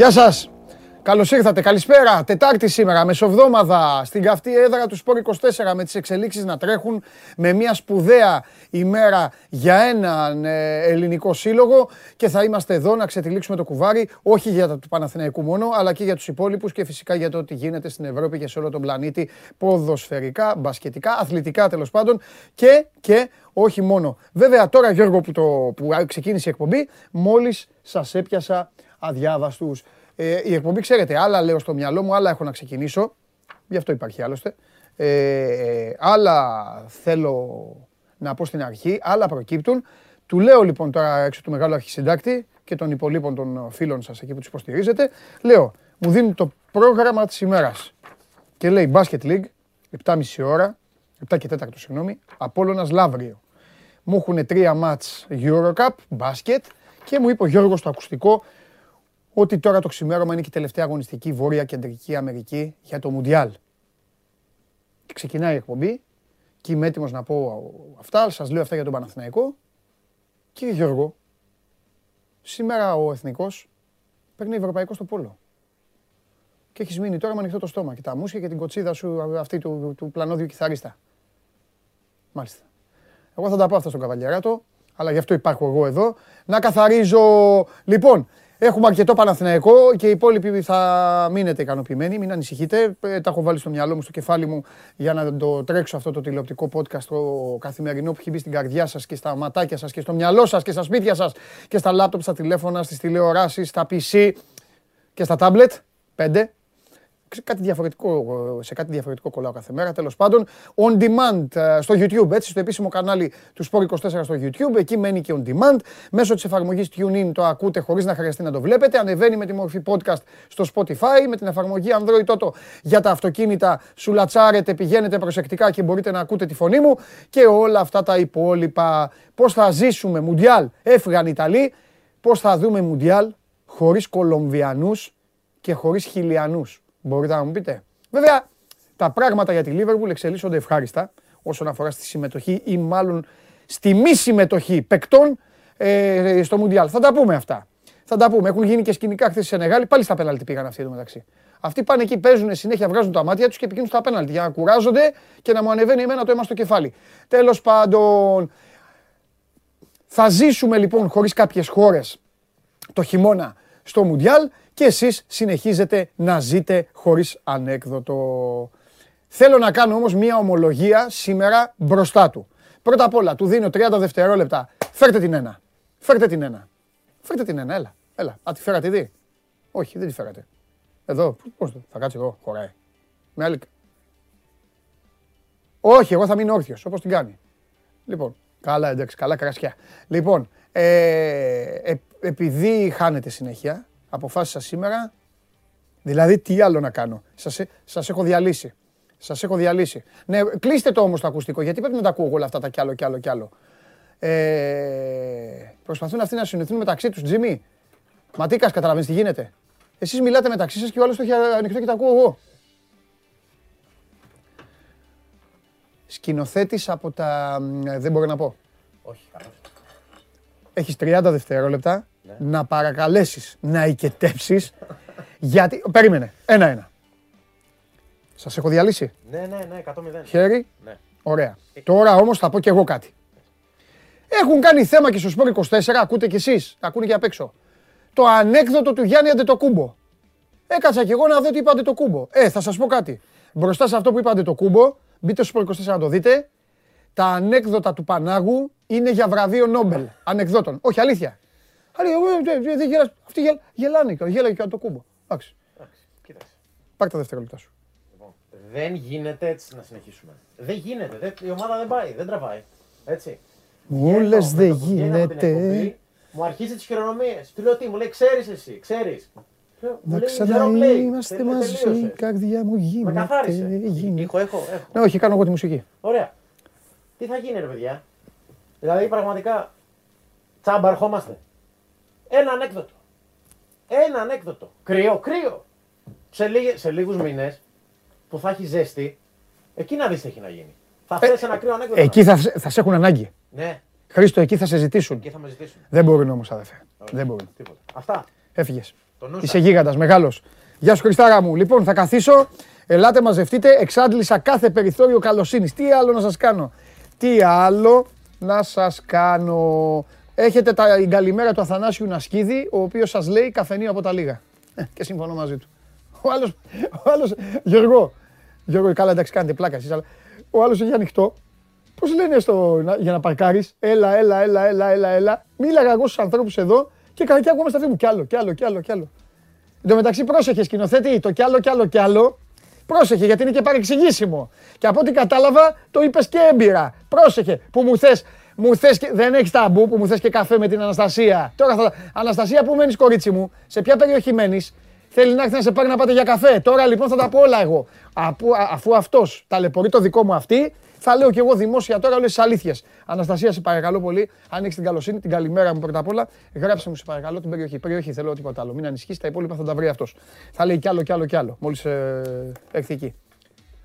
Γεια σας. Καλώς ήρθατε. Καλησπέρα. Τετάρτη σήμερα, μεσοβδόμαδα, στην καυτή έδρα του Σπόρ 24 με τις εξελίξεις να τρέχουν. Με μια σπουδαία ημέρα για έναν ε, ελληνικό σύλλογο. Και θα είμαστε εδώ να ξετυλίξουμε το κουβάρι, όχι για το Παναθηναϊκού μόνο, αλλά και για τους υπόλοιπους και φυσικά για το τι γίνεται στην Ευρώπη και σε όλο τον πλανήτη. Ποδοσφαιρικά, μπασκετικά, αθλητικά τέλος πάντων. Και, και όχι μόνο. Βέβαια, τώρα Γιώργο που, το, που ξεκίνησε η εκπομπή, μόλις σας έπιασα αδιάβαστους. Ε, η εκπομπή, ξέρετε, άλλα λέω στο μυαλό μου, άλλα έχω να ξεκινήσω. Γι' αυτό υπάρχει άλλωστε. Ε, άλλα θέλω να πω στην αρχή, άλλα προκύπτουν. Του λέω λοιπόν τώρα έξω του μεγάλου αρχισυντάκτη και των υπολείπων των φίλων σας εκεί που τους υποστηρίζετε. Λέω, μου δίνει το πρόγραμμα της ημέρας. Και λέει Basket League, 7.30 ώρα, 7 και 4 συγγνώμη, Απόλλωνας Λαύριο. Μου έχουν τρία μάτς Eurocup, μπάσκετ και μου είπε ο Γιώργος το ακουστικό ότι τώρα το ξημέρωμα είναι και η τελευταία αγωνιστική Βόρεια Κεντρική Αμερική για το Μουντιάλ. Και ξεκινάει η εκπομπή και είμαι έτοιμος να πω αυτά, σας λέω αυτά για τον Παναθηναϊκό. Κύριε Γιώργο, σήμερα ο Εθνικός παίρνει ευρωπαϊκό στο πόλο. Και έχεις μείνει τώρα με ανοιχτό το στόμα και τα μουσια και την κοτσίδα σου αυτή του, του πλανόδιου κιθαρίστα. Μάλιστα. Εγώ θα τα πω αυτά στον Καβαλιαράτο, αλλά γι' αυτό υπάρχω εγώ εδώ. Να καθαρίζω. Λοιπόν, Έχουμε αρκετό Παναθηναϊκό και οι υπόλοιποι θα μείνετε ικανοποιημένοι. Μην ανησυχείτε. Ε, τα έχω βάλει στο μυαλό μου, στο κεφάλι μου για να το τρέξω αυτό το τηλεοπτικό podcast το καθημερινό που έχει μπει στην καρδιά σας και στα ματάκια σας και στο μυαλό σας και στα σπίτια σας και στα λάπτοπ, στα τηλέφωνα, στις τηλεοράσεις, στα PC και στα τάμπλετ. Πέντε κάτι διαφορετικό, σε κάτι διαφορετικό κολλάω κάθε μέρα. Τέλος πάντων, on demand ε, στο YouTube, έτσι, στο επίσημο κανάλι του Sport 24 στο YouTube. Εκεί μένει και on demand. Μέσω της εφαρμογής TuneIn το ακούτε χωρίς να χρειαστεί να το βλέπετε. Ανεβαίνει με τη μορφή podcast στο Spotify. Με την εφαρμογή Android Toto για τα αυτοκίνητα. Σου λατσάρετε, πηγαίνετε προσεκτικά και μπορείτε να ακούτε τη φωνή μου. Και όλα αυτά τα υπόλοιπα. Πώς θα ζήσουμε Μουντιάλ. Έφυγαν οι Ιταλοί. Πώς θα δούμε Μουντιάλ χωρίς Κολομβιανούς και χωρίς Χιλιανούς. Μπορείτε να μου πείτε. Βέβαια, τα πράγματα για τη Λίβερπουλ εξελίσσονται ευχάριστα όσον αφορά στη συμμετοχή ή μάλλον στη μη συμμετοχή παικτών ε, στο Μουντιάλ. Θα τα πούμε αυτά. Θα τα πούμε. Έχουν γίνει και σκηνικά χθες στη Σενεγάλη. Πάλι στα πέναλτι πήγαν αυτοί εδώ μεταξύ. Αυτοί πάνε εκεί, παίζουν συνέχεια, βγάζουν τα μάτια τους και πηγαίνουν στα πέναλτι για να κουράζονται και να μου ανεβαίνει εμένα το αίμα στο κεφάλι. Τέλος πάντων, θα ζήσουμε λοιπόν χωρίς κάποιες χώρες το χειμώνα στο Μουντιάλ και εσείς συνεχίζετε να ζείτε χωρίς ανέκδοτο. Θέλω να κάνω όμως μία ομολογία σήμερα μπροστά του. Πρώτα απ' όλα, του δίνω 30 δευτερόλεπτα. Φέρτε την ένα. Φέρτε την ένα. Φέρτε την ένα, έλα. Έλα. Α, τη φέρατε δει. Όχι, δεν τη φέρατε. Εδώ, πώς το, θα κάτσει εδώ, χωράει. Με άλλη... Όχι, εγώ θα μείνω όρθιος, όπως την κάνει. Λοιπόν, καλά εντάξει, καλά κρασιά. Λοιπόν, ε, ε, επειδή χάνετε συνέχεια, αποφάσισα σήμερα, δηλαδή τι άλλο να κάνω. Σας, σας έχω διαλύσει. Σας έχω διαλύσει. Ναι, κλείστε το όμως το ακουστικό, γιατί πρέπει να τα ακούω όλα αυτά τα κι άλλο κι άλλο κι άλλο. Ε, προσπαθούν αυτοί να συνοηθούν μεταξύ τους, Τζίμι. Ματίκας, καταλαβαίνεις τι γίνεται. Εσείς μιλάτε μεταξύ σας και ο άλλος το έχει ανοιχτό και τα ακούω εγώ. Σκηνοθέτης από τα... Δεν μπορώ να πω. Όχι, καλώς. Έχεις 30 δευτερόλεπτα να παρακαλέσεις να οικετεύσεις γιατί... Περίμενε. Ένα-ένα. Σας έχω διαλύσει. Ναι, ναι, ναι, 100 Χέρι. Ναι. Ωραία. Τώρα όμως θα πω κι εγώ κάτι. Έχουν κάνει θέμα και στο Σπόρ 24, ακούτε κι εσείς, ακούνε και απ' έξω. Το ανέκδοτο του Γιάννη Αντετοκούμπο. Έκατσα κι εγώ να δω τι είπατε το κούμπο. Ε, θα σας πω κάτι. Μπροστά σε αυτό που είπατε το κούμπο, μπείτε στο Σπόρ 24 να το δείτε. Τα ανέκδοτα του Πανάγου είναι για βραβείο Νόμπελ. Ανεκδότων. Όχι, αλήθεια. Αλλά εγώ δεν γελάς. Αυτοί γελάνε και γέλαγε και το κούμπο. Εντάξει. Κοίταξε. Πάρ' τα δευτερόλεπτά σου. Λοιπόν, δεν γίνεται έτσι να συνεχίσουμε. Δεν γίνεται. Δεν, η ομάδα δεν πάει. Δεν τραβάει. Έτσι. Μου λες δεν γίνεται. Μου αρχίζει τις χειρονομίες. Του λέω τι, μου λέει ξέρεις εσύ, ξέρεις. Να ξαναείμαστε μαζί, η καρδιά μου γίνεται. Με καθάρισε. Έχω, έχω, έχω. Ναι, όχι, κάνω εγώ τη μουσική. Ωραία. Τι θα γίνει, ρε παιδιά; Δηλαδή, πραγματικά, τσάμπα ερχόμαστε. Ένα ανέκδοτο. Ένα ανέκδοτο. Κρύο, κρύο. Σε, λίγε, σε λίγους μήνες που θα έχει ζέστη, εκεί να δεις τι έχει να γίνει. Θα ε, θες ένα κρύο ανέκδοτο. Εκεί θα, θα σε έχουν ανάγκη. Ναι. Χρήστο, εκεί θα σε ζητήσουν. Εκεί θα με ζητήσουν. Δεν μπορούν όμως, αδερφέ. Δεν μπορούν. Τίποτα. Αυτά. Έφυγες. Το νου Είσαι γίγαντας, μεγάλος. Γεια σου Χριστάρα μου. Λοιπόν, θα καθίσω. Ελάτε, μαζευτείτε. Εξάντλησα κάθε περιθώριο καλοσύνης. Τι άλλο να σας κάνω; Τι άλλο να σας κάνω; Έχετε τα, την καλημέρα του Αθανάσιου Νασκίδη, ο οποίος σας λέει καφενείο από τα λίγα. Ε, και συμφωνώ μαζί του. Ο άλλος, ο άλλος, Γιώργο, Γιώργο, καλά εντάξει κάνετε πλάκα εσείς, αλλά ο άλλος έχει ανοιχτό. Πώς λένε στο, να- για να παρκάρεις, έλα, έλα, έλα, έλα, έλα, έλα. Μίλαγα εγώ στους ανθρώπους εδώ και καρκιά ακούγαμε στα αυτή μου κι άλλο, κι άλλο, κι άλλο, κι άλλο. Εν τω μεταξύ πρόσεχε σκηνοθέτη, το κι άλλο, κι άλλο, κι άλλο. Πρόσεχε γιατί είναι και παρεξηγήσιμο. Και από ό,τι κατάλαβα το είπες και έμπειρα. Πρόσεχε που μου θες, μου θες και, δεν έχεις ταμπού που μου θες και καφέ με την Αναστασία. Τώρα θα, Αναστασία που μένεις κορίτσι μου, σε ποια περιοχή μένεις; Θέλεις να έρθεις να σε πάρει να πάτε για καφέ; Τώρα λοιπόν θα τα πω όλα εγώ. Αφού, αφού αυτός ταλαιπωρεί το δικό μου αυτή, θα λέω κι εγώ δημόσια τώρα όλες τις αλήθειες. Αναστασία, σε παρακαλώ πολύ, αν έχει την καλοσύνη, την καλημέρα μου πρώτα απ' όλα, γράψε μου σε παρακαλώ την περιοχή. Περιοχή θέλω τίποτα άλλο. Μην ανησυχείς, τα υπόλοιπα θα τα βρει αυτός. Θα λέει κι άλλο κι άλλο κι άλλο, μόλις ε, έρθει εκεί.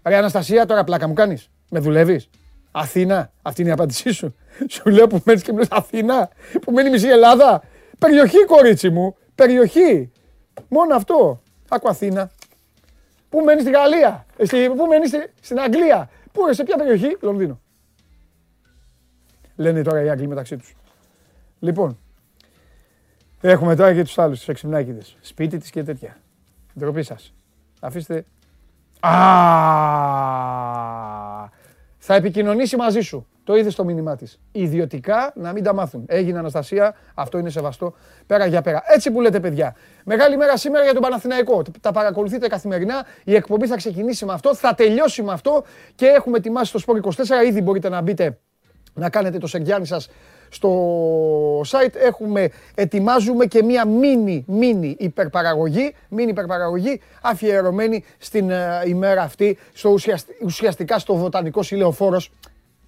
Ρε Αναστασία, τώρα πλάκα μου κάνεις; Με δουλεύεις; Αθήνα, αυτή είναι η απάντησή σου. Σου λέω που μένεις και μου λες Αθήνα, που μένει μισή Ελλάδα. Περιοχή, κορίτσι μου. Περιοχή. Μόνο αυτό. Άκου Αθήνα. Πού μένεις στη Γαλλία, ε, στη, πού μένεις στη- στην Αγγλία, πού, σε ποια περιοχή, Λονδίνο. Λένε τώρα οι Άγγλοι μεταξύ τους. Λοιπόν, έχουμε τώρα και τους άλλους, τους εξυμνάκηδες. Σπίτι της και τέτοια. Ντροπή σας. Αφήστε. Α, θα επικοινωνήσει μαζί σου. Το είδες στο μήνυμά της. Ιδιωτικά να μην τα μάθουν. Έγινε Αναστασία, αυτό είναι σεβαστό. Πέρα για πέρα. Έτσι που λέτε, παιδιά. Μεγάλη μέρα σήμερα για τον Παναθηναϊκό. Τα παρακολουθείτε καθημερινά. Η εκπομπή θα ξεκινήσει με αυτό, θα τελειώσει με αυτό και έχουμε ετοιμάσει το Sport 24. Ήδη μπορείτε να μπείτε να κάνετε το σεργιάνι σας στο site. Έχουμε, ετοιμάζουμε και μία μίνι, μίνι υπερπαραγωγή, μίνι υπερπαραγωγή αφιερωμένη στην ε, ημέρα αυτή, στο ουσιαστι- ουσιαστικά στο βοτανικό συλλεοφόρος.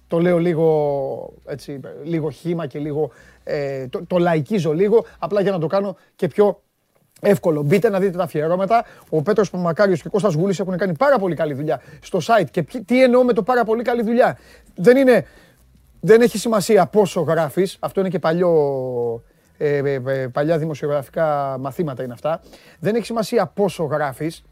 Το λέω λίγο, έτσι, λίγο χήμα και λίγο, ε, το, το λαϊκίζω λίγο, απλά για να το κάνω και πιο εύκολο. Μπείτε να δείτε τα αφιερώματα. Ο Πέτρος Παπαμακάριος και ο Κώστας Γούλης έχουν κάνει πάρα πολύ καλή δουλειά στο site. Και ποιοι- τι εννοώ με το πάρα πολύ καλή δουλειά. Δεν είναι, δεν έχει σημασία πόσο γράφεις. Αυτό είναι και παλιό, ε, ε, ε, παλιά δημοσιογραφικά μαθήματα είναι αυτά. Δεν έχει σημασία πόσο γράφεις.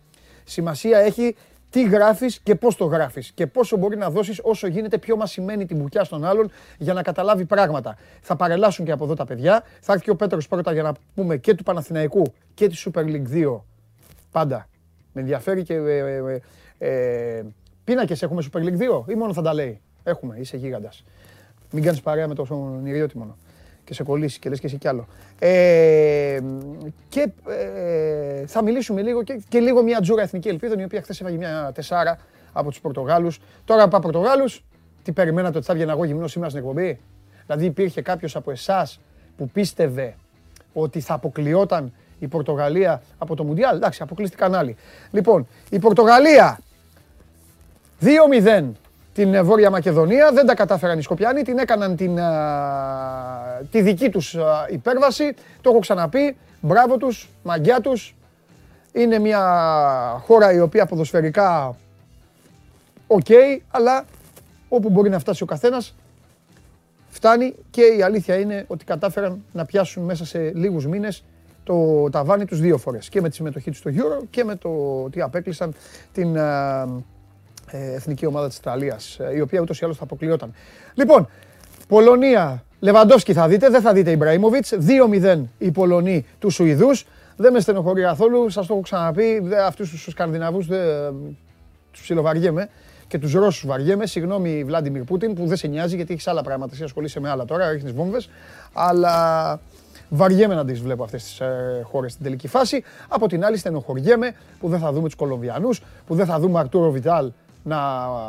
Σημασία έχει τι γράφεις και πώς το γράφεις και πόσο μπορεί να δώσεις όσο γίνεται πιο μασημένη την μπουκιά στον άλλον για να καταλάβει πράγματα. Θα παρελάσουν και από εδώ τα παιδιά. Θα έρθει και ο Πέτρος πρώτα για να πούμε και του Παναθηναϊκού και τη Super League 2. Πάντα. Με ενδιαφέρει και ε, ε, ε, ε, πίνακες έχουμε Super League 2 ή μόνο θα τα λέει. Έχουμε, είσαι γίγαντας. Μην κάνεις παρέα με τον Νηριώτη μόνο. Και σε κολλήσεις και λες και εσύ κι άλλο. Ε, και ε, θα μιλήσουμε λίγο και, και λίγο μια τζούρα εθνική ελπίδα, η οποία χθες έφαγε μια τεσάρα από τους Πορτογάλους. Τώρα πάω Πορτογάλους, τι περιμένατε ότι θα έβγαινα εγώ γυμνό σήμερα στην εκπομπή; Δηλαδή υπήρχε κάποιος από εσάς που πίστευε ότι θα αποκλειόταν η Πορτογαλία από το Μουντιάλ; Εντάξει, αποκλείστηκαν άλλοι. Λοιπόν, η Πορτογαλία 2-0 την ε, Βόρεια Μακεδονία, δεν τα κατάφεραν οι Σκοπιάνοι, την έκαναν την, α, τη δική τους α, υπέρβαση, το έχω ξαναπεί, μπράβο τους, μαγκιά τους. Είναι μια χώρα η οποία ποδοσφαιρικά οκ, αλλά όπου μπορεί να φτάσει ο καθένας φτάνει και η αλήθεια είναι ότι κατάφεραν να πιάσουν μέσα σε λίγους μήνες το ταβάνι τους δύο φορές. Και με τη συμμετοχή τους στο Euro και με το ότι απέκλεισαν την α, ε, εθνική ομάδα της Ιταλίας, ε, η οποία ούτως ή άλλως θα αποκλειόταν. Λοιπόν, Πολωνία, Λεβαντόσκι θα δείτε, δεν θα δείτε Ιμπραήμοβιτς, 2-0 οι Πολωνοί τους Σουηδούς. Δεν με στενοχωρεί καθόλου, σας το έχω ξαναπεί, δε- αυτούς τους Σκανδιναβούς δεν τους ψιλοβαριέμαι και τους Ρώσους βαριέμαι. Συγγνώμη Βλάντιμιρ Πούτιν που δεν σε νοιάζει γιατί έχεις άλλα πράγματα, εσύ ασχολείσαι με άλλα τώρα, ρίχνεις βόμβες, αλλά βαριέμαι να τις βλέπω αυτές τις ε, χώρες στην τελική φάση. Από την άλλη στενοχωριέμαι που δεν θα δούμε τους Κολομβιανούς, που δεν θα δούμε Αρτούρο Βιτάλ να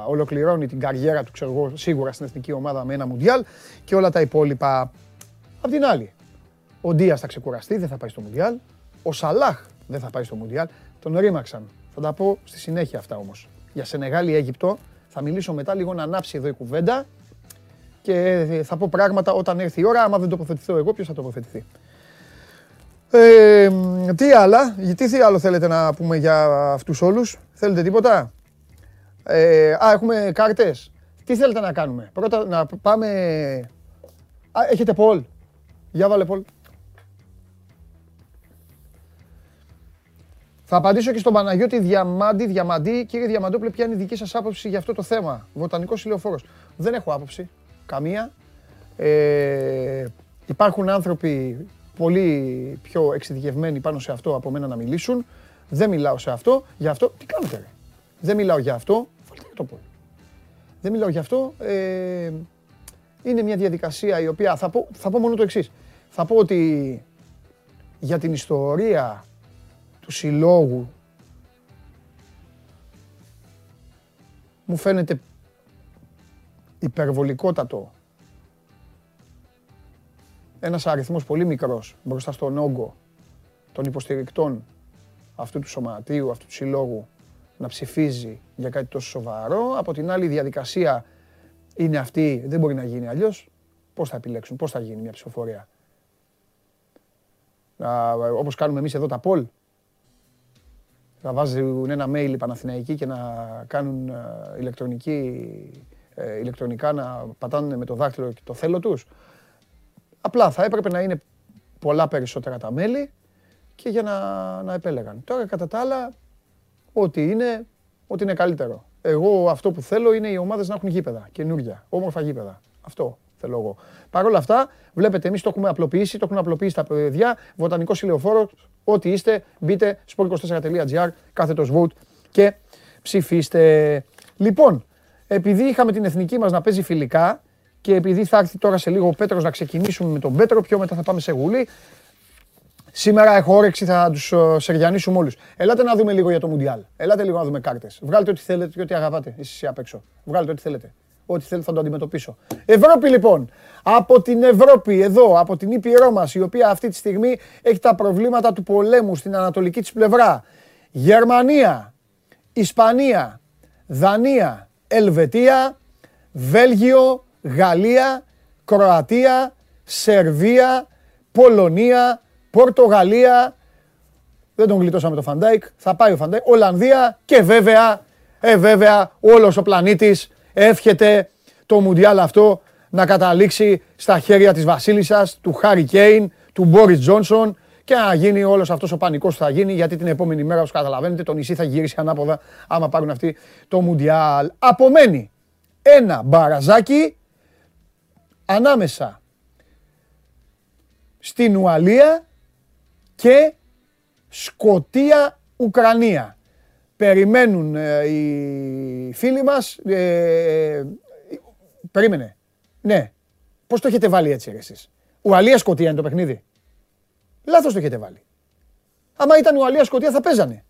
ολοκληρώνει την καριέρα του, ξέρω εγώ, σίγουρα στην εθνική ομάδα με ένα Μουντιάλ και όλα τα υπόλοιπα. Απ' την άλλη, ο Ντίας θα ξεκουραστεί, δεν θα πάει στο Μουντιάλ. Ο Σαλάχ δεν θα πάει στο Μουντιάλ. Τον ρήμαξαν. Θα τα πω στη συνέχεια αυτά όμως. Για Σενεγάλη Αίγυπτο θα μιλήσω μετά λίγο να ανάψει εδώ η κουβέντα και θα πω πράγματα όταν έρθει η ώρα. Άμα δεν τοποθετηθώ εγώ, ποιος θα τοποθετηθεί. Ε, τι άλλα, γιατί τι άλλο θέλετε να πούμε για αυτούς όλους, θέλετε τίποτα; Ε, α, έχουμε κάρτες. Τι θέλετε να κάνουμε; Πρώτα να πάμε... Α, έχετε Πολ. Για βάλε Πολ. Θα απαντήσω και στον Παναγιώτη Διαμάντη. Διαμαντή, κύριε Διαμαντόπουλε, ποια είναι η δική σας άποψη για αυτό το θέμα; Βοτανικός ηλιοφόρο. Δεν έχω άποψη. Καμία. Ε, υπάρχουν άνθρωποι πολύ πιο εξειδικευμένοι πάνω σε αυτό από μένα να μιλήσουν. Δεν μιλάω σε αυτό. Για αυτό. Τι κάνετε, ρε; Δεν μιλάω για αυτό. Βάλτε το πόλ. Δεν μιλάω για αυτό. Ε, είναι μια διαδικασία η οποία θα πω, θα πω μόνο το εξής. Θα πω ότι για την ιστορία του συλλόγου μου φαίνεται υπερβολικότατο ένας αριθμός πολύ μικρός μπροστά στον όγκο των υποστηρικτών αυτού του σωματείου, αυτού του συλλόγου να ψηφίζει για κάτι τόσο σοβαρό. Από την άλλη η διαδικασία είναι αυτή, δεν μπορεί να γίνει αλλιώς. Πώς θα επιλέξουν, πώς θα γίνει μια ψηφοφορία; όπως κάνουμε εμείς εδώ τα πόλ, θα βάζουν ένα mail οι Παναθηναϊκοί και να κάνουν ε, ηλεκτρονική, ε, ηλεκτρονικά να πατάνε με το δάχτυλο και το θέλω τους. Απλά θα έπρεπε να είναι πολλά περισσότερα τα μέλη και για να, να επέλεγαν. Τώρα κατά τα άλλα, ό,τι είναι, ό,τι είναι καλύτερο. Εγώ αυτό που θέλω είναι οι ομάδες να έχουν γήπεδα, καινούργια, όμορφα γήπεδα. Αυτό θέλω εγώ. Παρ' όλα αυτά, βλέπετε, εμείς το έχουμε απλοποιήσει, το έχουν απλοποιήσει τα παιδιά. Βοτανικό ηλιοφόρο, ό,τι είστε, μπείτε sport24.gr, κάθετος vote και ψηφίστε. Λοιπόν, επειδή είχαμε την εθνική μας να παίζει φιλικά και επειδή θα έρθει τώρα σε λίγο ο Πέτρος να ξεκινήσουμε με τον Πέτρο, πιο μετά θα πάμε σε γουλή. Σήμερα έχω όρεξη, θα τους ε, σεριανίσουμε όλους. Ελάτε να δούμε λίγο για το Μουντιάλ. Ελάτε λίγο να δούμε κάρτες. Βγάλτε ό,τι θέλετε και ό,τι αγαπάτε. Εσείς απ' έξω. Βγάλτε ό,τι θέλετε. Ό,τι θέλετε θα το αντιμετωπίσω. Ευρώπη λοιπόν. Από την Ευρώπη, εδώ, από την Ήπειρό μας, η οποία αυτή τη στιγμή έχει τα προβλήματα του πολέμου στην ανατολική της πλευρά. Γερμανία, Ισπανία, Δανία, Ελβετία, Βέλγιο, Γαλλία, Κροατία, Σερβία, Πολωνία, Πορτογαλία. Δεν τον γλιτώσαμε το Φαν Ντάικ. Θα πάει ο Φαν Ντάικ. Ολλανδία και βέβαια, ε, βέβαια, όλος ο πλανήτης εύχεται το Μουντιάλ αυτό να καταλήξει στα χέρια της Βασίλισσας, του Χάρι Κέιν, του Μπόρις Τζόνσον και να γίνει όλος αυτός ο πανικός που θα γίνει γιατί την επόμενη μέρα, όπως καταλαβαίνετε, το νησί θα γυρίσει ανάποδα άμα πάρουν αυτοί το Μουντιάλ. Απομένει ένα μπαραζάκι ανάμεσα στην Ουαλία και Σκοτία-Ουκρανία περιμένουν ε, οι φίλοι μας. Ε, περίμενε. Ναι. Πώς το έχετε βάλει έτσι εσείς; Ουαλία Σκοτία είναι το παιχνίδι; Λάθος το έχετε βάλει. Άμα ήταν Ουαλία Σκοτία θα παίζανε.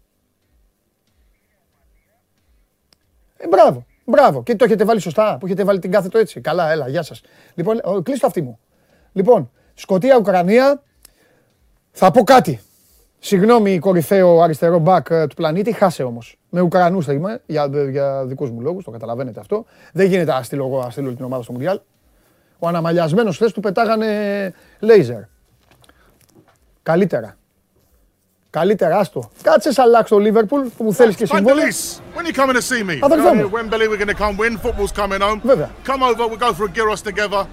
Ε, μπράβο. Μπράβο. Και το έχετε βάλει σωστά. Που έχετε βάλει την κάθετο έτσι. Καλά, έλα, γεια σας. Λοιπόν, κλείστο αυτή μου. Λοιπόν, Σκοτία-Ουκρανία. Θα πω κάτι. Συγγνώμη, κορυφαίο αριστερό μπακ ε, του πλανήτη, χάσε όμως. Με Ουκρανούς θα είμαι, για, για δικούς μου λόγους, το καταλαβαίνετε αυτό. Δεν γίνεται να στείλω εγώ στείλω την ομάδα στο Μουντιάλ. Ο αναμαλιασμένος χθε του πετάγανε λέιζερ. Καλύτερα. Καλύτερα, άστο. Κάτσε αλλάξω το Λίβερπουλ που μου θέλεις και συμβόλαιο. When you coming to see me? Αδερφέ μου. Wembley, we're going to come win. Football's coming home. Βέβαια. Come over, we go for a gyros together.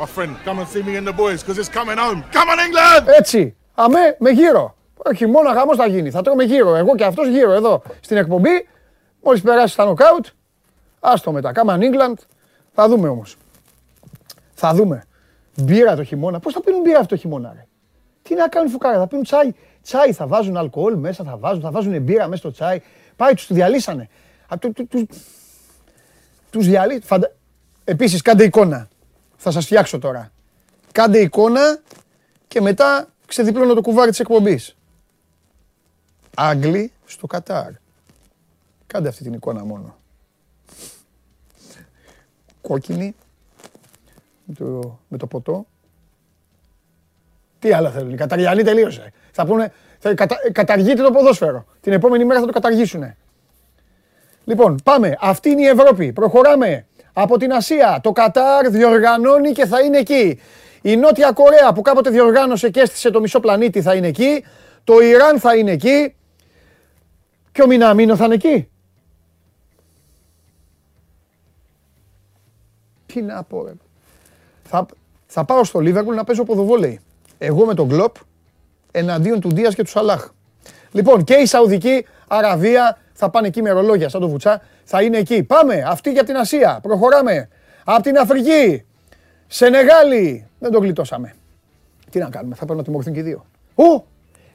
My friend, come and see me and the boys, because it's coming home. Come on, England! Έτσι. Αμέ, με γύρω. Όχι, μόνο γάμος θα γίνει. Θα τρώμε γύρω. Εγώ και αυτός γύρω εδώ στην εκπομπή. Μόλις περάσει τα νοκάουτ, άστο μετά. Κάμαν England. Θα δούμε όμως. Θα δούμε. Μπύρα το χειμώνα. Πώς θα πίνουν μπύρα αυτό το χειμώνα, ρε; Τι να κάνουν φουκάρα, θα πίνουν τσάι. Τσάι θα βάζουν αλκοόλ μέσα, θα βάζουν, θα βάζουν μπύρα μέσα στο τσάι. Πάει, τους διαλύσανε. Τους διαλύσανε. Φαντα... Επίσης, κάντε εικόνα. Θα σας φτιάξω τώρα. Κάντε εικόνα και μετά ξεδιπλώνω το κουβάρι της εκπομπής. Άγγλοι στο Κατάρ. Κάντε αυτή την εικόνα μόνο. Κόκκινη, με το, με το ποτό. Τι άλλα θέλουν, η Καταριανή τελείωσε. Θα πούνε, θα κατα, καταργείται το ποδόσφαιρο. Την επόμενη μέρα θα το καταργήσουνε. Λοιπόν, πάμε. Αυτή είναι η Ευρώπη. Προχωράμε. Από την Ασία. Το Κατάρ διοργανώνει και θα είναι εκεί. Η Νότια Κορέα που κάποτε διοργάνωσε και έστησε το μισό πλανήτη θα είναι εκεί. Το Ιράν θα είναι εκεί. Και ο Μιναμίνο θα είναι εκεί. Τι να πω, ρε. Θα, θα πάω στο Λίβερπουλ να παίζω ποδοβόλεϊ. Εγώ με τον Κλοπ εναντίον του Δίας και του Σαλάχ. Λοιπόν, και η Σαουδική Αραβία θα πάνε εκεί με ρολόγια σαν το βουτσά. Θα είναι εκεί. Πάμε. Αυτή για την Ασία. Προχωράμε. Από την Αφρική. Σενεγάλη. Δεν το γλιτώσαμε. Τι να κάνουμε, θα πρέπει να τιμωρηθούν και οι δύο. Ω!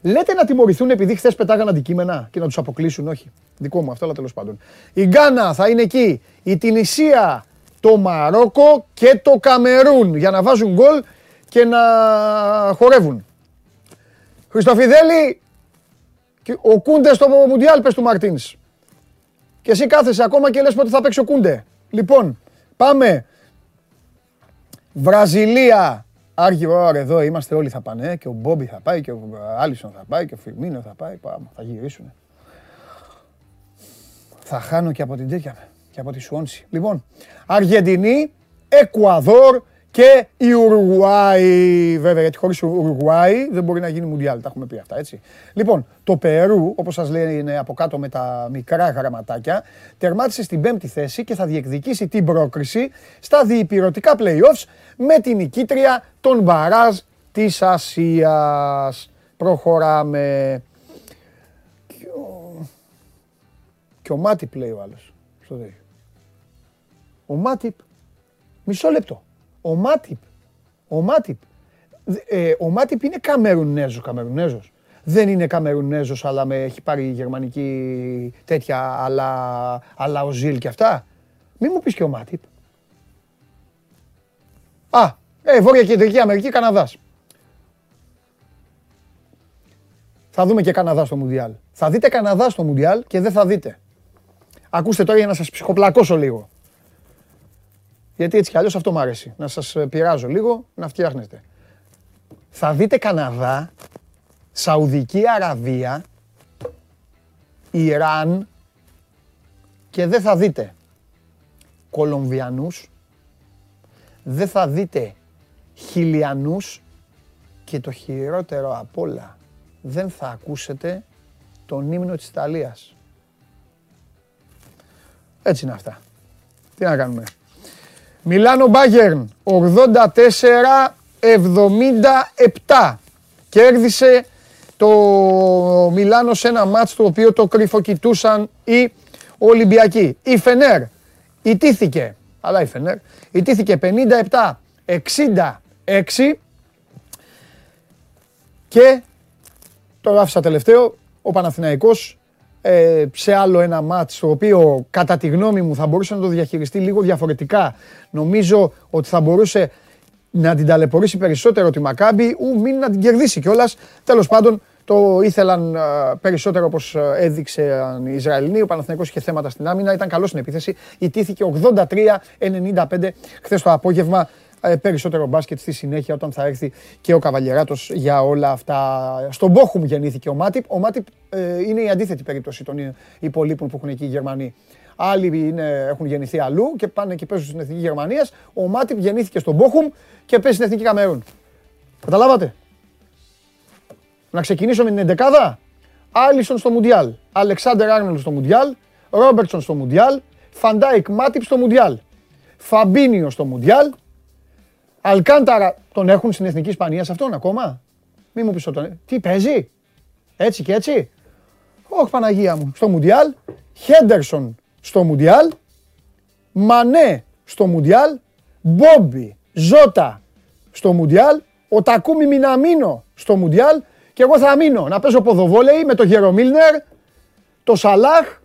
Λέτε να τιμωρηθούν επειδή χθες πετάγαν αντικείμενα και να τους αποκλείσουν, όχι. Δικό μου αυτό, αλλά τέλος πάντων. Η Γκάνα θα είναι εκεί. Η Τινησία, το Μαρόκο και το Καμερούν για να βάζουν γκολ και να χορεύουν. Χριστοφιδέλη, ο Κούντε στο Μουντιάλ πες του Μαρτίνς. Και εσύ κάθεσαι ακόμα και λες πότε θα παίξει ο Κούντε. Λοιπόν, πάμε. Βραζιλία. Άρχι, ωραία, εδώ είμαστε όλοι θα πάνε. Και ο Μπόμπι θα πάει και ο Άλισον θα πάει και ο Φιρμίνο θα πάει. Πάμε, θα γυρίσουν. Θα χάνω και από την τέτοια και από τη Σουόνση. Λοιπόν, Αργεντινή, Εκουαδόρ, και η Ουρουγουάη, βέβαια, γιατί χωρίς Ουρουγουάη δεν μπορεί να γίνει Μουντιάλ. Τα έχουμε πει αυτά, έτσι. Λοιπόν, το Περού, όπως σας λέει, είναι από κάτω με τα μικρά γραμματάκια, τερμάτισε στην πέμπτη θέση και θα διεκδικήσει την πρόκριση στα διυπηρωτικά playoffs με την νικήτρια των Μπαράζ της Ασίας. Προχωράμε. Και ο, και ο Μάτιπ λέει ο άλλος. Ο Μάτιπ. Μισό λεπτό. Ο Μάτιπ. Ο Μάτιπ. Ε, ο Μάτιπ είναι Καμερουνέζος, Καμερουνέζος. Δεν είναι Καμερουνέζος, αλλά με έχει πάρει γερμανική τέτοια, αλλά, αλλά ο Ζιλ και αυτά. Μη μου πεις και ο Μάτιπ. Α, ε, Βόρεια Κεντρική Αμερική, Καναδάς. Θα δούμε και Καναδά στο Μουντιάλ. Θα δείτε Καναδά στο Μουντιάλ και δεν θα δείτε. Ακούστε τώρα για να σας ψυχοπλακώσω λίγο. Γιατί έτσι κι αλλιώς αυτό μου αρέσει. Να σας ε, πειράζω λίγο, να φτιάχνετε. Θα δείτε Καναδά, Σαουδική Αραβία, Ιράν και δεν θα δείτε Κολομβιανούς, δεν θα δείτε Χιλιανούς και το χειρότερο απ' όλα, δεν θα ακούσετε τον ύμνο της Ιταλίας. Έτσι είναι αυτά. Τι να κάνουμε. Μιλάνο Μπάγερν 84-77. Κέρδισε το Μιλάνο σε ένα μάτς το οποίο το κρυφοκοιτούσαν οι Ολυμπιακοί. Η Φενέρ ιτήθηκε, αλλά η Φενέρ ιτήθηκε 57-66 και το άφησα τελευταίο, ο Παναθηναϊκός ε, σε άλλο ένα μάτς το οποίο κατά τη γνώμη μου θα μπορούσε να το διαχειριστεί λίγο διαφορετικά. Νομίζω ότι θα μπορούσε να την ταλαιπωρήσει περισσότερο τη Μακάμπη ου μην να την κερδίσει κιόλας. Τέλος πάντων το ήθελαν ε, περισσότερο όπως ε, έδειξε οι Ισραηλοί. Ο Παναθηναϊκός είχε θέματα στην άμυνα, ήταν καλό στην επίθεση. Ιτήθηκε 83-95 χθες το απόγευμα ε, περισσότερο μπάσκετ στη συνέχεια όταν θα έρθει και ο Καβαλιεράτος για όλα αυτά. Στον Μπόχουμ γεννήθηκε ο Μάτιπ. Ο Μάτιπ ε, είναι η αντίθετη περίπτωση των υπολείπων που έχουν εκεί οι Γερμανοί. Άλλοι είναι, έχουν γεννηθεί αλλού και πάνε και παίζουν στην Εθνική Γερμανίας. Ο Μάτιπ γεννήθηκε στον Μπόχουμ και παίζει στην Εθνική Καμερούν. Καταλάβατε; Να ξεκινήσω με την 11 Άλισον στο Μουντιάλ. Αλεξάνδερ Άρνολ στο Μουντιάλ. Ρόμπερτσον στο Μουντιάλ. Φαν Ντάικ Μάτιπ στο Μουντιάλ. Φαμπίνιο στο Μουντιάλ. Αλκάνταρα τον έχουν στην Εθνική Ισπανίας αυτόν ακόμα; Μη μου πεις τον. Τι παίζει; Έτσι και έτσι; Όχι Παναγία μου. Στο Μουντιάλ. Χέντερσον στο Μουντιάλ. Μανέ στο Μουντιάλ. Μπόμπι. Ζώτα στο Μουντιάλ. Ο Τακούμι Μιναμίνο στο Μουντιάλ. Και εγώ θα μείνω να παίζω ποδοβόλεϊ με τον Γερομίλνερ, το Σαλάχ,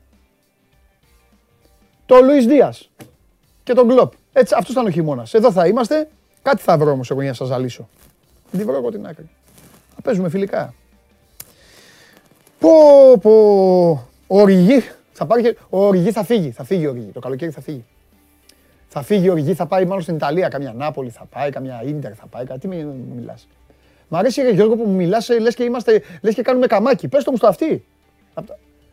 το Λουίς Δίας και τον Κλόπ. Έτσι, αυτός ήταν ο χειμώνας. Εδώ θα είμαστε. Κάτι θα βρω όμως εγώ για να σας ζαλίσω. Δεν τη βρω εγώ την άκρη. Θα παίζουμε φιλικά. Πω, πω. Ο Ριγί θα πάρει Ο Ριγί θα φύγει. Θα φύγει ο Ριγί. Το καλοκαίρι θα φύγει. Θα φύγει ο Ριγί, θα πάει μάλλον στην Ιταλία. Καμιά Νάπολη θα πάει, καμιά Ίντερ θα πάει. Τι με μιλάς. Μ' αρέσει Γιώργο που μου μιλάς, ε, λες και, είμαστε, λες και κάνουμε καμάκι. Πες το μου στο αυτή.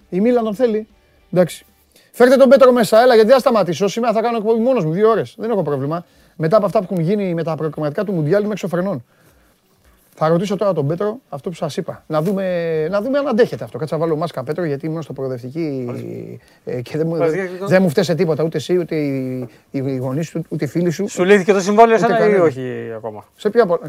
Η Μίλαν τον θέλει. Εντάξει. Φέρτε τον Πέτρο μέσα, έλα γιατί δεν θα σταματήσω. Σήμερα θα κάνω εκπομπή μόνος μου, δύο ώρες. Δεν έχω πρόβλημα μετά από αυτά που έχουν γίνει με τα προκριματικά του Μουντιάλ είμαι εξωφρενών. Θα ρωτήσω τώρα τον Πέτρο αυτό που σας είπα. Να δούμε, να δούμε αν αντέχετε αυτό. Κάτσε να βάλω μάσκα Πέτρο γιατί ήμουν στο προοδευτική ε, και δεν μου, δεν μου φταίει τίποτα ούτε εσύ ούτε οι, οι γονείς του ούτε οι φίλοι σου. Σου λύθηκε το συμβόλαιο σαν ή όχι ακόμα; Σε ποια από.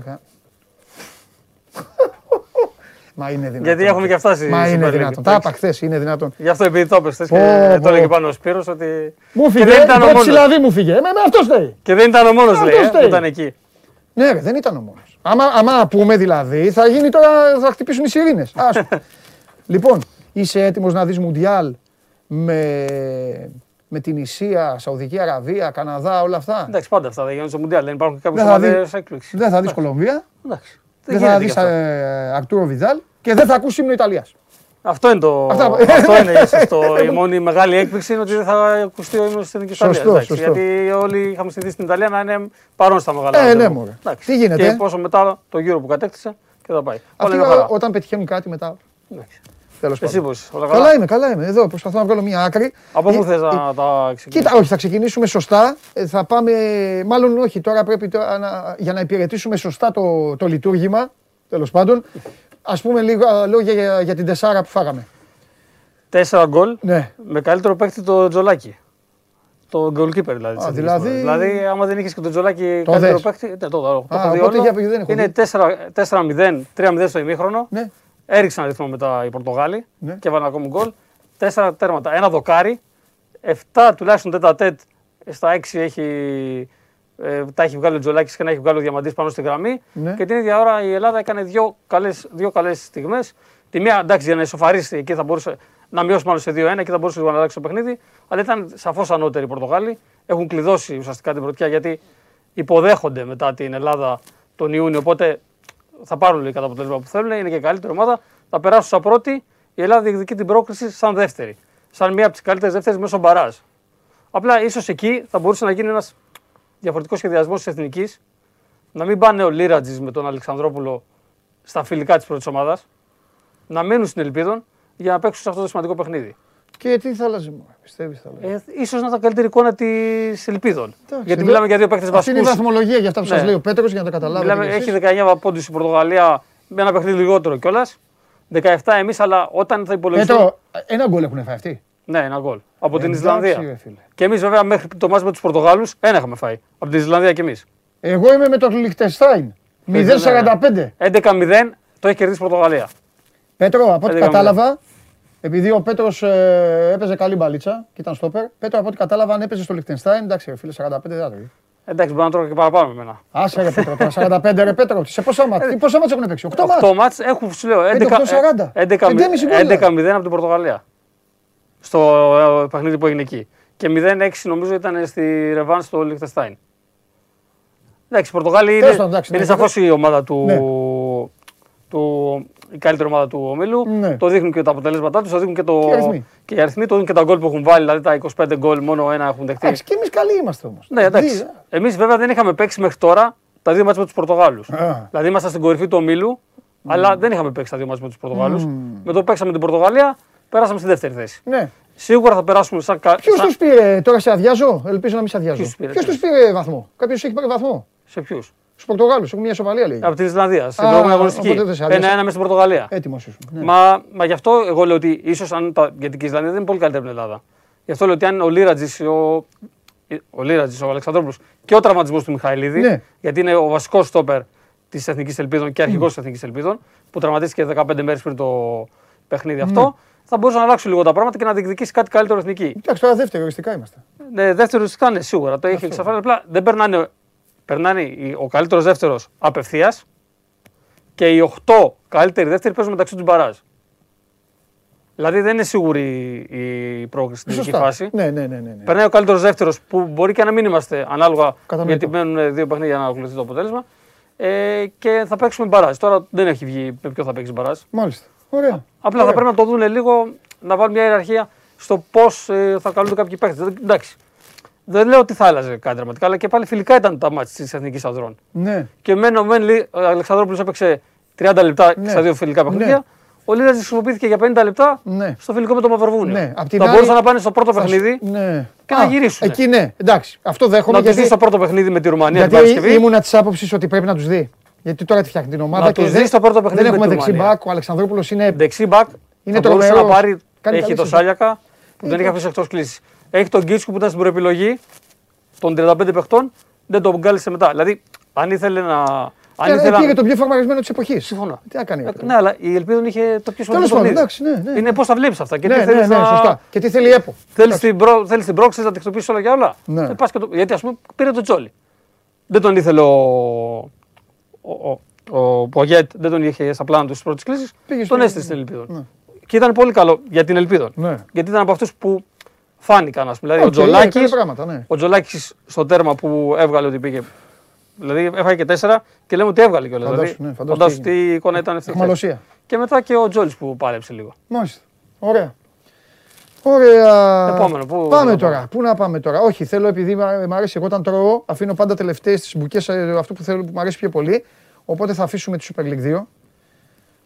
Μα είναι δυνατόν. Γιατί έχουμε και φτάσει. Μα στην είναι Super League. δυνατόν. Τα είπα χθες, είναι δυνατόν. Γι' αυτό επειδή το έπες χθες Πω, και πω. το έλεγε πάνω ο Σπύρος ότι. Μου Και φύγε, δεν ήταν ο το μόνος. ψηλαδί μου φύγε. Ε, με, με αυτό στέει. Και δεν ήταν ο μόνος Αυτό λέει, ε, φταίει. που ήταν εκεί. Ναι, ρε, δεν ήταν ο μόνος. Άμα, άμα πούμε δηλαδή, θα γίνει τώρα, θα χτυπήσουν οι σιρήνες. λοιπόν, είσαι έτοιμος να δεις Μουντιάλ με, με την Ισία, Σαουδική Αραβία, Καναδά, όλα αυτά; Εντάξει, πάντα αυτά δεν γίνονται στο Μουντιάλ. Δεν υπάρχουν κάποιες Δεν θα, δει, ομάδε έκπληξης. δεν θα δεις Κολομβία, Εντάξει. δεν γίνεται θα και δεις αυτό. ε, Αρτούρο Βιδάλ και δεν θα ακούσει ύμνο Ιταλίας. Αυτό είναι το. Αυτά- Αυτό είναι ίσως το... η μόνη μεγάλη έκπληξη είναι ότι δεν θα ακουστεί ο ύμνος της Εθνικής Σωστό, Ιταλίας. εντάξει, σωστό. Γιατί όλοι είχαμε συνηθίσει στην Ιταλία να είναι παρόν στα μεγάλα. Ε, ναι, ραντεβού. μωρέ. Εντάξει. Τι γίνεται, Και ε; πόσο μετά το γύρο που κατέκτησε και θα πάει. Όλα Αυτοί είναι χαρά. όταν πετυχαίνουν κάτι μετά. Εντάξει. Τέλος Εσύ πάντων. πώς είσαι, όλα καλά. Καλά; είμαι, καλά είμαι. Εδώ προσπαθώ να βγάλω μια άκρη. Από Ε, πού θες ε, να τα ξεκινήσεις; Κοίτα, όχι, θα ξεκινήσουμε σωστά. Ε, Θα πάμε, μάλλον όχι, τώρα πρέπει τώρα να, για να υπηρετήσουμε σωστά το, το λειτουργήμα, τέλος πάντων. Ας πούμε λίγα λόγια για, για την τεσσάρα που φάγαμε. Τέσσερα γκολ Ναι. με καλύτερο παίκτη το Τζολάκι. Το goalkeeper δηλαδή. της Α, εθνικής δηλαδή- μας. Δηλαδή, άμα δεν είχες και τον Τζολάκι Το καλύτερο δες. παίκτη. Ναι, το, το, το Α, έχω δει οπότε όλο. για- δεν έχω Είναι δει. 4-0, 3-0 στο ημίχρονο. Ναι. Έριξαν ρυθμό μετά οι Πορτογάλοι Ναι. και έβαλαν ακόμη γκολ. Τέσσερα τέρματα. Ένα δοκάρι. 7 τουλάχιστον τέτα τέτ. Στα 6 έχει, ε, τα έχει βγάλει ο Τζολάκης και να έχει βγάλει ο Διαμαντής πάνω στη γραμμή. Ναι. Και την ίδια ώρα η Ελλάδα έκανε δύο καλές, δύο καλές στιγμές. Τη μία εντάξει για να ισοφαρίσει εκεί θα μπορούσε να μειώσει μάλλον σε 2-1 και θα μπορούσε λίγο να αλλάξει το παιχνίδι. Αλλά ήταν σαφώς ανώτεροι οι Πορτογάλοι. Έχουν κλειδώσει ουσιαστικά την πρωτιά γιατί υποδέχονται μετά την Ελλάδα τον Ιούνιο. Οπότε θα πάρουν λίγα τα αποτέλεσμα που θέλουν. Είναι και η καλύτερη ομάδα. Θα περάσουν σαν πρώτη. Η Ελλάδα διεκδικεί την πρόκριση σαν δεύτερη. Σαν μία από τις καλύτερες δεύτερες μέσω μπαράζ. Απλά ίσως εκεί θα μπορούσε να γίνει ένας διαφορετικός σχεδιασμός της εθνικής. Να μην πάνε ο Λίρατζης με τον Αλεξανδρόπουλο στα φιλικά της πρώτης ομάδας. Να μείνουν στην Ελπίδων για να παίξουν σε αυτό το σημαντικό παιχνίδι. Και τι θα αλλάζει, μου, πιστεύεις θα αλλάζει. Ε, ίσως να ήταν καλύτερη εικόνα της Ελπίδων. Εντάξει, Γιατί εδώ- μιλάμε για δύο παίκτες Αυτή είναι η βασικούς. βαθμολογία για αυτά που σας Ναι. λέει ο Πέτρος για να τα καταλάβετε. Μιλάμε, κι εσείς. έχει 19 πόντους η Πορτογαλία με ένα παιχνίδι λιγότερο κιόλας. 17 εμείς, αλλά όταν θα υπολογιστούν. Πέτρο, ένα γκολ έχουν φάει αυτοί. Ναι, ένα γκολ. Από την Εντάξει, Ισλανδία. ρε φίλε. Και εμείς βέβαια μέχρι το μάτς με τους Πορτογάλους ένα είχαμε φάει. Από την Ισλανδία κι εμείς. Εγώ είμαι με το Λιχτεστάιν. 0-45. 11-0 το έχει κερδίσει η Πορτογαλία. Πέτρο, από ό,τι 11-0. κατάλαβα, επειδή ο Πέτρος έπαιζε καλή μπαλίτσα και ήταν στόπερ, Πέτρο, από ό,τι κατάλαβα, αν έπαιζε στο Λιχτενστάιν, εντάξει, ρε φίλε, 45 δεν θα τρώει. Εντάξει, μπορεί να τρώω και παραπάνω με εμένα. Άσε ρε Πέτρο, τώρα 45 ρε Πέτρο, σε πόσα μάτς, τι πόσα μάτς έχουν παίξει, 8 μάτς. 8 μάτς έχουν, σου λέω, 11, 8-40. 11, 5,5 γκολ, 11-0 από την Πορτογαλία. Στο ε, παιχνίδι που έγινε εκεί. Και 0-6 νομίζω ήταν στη Ρεβάν στο Λιχτεστάιν. Εντάξει, η Πορτογάλοι είναι, Τέλος πάντων, εντάξει, είναι ναι, σαφώς η ομάδα του, Ναι. του, η καλύτερη ομάδα του ομίλου. Ναι. Το δείχνουν και τα αποτελέσματά τους, το δείχνουν και, το, Και οι αριθμοί. και οι αριθμοί, το δείχνουν και τα γκολ που έχουν βάλει. Δηλαδή τα 25 γκολ μόνο ένα έχουν δεχτεί. Εντάξει, και εμείς καλοί είμαστε όμως. Ναι, εντάξει. Εμείς βέβαια δεν είχαμε παίξει μέχρι τώρα τα δύο μάτια με τους Πορτογάλους. Α. Δηλαδή ήμασταν στην κορυφή του ομίλου, αλλά δεν είχαμε παίξει τα δύο μάτια με τους Πορτογάλους. Με το που παίξαμε την Πορτογαλία, περάσαμε στη δεύτερη θέση. Ναι. Σίγουρα θα περάσουμε σαν. κα- Ποιος σαν- τους πήρε, τώρα σε αδειάζω, ελπίζω να μην σε αδειάζω. Ποιος τους πήρε, Ποιος ποιος; τους πήρε βαθμό, κάποιος έχει πάρει βαθμό. Σε ποιους; Στους Πορτογάλους, έχουν μια ισοπαλία λέει. Από την Ισλανδία, στην Α, προηγούμενη αγωνιστική. οπότε δεν σε άδειασε. Ένα-ένα μέσα στην Πορτογαλία. Έτοιμος ήσουν. Ναι. Μα, μα γι' αυτό εγώ λέω ότι ίσως αν. Τα, γιατί και η Ισλανδία δεν είναι πολύ καλύτερη από την Ελλάδα. Γι' αυτό λέω ότι αν ο Λίρατζης, ο, ο, Λίρατζης, ο Αλεξανδρόπουλος και ο τραυματισμός του Μιχαηλίδη, Ναι. γιατί είναι ο βασικός στόπερ της Εθνικής Ελπίδων και αρχηγός της Εθνικής Ελπίδων, που τραυματίστηκε 15 μέρες πριν το παιχνίδι αυτό, θα μπορούσαν να αλλάξουν λίγο τα πράγματα και να διεκδικήσει κάτι καλύτερο εθνική. Εντάξει, τώρα δεύτερο, οριστικά είμαστε. Ναι, δεύτερος τη κάνει σίγουρα. Το έχει εξασφαλίσει. Απλά δεν περνάνε. Περνάνε οι- ο καλύτερος δεύτερος απευθείας και οι 8 καλύτεροι δεύτεροι παίζουν μεταξύ τους μπαράζ. Δηλαδή δεν είναι σίγουρη η πρόκληση στην τελική Σωστά. φάση. Ναι, ναι, ναι, ναι. ναι. Περνάει ο καλύτερος δεύτερος που μπορεί και να μην είμαστε ανάλογα Κατανοητό. γιατί μένουν δύο παιχνίδια για να ακολουθεί το αποτέλεσμα. Ε, και θα παίξουμε μπαράζ. Τώρα δεν έχει βγει με ποιο θα παίξει μπαράζ. Μάλιστα. Ωραία. Απλά θα Ωραία. πρέπει να το δουν λίγο, να βάλουν μια ιεραρχία στο πώς θα καλούνται κάποιοι παίχτε. Εντάξει. Δεν λέω ότι θα άλλαζε κάτι δραματικά, αλλά και πάλι φιλικά ήταν τα μάτια της Εθνικής Ανδρών. Ναι. Και μένω μεν, λέει, ο Αλεξανδρόπουλος έπαιξε 30 λεπτά Ναι. στα δύο φιλικά παιχνίδια. Ναι. Ο Λίρατζη χρησιμοποιήθηκε για 50 λεπτά Ναι. στο φιλικό με το Μαυροβούνιο. Ναι. Απ' την θα άλλη, μπορούσαν να πάνε στο πρώτο θα σου- παιχνίδι Ναι. και να γυρίσουν. Εκεί ναι, εντάξει. Αυτό δέχομαι. να τους δεις γιατί στο πρώτο παιχνίδι με τη Ρουμανία την γιατί Παρασκευή. ήμουνα της άποψης ότι πρέπει να τους δει. Γιατί τώρα τη φτιάχνει την ομάδα Να και τους δεν, δει στο πρώτο παιχνίδι δεν με έχουμε τη Ρουμανία. δεξιμπάκ. Ο Αλεξανδρόπουλος είναι. Δεξί μπακ Είναι θα μπορούσε τρομερός. να πάρει. Κάνει έχει καλή το σεζόν. Σάλιακα που δεν Είναι είχε αφήσει εκτός κλίση. Έχει τον Γκίτσκου που ήταν στην προεπιλογή των 35 παιχτών, δεν τον κάλεσε μετά. Δηλαδή, αν ήθελε να, Αν Ε, ήθελα- Πήρε το πιο φορμαρισμένο της εποχής. Συμφωνώ. Τι να κάνει. Ε, Ναι, αλλά η Ελπίδα είχε το πιο σημαντικό. πάντων, παιχνίδι. εντάξει, ναι, ναι. Είναι πώς τα βλέπεις αυτά. Και Ναι, τι ναι, θέλεις ναι, να- σωστά. Και τι θέλει η ΕΠΟ. Θέλεις την, προ... θέλεις την πρόκληση να τη χτυπήσεις όλα για όλα; Ναι. Ε, πας και το... Γιατί ας πούμε πήρε τον Τζόλη. Δεν τον ήθελε ο. Ο, ο, ο Πογέτ, δεν τον είχε στα πλάνα του στις πρώτες κλήσεις. Πήγε Τον στο- έστειλε στην Ελπίδα. Και ήταν πολύ καλό για την Ελπίδα. Ναι. Γιατί ήταν από αυτούς που φάνηκαν. Ας πούμε. Δηλαδή Οκ, ο Τζολάκη. έκανε πράγματα, ναι. Ο Τζολάκης στο τέρμα που έβγαλε ότι πήγε. Δηλαδή έφαγε και τέσσερα και λέμε ότι έβγαλε κιόλας. Φαντάσου, Δηλαδή, ναι, φαντάσου φαντάσου τι τι εικόνα ήταν αυτή. Αχμαλωσία. Και μετά και ο Τζόλι που πάρεψε λίγο. Μάλιστα. Ωραία. Ωραία. Επόμενο, πού- πάμε να τώρα. πάμε. Πού να πάμε τώρα. Όχι, θέλω επειδή μ' μ' αρέσει. Εγώ όταν τρώω, αφήνω πάντα τελευταίες τις μπουκές αυτού που θέλω που μου αρέσει πιο πολύ. Οπότε θα αφήσουμε τη Super League 2.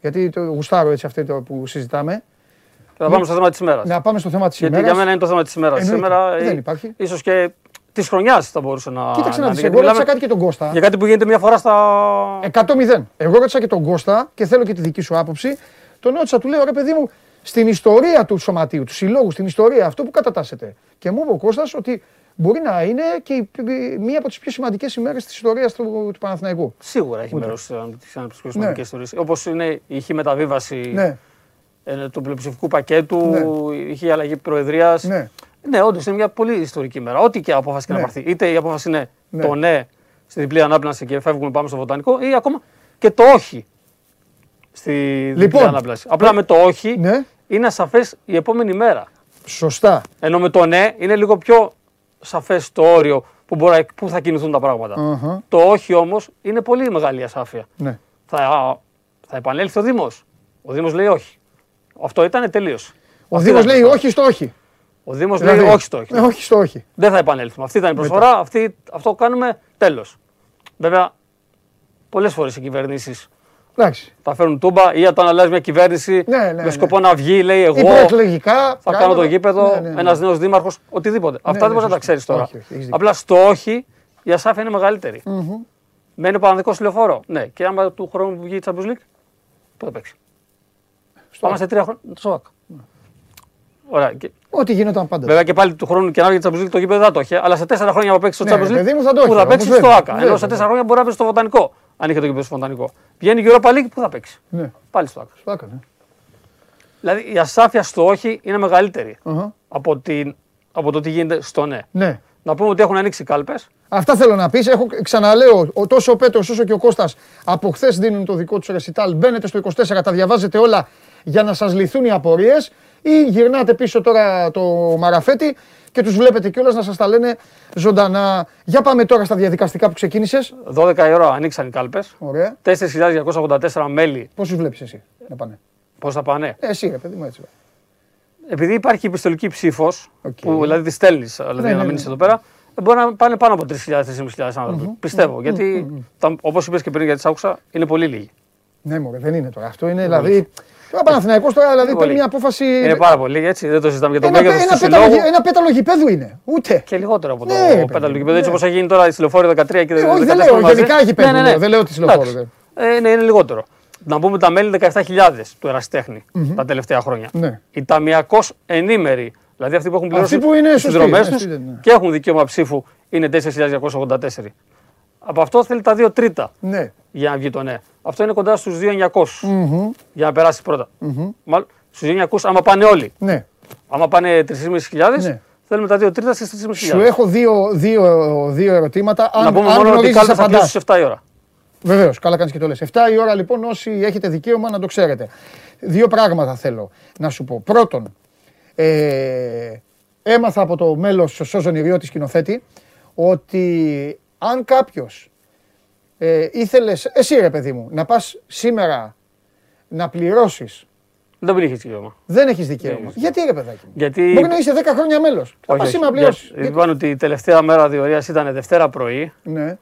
Γιατί το γουστάρω έτσι αυτό το που συζητάμε. Και θα πάμε στο θέμα της ημέρας. Να πάμε στο θέμα της Γιατί ημέρας. για μένα είναι το θέμα της ημέρας. Εννοείται. Σήμερα Δεν υπάρχει. ίσως και της χρονιάς θα μπορούσε να. Κοίταξε να να δεις. είναι. Εγώ Γιατί ρώτησα μιλάμε κάτι και τον Κώστα. Για κάτι που γίνεται μια φορά στα. 100-0. Εγώ ρώτησα και τον Κώστα και θέλω και τη δική σου άποψη. Τον ρώτησα, του λέω ρε παιδί μου, στην ιστορία του σωματείου, του συλλόγου, στην ιστορία, αυτό που κατατάσσεται. Και μου είπε ο Κώστας ότι μπορεί να είναι και η- η- μία από τις πιο σημαντικές ημέρες της ιστορίας του, του Παναθηναϊκού. Σίγουρα έχει μέρος τη πιο σημαντική ιστορία. Όπως είναι η χ μεταβίβαση Ναι, ε, του πλειοψηφικού πακέτου, Ναι. η χ αλλαγή προεδρίας. ναι. Ναι, όντως είναι μια πολύ ιστορική ημέρα. Ό,τι και απόφαση και Ναι. να πάρθει. Είτε η απόφαση είναι Ναι. το ναι στη διπλή ανάπλαση και φεύγουμε πάμε στο βοτανικό, ή ακόμα και το όχι στη διπλή Λοιπόν. ανάπλαση. Απλά με το όχι Ναι. Είναι ασαφέ η επόμενη μέρα. Σωστά. Ενώ με το ναι είναι λίγο πιο σαφές το όριο που, μπορεί, να- που θα κινηθούν τα πράγματα. Αχα. Το όχι όμως είναι πολύ μεγάλη ασάφεια. Ναι. Θα, θα επανέλθει ο Δήμος. Ο Δήμος λέει όχι. Αυτό ήταν τελείως. Ο Δήμος λέει όχι στο όχι. Ο Δήμος Δηλαδή, λέει όχι στο όχι. ε, όχι στο όχι. Δεν θα επανέλθουμε. Αυτή ήταν η προσφορά. Αυτή, αυτό κάνουμε τέλος. Βέβαια, πολλές φορές οι κυβερνήσεις Εντάξει. τα φέρνουν τούμπα ή όταν αλλάζει μια κυβέρνηση Ναι, ναι, με ναι. σκοπό να βγει, λέει Ή εγώ προεκλογικά. θα πράγματα. κάνω το γήπεδο, Ναι, ναι, ναι. ένας νέος δήμαρχος, οτιδήποτε. Αυτά ναι, δεν μπορεί να τα σωστό. ξέρεις τώρα. Όχι, όχι, έχεις δίκιο. Απλά στο όχι η ασάφεια είναι μεγαλύτερη. Μένει ο Παναδικός λεωφόρο. Ναι, και άμα του χρόνου που βγει η Champions League, πού θα παίξει. Πάμε σε τρία χρόνια. Το ΣΟΑΚ. Ωραία. Και, Ό,τι γινόταν πάντα. βέβαια και πάλι του χρόνου και να βγει η Champions League το γήπεδο δεν θα το είχε. Αλλά σε τέσσερα χρόνια που παίξει στο Ναι, Champions ρε League, παιδί μου, θα το πού είχε, θα παίξει όμως στο βέβαια, ΑΚΑ. Ενώ βέβαια, σε τέσσερα βέβαια. χρόνια μπορεί να παίξει στο Βοτανικό. Αν είχε το γήπεδο στο Βοτανικό. Βγαίνει η Europa League, πού θα παίξει; Ναι. Πάλι στο ΑΚΑ. Το έκανε. Δηλαδή η ασάφεια στο όχι είναι μεγαλύτερη Αχα. από, την, από το τι γίνεται στο ναι. Ναι. Να πούμε ότι έχουν ανοίξει κάλπες. Αυτά θέλω να πεις. Έχω, ξαναλέω, ο, τόσο ο Πέτρος όσο και ο Κώστας από χθες δίνουν το δικό τους ρεσιτάλ. Μπαίνετε στο 24, τα διαβάζετε όλα για να σας λυθούν οι απορίες. Ή γυρνάτε πίσω τώρα το μαραφέτι και τους βλέπετε κιόλας να σας τα λένε ζωντανά. Για πάμε τώρα στα διαδικαστικά που ξεκίνησες. 12 η ώρα ανοίξαν οι κάλπες. Ωραία. 4.284 μέλη. Πόσου βλέπεις εσύ να πάνε; Πώς θα πάνε; Ε, εσύ, ρε παιδί μου, έτσι. Επειδή υπάρχει επιστολική ψήφος, Οκ. που δηλαδή τη στέλνεις, δηλαδή ναι, να ναι. μείνεις εδώ πέρα, ε, μπορεί να πάνε πάνω από 3.000-4.500 άνθρωποι. Πιστεύω. Γιατί, όπως είπες και πριν, γιατί τι άκουσα, είναι πολύ λίγοι. Ναι, μωρέ, δεν είναι τώρα. Αυτό είναι δηλαδή. Ο Παναθηναϊκός τώρα δηλαδή Είναι παίρνει πολύ. μια απόφαση. Είναι πάρα πολύ λίγοι, έτσι. Δεν το συζητάμε για το Ένα, μέγεθο ένα, τους πέταλο, συλλόγου. ένα πέταλο γηπέδου είναι. Ούτε. Και λιγότερο από το Ναι, ρε παιδί πέταλο μου, γηπέδο. Έτσι ναι. όπω έχει γίνει τώρα στη λεωφόρο 13 και 14 Ε, όχι, δεν λέω, μαζί. γενικά γηπέδο Ναι, ναι, λέω, ναι. δεν λέω τη λεωφόρο, Εντάξει. Ε, ναι, είναι λιγότερο. Να πούμε τα μέλη 17.000 του ερασιτέχνη τα τελευταία χρόνια. Ναι. Οι ταμιακώς ενήμεροι, δηλαδή αυτοί που έχουν πληρώσει Αυτοί που είναι τις σωστοί, δρομές ναι, τους σωστοί, ναι. και έχουν δικαίωμα ψήφου είναι 4.284. Από αυτό θέλει τα 2 τρίτα Ναι. για να βγει το ναι. Αυτό είναι κοντά στους 2.900 για να περάσει πρώτα. Μάλλον στους 2.900 άμα πάνε όλοι. ναι. Άμα πάνε 3.500 Ναι. θέλουμε τα 2 τρίτα στις 3.500. Σου έχω δύο, δύο, δύο ερωτήματα. Αν, να πούμε αν μόνο ότι οι γνωρίζεις, κάλπες θα απαντάς. κλείσουν στις 7 η ώρα. Βεβαίως, καλά κάνεις και το λες. 7 η ώρα λοιπόν, όσοι έχετε δικαίωμα να το ξέρετε. Δύο πράγματα θέλω να σου πω. Πρώτον, ε, έμαθα από το μέλος Σόζον Ιριώτης σκηνοθέτη ότι αν κάποιος ε, ήθελες, εσύ ρε παιδί μου, να πας σήμερα να πληρώσεις. Δεν τον είχε δικαίωμα. Δεν έχεις δικαίωμα. Γιατί ρε παιδάκι μου; Γιατί... Μπορεί να είσαι 10 χρόνια μέλος. Θα Όχι, πας όχι. σήμερα να πληρώσεις. Για- Είπαν ότι η τελευταία μέρα διορίας ήταν Δευτέρα πρωί. Ναι.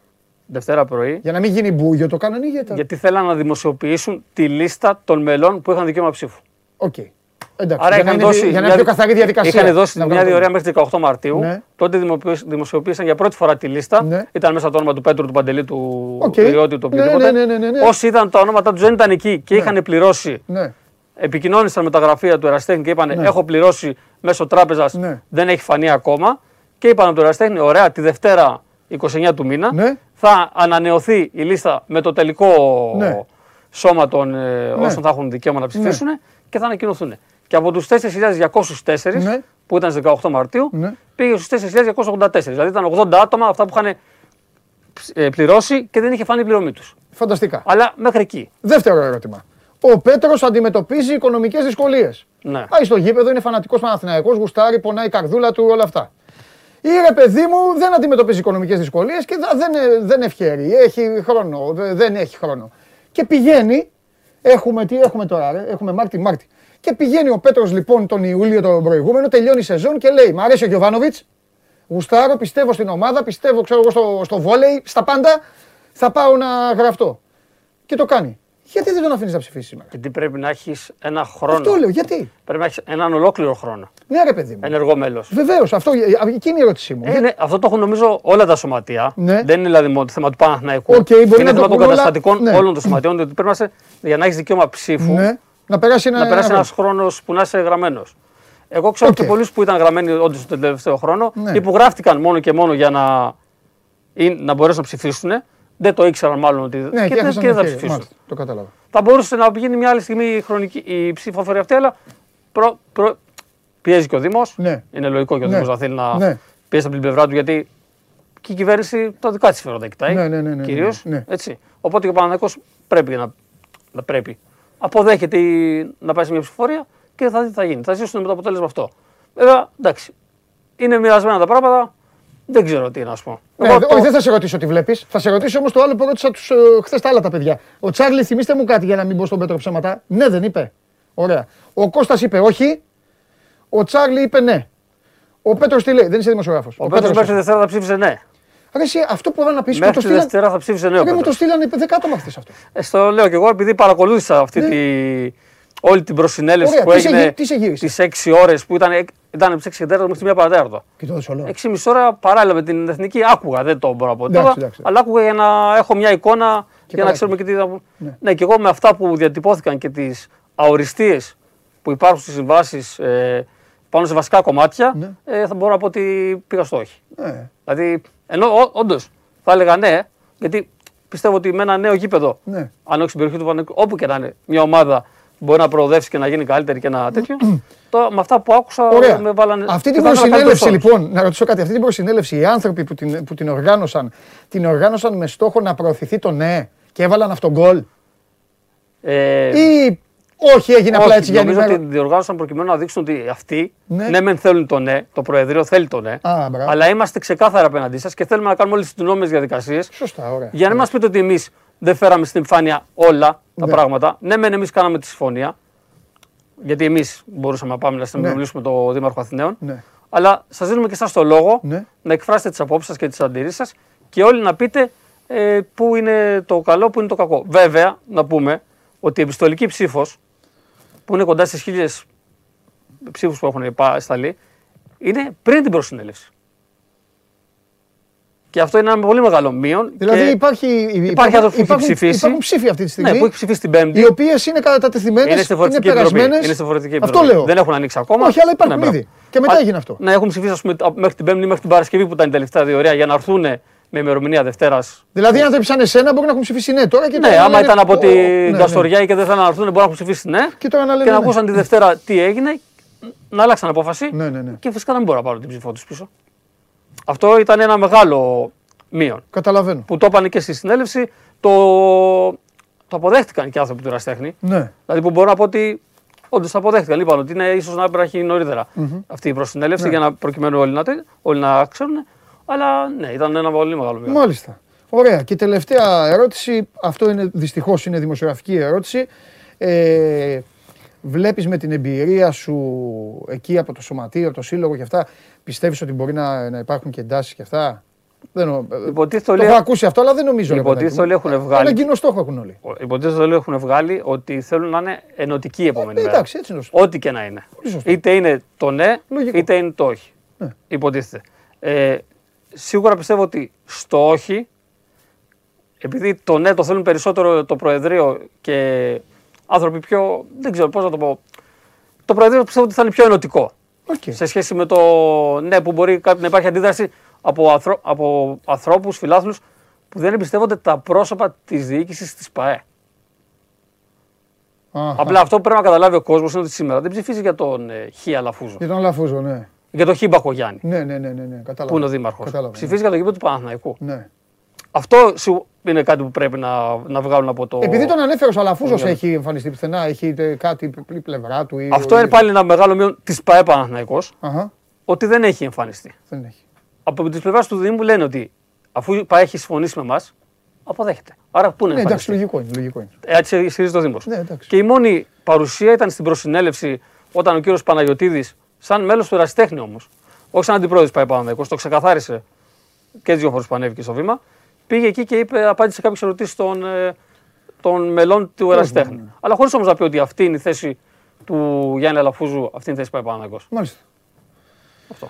Δευτέρα πρωί. Για να μην γίνει μπούγιο το κάνανε γιατί. Γιατί θέλαν να δημοσιοποιήσουν τη λίστα των μελών που είχαν δικαίωμα ψήφου. Οκ. Εντάξει. Άρα για να είχαν είναι, δώσει. για να μια- είναι πιο καθαρή διαδικασία. Είχαν δώσει Να μια βγάλουν διορία το- μέχρι 18 Μαρτίου. Ναι. Τότε δημοποιήσ- δημοσιοποίησαν για πρώτη φορά τη λίστα. Ναι. Ήταν μέσα το όνομα του Πέτρου, του Παντελή, του Οκ. Περιότη, του Ναι, οποιοδήποτε. ναι, ναι, ναι, ναι. Όσοι ήταν τα ονόματα τους δεν ήταν εκεί και είχαν πληρώσει Ναι. επικοινώνησαν με τα γραφεία του Ερασιτέχνη και είπαν: Έχω πληρώσει μέσω τράπεζας, Ναι. δεν έχει φανεί ακόμα. Και είπαν από το Ερασιτέχνη: Ωραία, τη Δευτέρα 29 του μήνα Ναι. θα ανανεωθεί η λίστα με το τελικό Ναι. σώμα των ε, όσων θα έχουν δικαίωμα να ψηφίσουν και θα ανακοινωθούν. Και από τους 4.204 Ναι. που ήταν στις 18 Μαρτίου Ναι. πήγε στους 4.284. Δηλαδή ήταν 80 άτομα αυτά που είχαν ε, πληρώσει και δεν είχε φάνει η πληρωμή τους. Φανταστικά. Αλλά μέχρι εκεί. Δεύτερο ερώτημα. Ο Πέτρος αντιμετωπίζει οικονομικές δυσκολίες. Ναι. Πάει στο γήπεδο, είναι φανατικός Παναθηναϊκός, γουστάρει, πονάει η καρδούλα του, όλα αυτά. Ή ρε παιδί μου δεν αντιμετωπίζει οικονομικές δυσκολίες και δα- δεν, ε, δεν ευχαίρει. Έχει χρόνο, δε- δεν έχει χρόνο. Και πηγαίνει, έχουμε τι έχουμε τώρα, ρε, έχουμε Μάρτι, Μάρτι. Και πηγαίνει ο Πέτρος λοιπόν τον Ιούλιο τον προηγούμενο, τελειώνει η σεζόν και λέει: Μ' αρέσει ο Γιωβάνοβιτς, γουστάρω, πιστεύω στην ομάδα, πιστεύω ξέρω εγώ στο, στο βόλεϊ, στα πάντα. Θα πάω να γραφτώ. Και το κάνει. Γιατί δεν τον αφήνεις να ψηφίσει σήμερα; Γιατί πρέπει να έχεις ένα χρόνο. Αυτό λέω, γιατί; Πρέπει να έχεις έναν ολόκληρο χρόνο. Ναι, ρε παιδί μου. Ενεργό μέλος. Βεβαίως, αυτό ε, εκείνη είναι η ερώτησή μου. Είναι, αυτό το έχουν νομίζω όλα τα σωματεία. Ναι. Δεν είναι δηλαδή μόνο το θέμα του Παναθηναϊκού. Οκ, μπορεί είναι να το θέμα των έχουν όλα- καταστατικών ναι. όλων των σωματείων. Ότι πρέπει να είσαι, για να έχεις δικαίωμα ψήφου, Ναι. Να περάσει ένα. να περάσει ένας ένα χρόνος που να είσαι γραμμένος. Εγώ ξέρω Οκ. και πολλούς που ήταν γραμμένοι όντως τον τελευταίο χρόνο Ναι. ή που γράφτηκαν μόνο και μόνο για να, ή να μπορέσουν να ψηφίσουν. Δεν το ήξεραν μάλλον ότι. Ναι, και, και δεν, έχασαν και δεν θα ευκαιρία. ψηφίσουν. Μάλιστα, Το κατάλαβα. Θα μπορούσε να γίνει μια άλλη στιγμή η, χρονική, η ψηφοφορία αυτή, αλλά προ, προ, πιέζει και ο Δήμος. Ναι. Είναι λογικό και ο Ναι. Δήμος να θέλει να Ναι. πιέσει από την πλευρά του, γιατί και η κυβέρνηση τα δικά της συμφέροντα κοιτάει. Ναι, ναι, ναι, ναι, Κυρίως, ναι, ναι. Έτσι. Οπότε και ο Παναθηναϊκός πρέπει να, να πρέπει. Αποδέχεται η- να πάει σε μια ψηφοφορία και θα δει τι θα γίνει. Θα ζήσουν με το αποτέλεσμα αυτό. Βέβαια, εντάξει. Είναι μοιρασμένα τα πράγματα. Δεν ξέρω τι να σου πω. Ναι, Εγώ δε- το- όχι, δεν θα σε ρωτήσω τι βλέπεις. Θα σε ρωτήσω όμως το άλλο που ρώτησα τους, ε, χθες τα άλλα τα παιδιά. Ο Τσάρλι, θυμίστε μου κάτι για να μην μπω στον Πέτρο ψέματα. Ναι, δεν είπε. Ωραία. Ο Κώστας είπε όχι. Ο Τσάρλι είπε ναι. Ο Πέτρος τι λέει, δεν είσαι δημοσιογράφος. Ο Πέτρος μέχρι τη Δευτέρα θα ψήφισε ναι. Αυτό που να πεις που Μέχρι το τη στείλαν. Δευτέρα θα ψήφισε ναι. ο Δεν μου το Πέτρος. στείλανε δεκάτομα χθες αυτό. Ε, στο λέω και εγώ επειδή παρακολούθησα αυτή Ναι. τη, όλη την προσυνέλευση Ωραία, που τι σε έγινε γύ- τι σε γύρισε; τις 6 ώρες που ήταν, ήταν από τις 6 και 4 μέχρι τη 1 παρατέταρτο. Και το έδωσε όλο. 6,5 ώρα παράλληλα με την εθνική άκουγα, δεν το μπορώ να πω Εντάξει, τώρα, εντάξει. αλλά άκουγα για να έχω μια εικόνα για καλά να ξέρουμε και τι θα Ναι. ναι. και εγώ με αυτά που διατυπώθηκαν και τις αοριστείες που υπάρχουν στις συμβάσεις ε, πάνω σε βασικά κομμάτια, Ναι. ε, θα μπορώ να πω ότι πήγα στο όχι. Ναι. Δηλαδή, ενώ όντως θα έλεγα ναι, γιατί πιστεύω ότι με ένα νέο γήπεδο, Ναι. αν όχι στην περιοχή του Παναγικού, όπου και να είναι, μια ομάδα μπορεί να προοδεύσει και να γίνει καλύτερη και ένα τέτοιο. το, με αυτά που άκουσα Ωραία. με βάλανε. Αυτή και την θα ήθελα να κάνω προσυνέλευση περισσότερο. λοιπόν, να ρωτήσω κάτι, αυτή την προσυνέλευση οι άνθρωποι που την, που την οργάνωσαν, την οργάνωσαν με στόχο να προωθηθεί το ναι και έβαλαν αυτόν γκολ; Ε, ή όχι έγινε απλά όχι, έτσι για νομίζω ότι ενημέρωση. διοργάνωσαν προκειμένου να δείξουν ότι αυτοί Ναι. ναι, μεν θέλουν το ναι, το Προεδρείο θέλει το ναι, Α, μπράβο. αλλά είμαστε ξεκάθαρα απέναντί σας και θέλουμε να κάνουμε όλες τις νόμιμες διαδικασίες Σωστά, ωραία. Για να μην μας πείτε ότι εμείς δεν φέραμε στην επιφάνεια όλα τα Ναι. πράγματα. Ναι, μεν εμείς κάναμε τη συμφωνία. Γιατί εμείς μπορούσαμε να πάμε να συνομιλήσουμε με τον Δήμαρχο Αθηναίων. Ναι. Αλλά σας δίνουμε και εσάς το λόγο Ναι. να εκφράσετε τις απόψεις σας και τις αντιρρήσεις σας και όλοι να πείτε ε, πού είναι το καλό, πού είναι το κακό. Βέβαια, να πούμε ότι η επιστολική ψήφος, που είναι κοντά στις χίλιες ψήφους που έχουν πά- σταλεί, είναι πριν την προσυνέλευση. Και αυτό είναι ένα πολύ μεγάλο μείον. Δηλαδή και- υπάρχει, Υπάρχει άνθρωπο που έχει υπάρχουν, ψηφίσει. υπάρχουν ψήφοι αυτή τη στιγμή. Ναι, που έχει ψηφίσει την Πέμπτη. Οι οποίες είναι κατατεθειμένες, Είναι είναι, στη φορετική επιτροπή. περασμένες. Είναι στη φορετική Αυτό επιτροπή. λέω. Δεν έχουν ανοίξει ακόμα. Όχι, αλλά υπάρχουν Ναι, μπράβο. ήδη. Και μετά Α, έγινε αυτό. Ναι, έχουν ψηφίσει ας πούμε, από- μέχρι την Πέμπτη, μέχρι την Παρασκευή που ήταν η τελευταία διορία για να έρθουν με ημερομηνία Δευτέρας. Δηλαδή, αν δεν ψάνε εσένα, μπορεί να έχουν ψηφίσει ναι τώρα και Ναι, τώρα να άμα λένε, ήταν από «Ω, την ναι, ναι». Καστοριά και δεν θέλανε να έρθουν, μπορεί να έχουν ψηφίσει ναι. Και τώρα να λένε και να ναι. ακούσαν τη Δευτέρα τι έγινε, να αλλάξαν απόφαση. Ναι, ναι, ναι. Και φυσικά να μην μπορούν να πάρουν την ψήφο τους πίσω. Αυτό ήταν ένα μεγάλο μείον. Καταλαβαίνω. Που το είπαν και στη συνέλευση, το, το αποδέχτηκαν και οι άνθρωποι του Εραστέχνη. Ναι. Δηλαδή που μπορώ να πω ότι όντως το αποδέχτηκαν. Είπαν ότι είναι ίσως να έπρεπε να έχει νωρίτερα αυτή η προσυνέλευση Ναι. για να προκειμένου όλοι να, τε- όλοι να ξέρουν. Αλλά ναι, ήταν ένα πολύ μεγάλο βήμα. Μάλιστα. Ωραία. Και τελευταία ερώτηση. Αυτό είναι δυστυχώς είναι δημοσιογραφική ερώτηση. Ε, Βλέπεις με την εμπειρία σου εκεί από το σωματείο, από το σύλλογο και αυτά, πιστεύεις ότι μπορεί να, να υπάρχουν και εντάσεις και αυτά; Δεν, νο- Υποτίθεται το όλοι, έχω ακούσει αυτό, αλλά δεν νομίζω. ρε υποτίθεται παιδάκι μου. όλοι έχουν βγάλει. Ένα κοινό στόχο έχουν όλοι. υποτίθεται όλοι έχουν βγάλει ότι θέλουν να είναι ενωτική η επόμενη Ε, μέρα. εντάξει, έτσι είναι. το Ό,τι και να είναι. Πολύ σωστό. Είτε είναι το ναι, Λογικό. είτε είναι το όχι. Ναι. Υποτίθεται. Ε, σίγουρα πιστεύω ότι στο όχι, επειδή το ναι το θέλουν περισσότερο το Προεδρείο και άνθρωποι πιο. Δεν ξέρω πώς να το πω. Το Προεδρείο πιστεύω ότι θα είναι πιο ενωτικό. Οκ. Σε σχέση με το ναι που μπορεί κάποιο να υπάρχει αντίδραση από, ανθρω... από ανθρώπους, φιλάθλους που δεν εμπιστεύονται τα πρόσωπα της διοίκησης της ΠΑΕ. Αχα. Απλά αυτό που πρέπει να καταλάβει ο κόσμος είναι ότι σήμερα δεν ψηφίζει για τον ε, Χ Αλαφούζο. Για τον Αλαφούζο, ναι. Για τον Χ Μπακογιάννη. Ναι, ναι, ναι, ναι, ναι. Κατάλαβα. Που είναι ο Δήμαρχος. Κατάλαβα, ναι. Ψηφίζει για το γήπεδο του Παναθηναϊκού. Ναι. Αυτό σιγου- είναι κάτι που πρέπει να, να βγάλουν από το. Επειδή τον ανέφερε ο Αλαφούζο Ωραία. έχει εμφανιστεί πουθενά, έχει ε, κάτι η πλευρά του. Ή Αυτό είναι πάλι ένα μεγάλο μείον της ΠαΕ Παναθηναϊκός, Αχα, ότι δεν έχει εμφανιστεί. δεν έχει. Από τη πλευράς του Δήμου λένε ότι αφού η ΠαΕ έχει συμφωνήσει με εμάς, αποδέχεται. Άρα πού είναι Ναι, εντάξει, εμφανιστεί; λογικό είναι. Λογικό είναι. Έτσι ισχυρίζει το Δήμος. Ναι, εντάξει. και η μόνη παρουσία ήταν στην προσυνέλευση όταν ο κύριος Παναγιοτήδη, σαν μέλος του Εραστέχνη όμως, όχι σαν αντιπρόεδρος ΠαΕ Παναθηναϊκός, το ξεκαθάρισε και δύο φορέ που ανέβηκε στο βήμα, πήγε εκεί και είπε, απάντησε κάποιες ερωτήσεις των, ε, των μελών του Εραστέχνη. ναι. Αλλά χωρίς όμως να πει ότι αυτή είναι η θέση του Γιάννη Αλαφούζου, αυτή είναι η θέση ΠαΕ Παναθηναϊκός. Μάλιστα. Αυτό.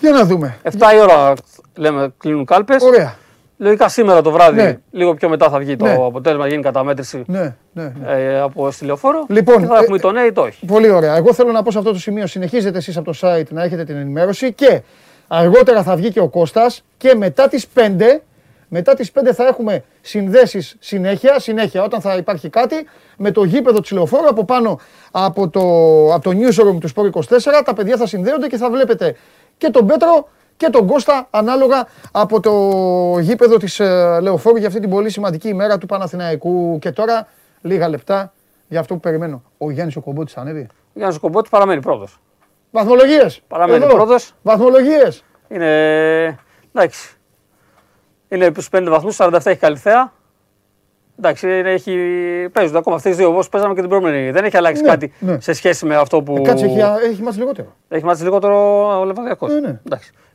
Για να δούμε. 7 η ώρα λέμε κλείνουν κάλπες. Ωραία. Λογικά σήμερα το βράδυ, Ναι. λίγο πιο μετά θα βγει το Ναι. αποτέλεσμα, γίνει καταμέτρηση Ναι, ναι, ναι. ε, από στη λεωφόρο. Λοιπόν, και θα έχουμε ε, το ναι ή το όχι. Πολύ ωραία. Εγώ θέλω να πω σε αυτό το σημείο, συνεχίζετε εσείς από το site να έχετε την ενημέρωση και αργότερα θα βγει και ο Κώστας και μετά τις 5, μετά τις 5 θα έχουμε συνδέσεις συνέχεια, συνέχεια όταν θα υπάρχει κάτι με το γήπεδο της Λεωφόρου από πάνω από το, από το newsroom του Sport 24 τα παιδιά θα συνδέονται και θα βλέπετε και τον Πέτρο και τον Κώστα ανάλογα από το γήπεδο της ε, Λεωφόρου για αυτή την πολύ σημαντική ημέρα του Παναθηναϊκού και τώρα λίγα λεπτά για αυτό που περιμένω. Ο Γιάννης ο Κομπότης θα ανέβει. Ο Γιάννης Κομπότη παραμένει πρώτος. Βαθμολογίες. Παραμένει πρώτος. Βαθμολογίες. Είναι. Εντάξει. Είναι στους 5 βαθμούς, 47 έχει καλυθέα. Εντάξει, είναι, έχει, παίζουν ακόμα αυτές τι δύο όπως παίζαμε και την προηγούμενη. Δεν έχει αλλάξει Ναι, κάτι ναι. σε σχέση με αυτό που. Κάτσε, έχει, έχει μάτσει λιγότερο. Έχει μάθει λιγότερο ο Λεβαδιακός. Ναι, ναι.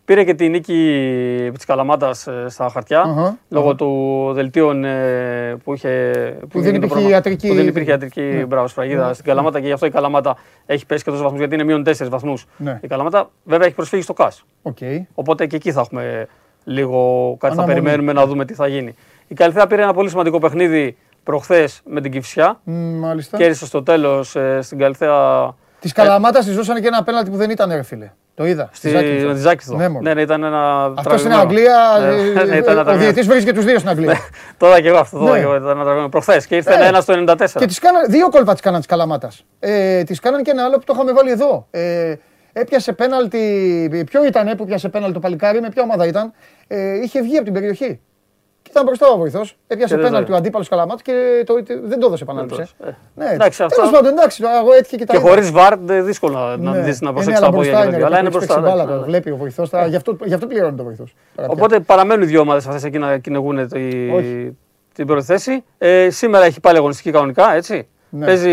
Πήρε και τη νίκη της Καλαμάτας στα χαρτιά Αχα, λόγω αχα. του δελτίων ε, που, είχε, Που δεν είχε το υπήρχε πρόβλημα. ιατρική- Που δεν υπήρχε ιατρική Ναι. μπράβο σφραγίδα στην Καλαμάτα και γι' αυτό η Καλαμάτα έχει πέσει και τόσους βαθμούς γιατί είναι μείον 4 βαθμούς. Ναι. Η Καλαμάτα βέβαια έχει προσφύγει στο ΚΑΣ. Οκ. Οπότε και εκεί θα έχουμε λίγο κάτι θα Αναμονή. περιμένουμε να δούμε τι θα γίνει. Η Καλλιθέα πήρε ένα πολύ σημαντικό παιχνίδι προχθές με την Κηφισιά. Μ, Μάλιστα. Κέρδισε στο τέλος στην Καλλιθέα. Της Καλαμάτας της δώσανε και ένα πέναλτι που δεν ήταν, ρε φίλε. Το είδα. Στη, Ζάκυνθο. με τη Ζάκυνθο. Ναι, μωρέ. ναι, ναι, ήταν ένα. Αυτός στην τραβηγμένο. Αγγλία. Ναι, ε, ναι, ε, ήταν ένα ο τραβηγμένο. διαιτητής βρίσκει και τους δύο στην Αγγλία. Το είδα και εγώ αυτό. Το είδα Ναι. και εγώ. Ήταν ένα τραβηγμένο. Προχθές και ήρθε Ε, ένα στο 94. Και τις κάνανε, δύο κόλπα τη κάναν της Καλαμάτας. Ε, τη κάνανε και ένα άλλο που το είχαμε βάλει εδώ. Ε, έπιασε πέναλτι. Ποιο ήταν που πιάσε πέναλτι το παλικάρι, με ποια ομάδα ήταν. Ε, είχε βγει από την περιοχή. Και ήταν μπροστά ο βοηθός. Έπιασε Και δεν πέναλτι το- ο αντίπαλος Καλαμάτα και το, δεν το έδωσε επανάληψη. το έδωσε. Ναι, Εντάξει, αυτό- Τέλος πάντων, εντάξει, εγώ έτυχε και τα Και είδα. χωρίς βαρ δεν δύσκολο να, να Ναι. δεις να Ε, προσέξεις ναι, τα αλλά πόδια. μπροστά και είναι, τέτοια. Αλλά είναι έχει μπροστά. παίξει μπάλα ναι, τώρα, ναι. Βλέπει ο βοηθός. Γι' αυτό, γι' αυτό πληρώνει το βοηθό. Οπότε παραμένουν οι δύο ομάδες αυτέ εκεί να κυνηγούν τη, Όχι. την πρώτη θέση. Ε, σήμερα έχει πάλι αγωνιστική κανονικά, έτσι. Ναι. Παίζει,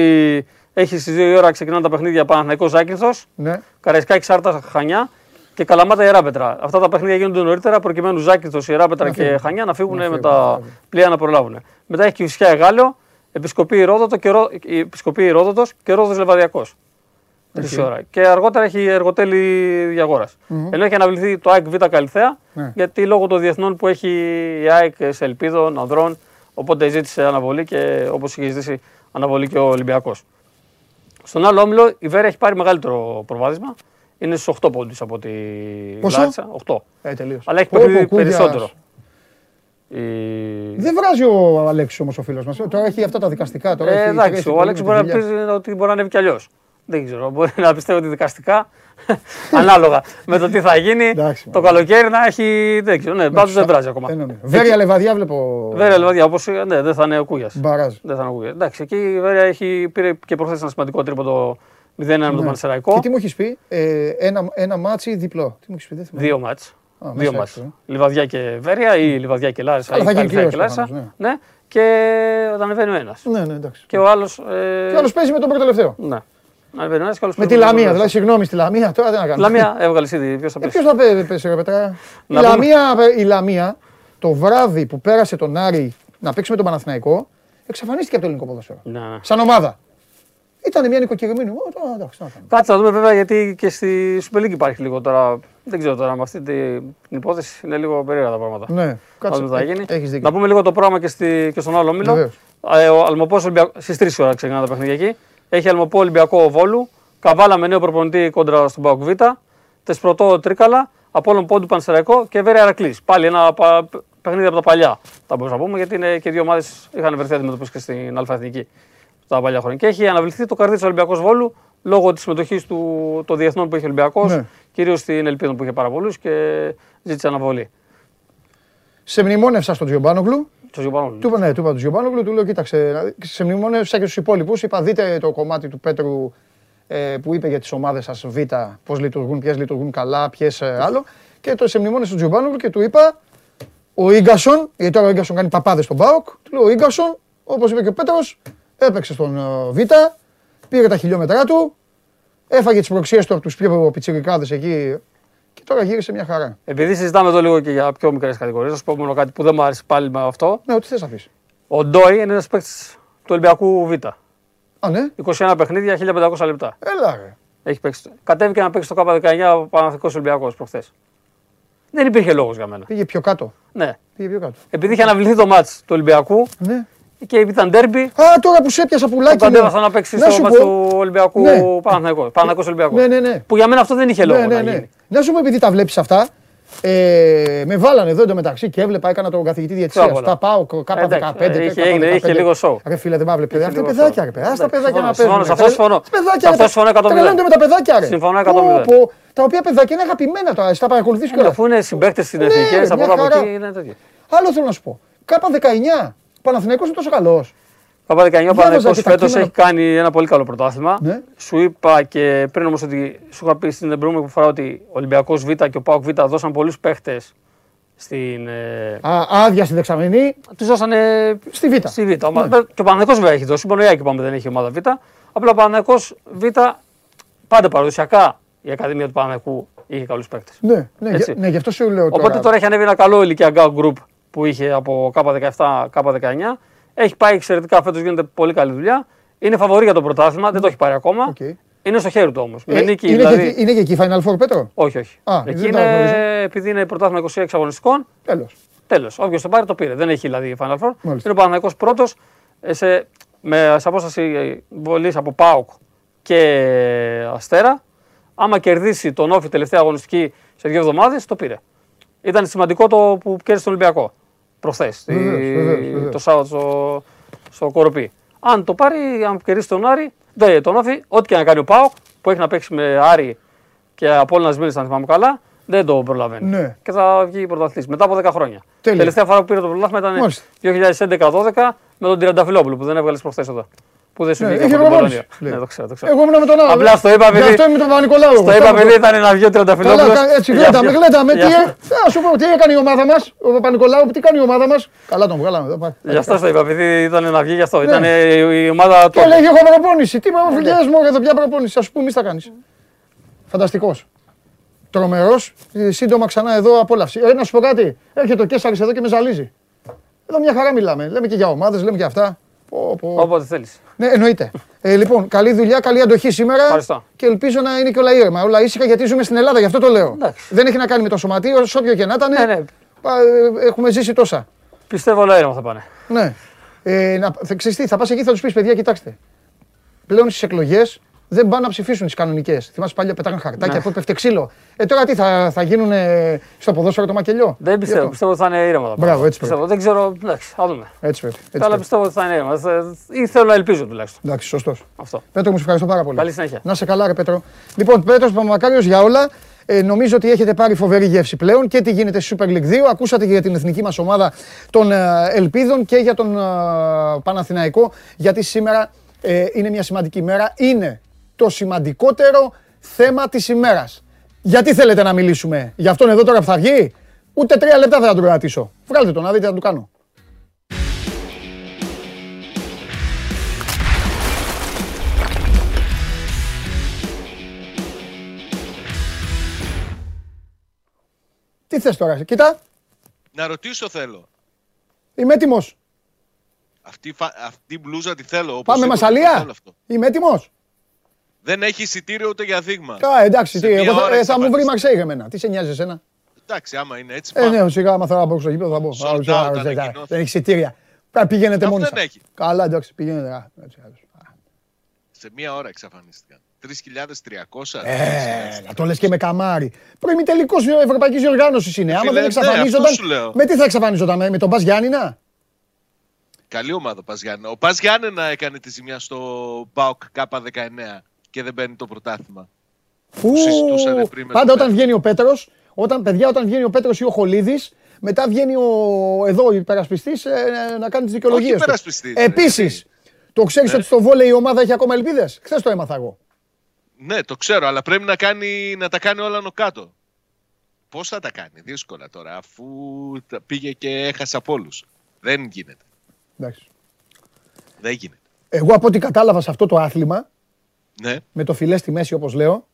έχει στις 2 η ώρα ξεκινάνε τα παιχνίδια Παναθηναϊκός Ζάκυνθο, Ναι. Καραϊσκάκη Σάρτα Χανιά και Καλαμάτα Ιεράπετρα. Αυτά τα παιχνίδια γίνονται νωρίτερα προκειμένου Ζάκυνθο, Ιεράπετρα Να και φύγουν. Χανιά να φύγουν Να με φύγουν, τα μπράβο. πλοία να προλάβουν. Μετά έχει Κυφσιά Εγάλεο, Επισκοπή Ηρόδοτο και, Ρο... η Επισκοπή Ηρόδοτος και Ρόδος Λεβαδιακός. Τρεις ώρα. Και αργότερα έχει εργοτέλη Διαγόρας. Ενώ έχει αναβληθεί το ΑΕΚ Β Καλυθέα, Ναι. γιατί λόγω των διεθνών που έχει η ΑΕΚ σε Ελπίδων, Ανδρών, οπότε ζήτησε αναβολή και όπως είχε ζητήσει αναβολή και ο Ολυμπιακός. Στον άλλο όμιλο η Βέρεια έχει πάρει μεγαλύτερο προβάδισμα. Είναι στους 8 πόντους από τη Πόσο; Λάρισα. 8. Ε, τελείως. Αλλά έχει Πω, παιχνίδι πω, Κούγιας. περισσότερο. Η... Δεν βράζει ο Αλέξης όμως ο φίλος μας. Τώρα έχει αυτά τα δικαστικά. Τώρα Ε, έχει εντάξει, τρέχει ο πολύ Άλεξ με μπορεί τη να δουλειά. πει ότι μπορεί να ανέβει κι αλλιώς. Δεν ξέρω. Μπορεί να πιστεύω ότι δικαστικά, ανάλογα με το τι θα γίνει, Εντάξει, το μωρέ. καλοκαίρι να έχει. Δεν ξέρω. Ναι, πάντως δεν βράζει ακόμα. Δεν νομίζω. Βέρεια Λεβαδιά βλέπω. Βέρεια Λεβαδιά, όπω ναι, δεν θα είναι ο Κούγιας. Μπαράζ. Δεν θα είναι ο Κούγιας. Εντάξει, εκεί η Βέρεια έχει, πήρε και προχθές ένα σημαντικό τρίποντο 0-1 με τον Ναι. Πανσεραϊκό. Και τι μου έχεις πει, ε, ένα, ένα μάτσι διπλό; Τι μου έχεις πει, δεν θυμάμαι. Δύο μάτς. Α, Δύο μέσα μάτς. έξω, Λιβαδιά και Βέρεια ή Λιβαδιά και Λάρισα. Αλλά ή θα γίνει Καλυθέα κλήρωση και Λάρισα. προφανώς, Ναι. Και όταν ανεβαίνει ο ένας. Ναι, ναι, εντάξει. Και ο άλλος. Ε... Και άλλος παίζει με τον πρώτο τελευταίο. Ναι. Ανεβαίνει ο ένας και ο άλλος Με παίζει τη τον Λαμία, πρώτο. δηλαδή, συγγνώμη, στη Λαμία τώρα δεν να κάνω. Λαμία έβγαλες ήδη. Ποιος θα Ε, πέσει. Ποιος θα πέ- πέσει, ρε Πετρά. Η Να πούμε- Λαμία, η Λαμία, το βράδυ που πέρασε τον Άρη να παίξει με τον Παναθηναϊκό, εξαφανίστηκε από το ελληνικό ποδόσφαιρο. Ναι, ναι. Σαν ομάδα. Ήταν μια νοικοκυρεμένη. Ω, τώρα, εντάξει, να κάνουμε. Κάτσε να δούμε βέβαια γιατί και στη Super League υπάρχει λίγο τώρα. Δεν ξέρω τώρα με αυτή την υπόθεση είναι λίγο περίεργα τα πράγματα. Ναι, Να κάτσε. δούμε τι θα γίνει. Έχεις δίκιο. Να πούμε λίγο το πρόγραμμα και, στη, και στον άλλο όμιλο. Βεβαίως. Ε, Ο Αλμοπός στις 3 ώρα ξεκινά τα παιχνίδια εκεί. Έχει Αλμοπό Ολυμπιακό Βόλου. Καβάλα με νέο προπονητή κόντρα στον Πάοκ Β. Τεσπρωτό Τρίκαλα. Απόλων Πόντου Πανσεραϊκό και Βέρεια Αρακλή. Πάλι ένα πα- παιχνίδια από τα παλιά. Θα μπορούσαμε να πούμε γιατί είναι και δύο ομάδες είχαν βρεθεί αντιμετωπίσει και στην Αλφα Εθνική τα παλιά χρόνια. Και έχει αναβληθεί το καρδί της Ολυμπιακός Βόλου λόγω της συμμετοχής του των διεθνών που είχε ο Ολυμπιακός, Ναι. κυρίως στην Ελπίδα που είχε πάρα πολλούς και ζήτησε αναβολή. Σε μνημόνευσα στον Τζιομπάνογλου. Το Ζιωπανόλου. Του είπα, ναι, του είπα τον Τζιομπάνογλου, του λέω: Κοίταξε, να δει- σε μνημόνευσα και στους υπόλοιπους. Είπα: Δείτε το κομμάτι του Πέτρου ε, που είπε για τις ομάδες σας Β, πώς λειτουργούν, ποιες λειτουργούν καλά, ποιες άλλο. Και το σε μνημόνευσα στον Τζιομπάνογλου και του είπα: Ο γκασον, γιατί τώρα ο γκασον κάνει παπάδες στον Μπάουκ, του λέω: Ο γκασον, όπως είπε και ο Πέτρος, έπαιξε στον ε, Β, πήρε τα χιλιόμετρά του, έφαγε τις προξίες του από του πιο πιτσιρικάδες εκεί και τώρα γύρισε μια χαρά. Επειδή συζητάμε εδώ λίγο και για πιο μικρές κατηγορίες, θα σου πω μόνο κάτι που δεν μου άρεσε πάλι με αυτό. Ναι, ό,τι θες να πεις. Ο Ντόι είναι ένας παίκτης του Ολυμπιακού Β. Α, ναι, 21 παιχνίδια, 1500 λεπτά. έλα ρε. Έχει παίξει. Κατέβηκε να παίξει το K19 ο Παναθηνικό Ολυμπιακός προχθές. Δεν υπήρχε λόγος για μένα. Πήγε πιο κάτω. Ναι. Πήγε πιο κάτω. Επειδή είχε αναβληθεί το μάτς του Ολυμπιακού Ναι. Και ήταν ντέρμπι, Α, τώρα που σε έπιασα πουλάκι. τον μου. κατέβασαν να παίξει Να στο σου μάτς πω. του Ολυμπιακού Ναι. Παναθηναϊκό. Παναθηναϊκός Ολυμπιακό. Ναι, ναι, ναι. Που για μένα αυτό δεν είχε λόγο Ναι, ναι, να ναι. γίνει. Να σου πω επειδή τα βλέπεις αυτά. Ε, με βάλανε εδώ εντωμεταξύ και έβλεπα, έκανα τον καθηγητή διαιτησίας. Ξέρω πολλά. Τα πάω K15. Εντάξει, είχε- έγινε- είχε λίγο show. Ρε φίλε, δεν πάβλε παιδιά. Αυτά λίγο παιδάκια, show. ρε παιδιά. Αυτά Εντάξει, παιδάκια να συμφωνώ, παίζουν. σε αυτό συμφωνώ. Παιδάκια, Σε αυτό ρε, συμφωνώ 100%. τρελαίνονται με τα παιδάκια, ρε. Συμφωνώ Πω, 100%. πω, Τα οποία παιδάκια είναι αγαπημένα τώρα. Στα παρακολουθείς Ναι, κιόλας. Αφού είναι συμπαίκτες στην Ναι, εθνικέ, από μια εδώ από χαρά. εκεί είναι τέτοιο. Άλλο θέλω να σου πω. K19. Παναθηναϊκός είναι τόσο καλός. Παπα 19 ο Διάβαζα Παναθηναϊκός και τα φέτος κείμενα. έχει κάνει ένα πολύ καλό πρωτάθλημα. Ναι. Σου είπα και πριν όμως ότι σου είχα πει στην προηγούμενη φορά ότι ο Ολυμπιακός Β και ο Πάοκ Β δώσαν πολλούς παίχτες στην. Ε, Α, άδεια στη δεξαμενή. τους δώσανε Στη Β. στη Β. Ο- Και ο Παναθηναϊκός βέβαια έχει δώσει. Μόνο η Άκη είπαμε δεν έχει ομάδα Β. Απλά ο Παναθηναϊκός Β πάντα παραδοσιακά η Ακαδημία του Παναθηναϊκού είχε καλούς παίχτες. Ναι, ναι, Έτσι. γι- ναι, γι' αυτό σου λέω τώρα. Οπότε τώρα έχει ανέβει ένα καλό ηλικιακό group που είχε από Κ17, Κ19. Έχει πάει εξαιρετικά φέτος, γίνεται πολύ καλή δουλειά. Είναι φαβορί για το πρωτάθλημα, δεν το έχει πάρει ακόμα. Οκ. Είναι στο χέρι του όμως. Ε, Με νίκη είναι, δηλαδή. και, είναι και εκεί Final Four, Πέτρο; Όχι, όχι. Α, Εκεί δεν τα είναι, γνωρίζω. επειδή είναι πρωτάθλημα 26 αγωνιστικών, Τέλος. τέλος. Όποιος το πάρει το πήρε. Δεν έχει δηλαδή Final Four. Μάλιστα. Είναι ο Παναθηναϊκός πρώτος σε, με, σε απόσταση βολής από Πάοκ και Αστέρα. Άμα κερδίσει τον Όφη τελευταία αγωνιστική σε δύο εβδομάδες, το πήρε. Ήταν σημαντικό το που κέρδισε τον Ολυμπιακό προχθές, Βεβαίως, βεβαίως, βεβαίως. το Σάββατο στο, στο Κοροπή. Αν το πάρει, αν κερδίσει τον Άρη, δεν, τον Όφη, ό,τι και να κάνει ο Πάοκ που έχει να παίξει με Άρη και από όλα να αν θυμάμαι καλά, δεν το προλαβαίνει. Ναι. Και θα βγει πρωταθλητής μετά από 10 χρόνια. Τέλεια. Τελευταία φορά που πήρε το πρωτάθλημα ήταν Μάλιστα. 2011-12 με τον Τριανταφυλόπουλο που δεν έβγαλες προχθές εδώ. Που δεν σου Ναι, βγήκε είχε από την προπόνηση, Πολωνία. λέει. Ναι, το ξέρω, το ξέρω. Εγώ ήμουν με τον άλλο. Απλά στο είπα Γι' επειδή- αυτό είμαι με τον Παπα-Νικολάου. Το είπα επειδή ήταν να βγει ο Τριανταφυλόπουλο. Καλά, έτσι γλέταμε, γλέταμε. Τι, ε, να σου πω, τι έκανε η ομάδα μας, ο Παπα-Νικολάου, τι κάνει η ομάδα μας. Καλά τον βγάλαμε εδώ. πάει. Γι' αυτό το είπα, επειδή ήταν να βγει γι' αυτό. Ναι. Ήταν η ομάδα Και του. λέει, έχω προπόνηση. Τι με φιλιές μου, εδώ πια προπόνηση. Ας πούμε, μη τα κάνεις. Φανταστικός. Τρομερός. Ε, Σύντομα ξανά εδώ απόλαυση. Ε, να σου πω κάτι. Έρχεται ο Κέσσαρης εδώ και με ζαλίζει. Εδώ μια χαρά μιλάμε. Λέμε και για ομάδες, λέμε και αυτά. Πω, πω. Όποτε θέλεις. Ναι, εννοείται. Ε, λοιπόν, καλή δουλειά, καλή αντοχή σήμερα. Ευχαριστώ. Και ελπίζω να είναι και όλα ήρεμα. Όλα ήσυχα γιατί ζούμε στην Ελλάδα, γι' αυτό το λέω. Εντάξει. Δεν έχει να κάνει με το σωματείο, όσο όποιο και να ήταν. Ναι, ναι. πα- ε, Έχουμε ζήσει τόσα. Πιστεύω όλα ήρεμα θα πάνε. Ναι. Ε, να, θα, ξέρεις τι, θα πας εκεί θα τους πεις: Παιδιά, κοιτάξτε. Πλέον στις εκλογές δεν πάνε να ψηφίσουν τις κανονικές. Θυμάσαι παλιά πετάγαν χαρτάκια, Ναι. αυτό πέφτε ξύλο. Ε, τώρα τι θα, θα γίνουν ε, στο ποδόσφαιρο το μακελιό; Δεν Γι' πιστεύω. αυτό. Πιστεύω ότι θα είναι ήρεμα. τα Μπράβο, πράγματα. έτσι Πιστεύω. Δεν ξέρω. Εντάξει, θα δούμε. Έτσι πρέπει. Έτσι Αλλά πρέπει. πιστεύω ότι θα είναι ήρεμα. Θα- Ή θέλω να ελπίζω τουλάχιστον. Εντάξει, σωστός. Αυτό. Πέτρο, μου σε ευχαριστώ πάρα πολύ. Καλή συνέχεια. Να σε καλά, ρε Πέτρο. Λοιπόν, Πέτρος Παπαμακάριος για όλα. Ε, νομίζω ότι έχετε πάρει φοβερή γεύση πλέον και τι γίνεται στη Super League 2. Ακούσατε και για την εθνική μας ομάδα των ε, Ελπίδων και για τον ε, Παναθηναϊκό. Γιατί σήμερα ε, είναι μια σημαντική μέρα. Είναι το σημαντικότερο θέμα της ημέρας. Γιατί θέλετε να μιλήσουμε; Για αυτόν εδώ τώρα που θα βγει; Ούτε τρία λεπτά δεν θα τον κρατήσω. Βγάλτε τον να δείτε τι θα του κάνω. Τι θες τώρα, κοίτα, Να ρωτήσω θέλω. είμαι έτοιμος. Αυτή, η φα- αυτή η μπλούζα τη θέλω. Όπως Πάμε είπα, Μασαλία. θέλω αυτό. Είμαι έτοιμος. Δεν έχει εισιτήριο ούτε για δείγμα. Α, εντάξει, Σε τι, μία εγώ θα, ώρα ε, έχεις θα μου βρει απαντήσει. Μαρσέη εμένα. Τι σε νοιάζει εσένα; Εντάξει, άμα είναι έτσι. Ε, πάμε. ναι, σιγά, άμα θέλω να μπω στο γήπεδο θα μπω. Sold Α, ξέρω, out δεν- δεν- ανακοινώθηκε. Δεν έχει εισιτήρια. Κα- Πηγαίνετε Αυτό μόνοι δεν σας. έχει. Καλά, εντάξει, πηγαίνετε. Α, έτσι, άλλως. Α, Σε μία ώρα εξαφανίστηκαν. 3.300. Ε, να το λες και με καμάρι. Προημιτελικός Ευρωπαϊκής Διοργάνωσης είναι. Άμα Φίλε, δεν ναι, εξαφανίζονταν, αυτό σου λέω. με τι θα εξαφανίζονταν, με, με τον Πας Γιάννηνα; Καλή ομάδα ο Πας Γιάννενα. Ο Πας Γιάννενα έκανε τη ζημιά στο ΠΑΟΚ K19 και δεν παίρνει το πρωτάθλημα. Που συζητούσανε πριν με πάντα τον όταν Πέτρο. βγαίνει ο Πέτρος, όταν, παιδιά, όταν βγαίνει ο Πέτρος ή ο Χολίδης, μετά βγαίνει ο, εδώ ο υπερασπιστής ε, να κάνει τις δικαιολογίες Όχι του. υπερασπιστής, ρε, Επίσης, εσύ. το ξέρεις Ναι. ότι στο βόλεϊ η ομάδα έχει ακόμα ελπίδες; Χθες το έμαθα εγώ. Ναι, το ξέρω, αλλά πρέπει να, κάνει, να τα κάνει όλα άνω κάτω. Πώς θα τα κάνει, δύσκολα τώρα, αφού τα πήγε και έχασε από όλους. Δεν γίνεται. Εντάξει. Δεν γίνεται. Εγώ από ό,τι κατάλαβα σε αυτό το άθλημα, Ναι, με το φιλές στη μέση όπως λέω,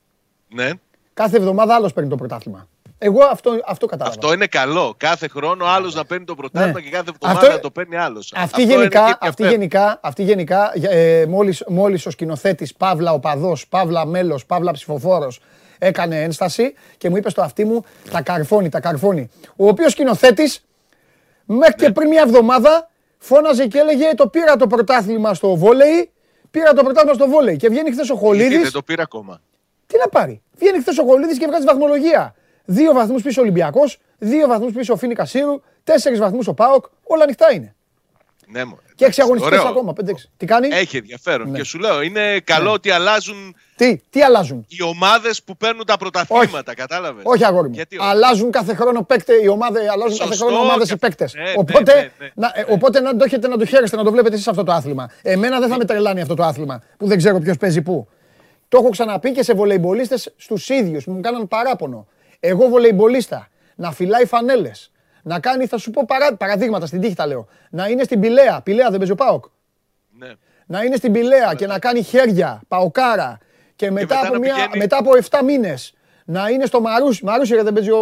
ναι. κάθε εβδομάδα άλλος παίρνει το πρωτάθλημα. Εγώ αυτό, αυτό κατάλαβα. Αυτό είναι καλό. Κάθε χρόνο άλλος να παίρνει το πρωτάθλημα Ναι. και κάθε εβδομάδα Αυτό- να το παίρνει άλλος. Αυτή γενικά, αυτή γενικά, αυτή γενικά ε, μόλις, μόλις ο σκηνοθέτης Παύλα Οπαδός, Παύλα Μέλος, Παύλα Ψηφοφόρος έκανε ένσταση και μου είπε στο αυτί μου τα καρφώνει, τα καρφώνει. Ο οποίος σκηνοθέτης μέχρι Ναι. και πριν μια εβδομάδα φώναζε και έλεγε το πήρα το πρωτάθλημα στο βόλεϊ, πήρα το πρωτάθλημα στο βόλεϊ και βγαίνει χθες ο Χολίδης. Δεν το πήρα ακόμα. Τι να πάρει; Βγαίνει χθες ο Χολίδης και βγάζει βαθμολογία. Δύο βαθμούς πίσω ο Ολυμπιακός, δύο βαθμούς πίσω ο Φίνικα Σύρου, τέσσερις βαθμούς ο Πάοκ. Όλα ανοιχτά είναι. Ναι, μωρέ. Και έξι αγωνιστικές Ωραίο. ακόμα. πέντε-έξι. Τι κάνει, Έχει ενδιαφέρον. Ναι. Και σου λέω, είναι καλό ότι αλλάζουν τι, τι αλλάζουν; οι ομάδες που παίρνουν τα πρωταθλήματα. Κατάλαβες; Όχι αγόρι μου. Γιατί όχι; αλλάζουν κάθε χρόνο παίκτες, οι ομάδες, αλλάζουν κάθε Σωστό, χρόνο ομάδες οι κα- παίκτες. ναι, ναι, οπότε, ναι, ναι, να, ε, ναι. οπότε να το έχετε να το χαίρεστε, να το βλέπετε εσείς αυτό το άθλημα. Εμένα δεν θα με τρελάνει αυτό το άθλημα που δεν ξέρω ποιος παίζει πού. Το έχω ξαναπεί και σε βολεϊμπολίστες στους ίδιους που μου κάναν παράπονο. Εγώ βολεϊμπολίστα να φυλάει φανέλες. Να κάνει, θα σου πω παρά, παραδείγματα στην τύχη τα λέω. Να είναι στην Πηλαία. Πηλαία δεν παίζει ο Πάοκ. Ναι. Να είναι στην Πηλαία και να κάνει χέρια, παοκάρα. Και μετά, μετά από, να μια, πηγαίνει- μετά από 7 μήνες να είναι στο Μαρούσι. Μαρούσι ρε, δεν παίζει ο.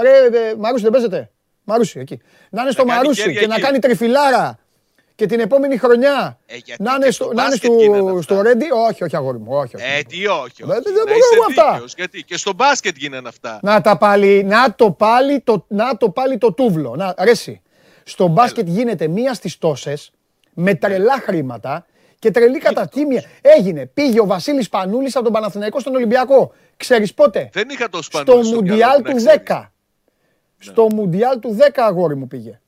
Ρε, ε, Μαρούσι δεν παίζεται. Μαρούσι εκεί. Να είναι στο κάνει Μαρούσι χέρια και να εκεί. κάνει τριφυλάρα. Και την επόμενη χρονιά Ε, γιατί να και είναι στο στο, να είναι μπάσκετ στο, γίνανε αυτά. στο Ρέντι. Όχι, όχι, αγόρι μου. Όχι, όχι. Ε, τι όχι. Δεν- όχι. δεν Να μπορώ είσαι εγώ αυτά. δίκαιος, Γιατί και στο μπάσκετ γίνανε αυτά. Να τα πάλι, να το πάλι το, να το πάλι το τούβλο. Να, ρέσει. Στο μπάσκετ γίνεται μία στις τόσες με τρελά χρήματα και τρελή κατατίμια. Έγινε. Πήγε ο Βασίλης Πανούλης από τον Παναθηναϊκό στον Ολυμπιακό. Ξέρεις πότε; Δεν είχα το Στο σπανούλι στο Μουντιάλ μυαλό μου, του να ξέρεις. 10. Στο Μουντιάλ του 10 αγόρι μου πήγε.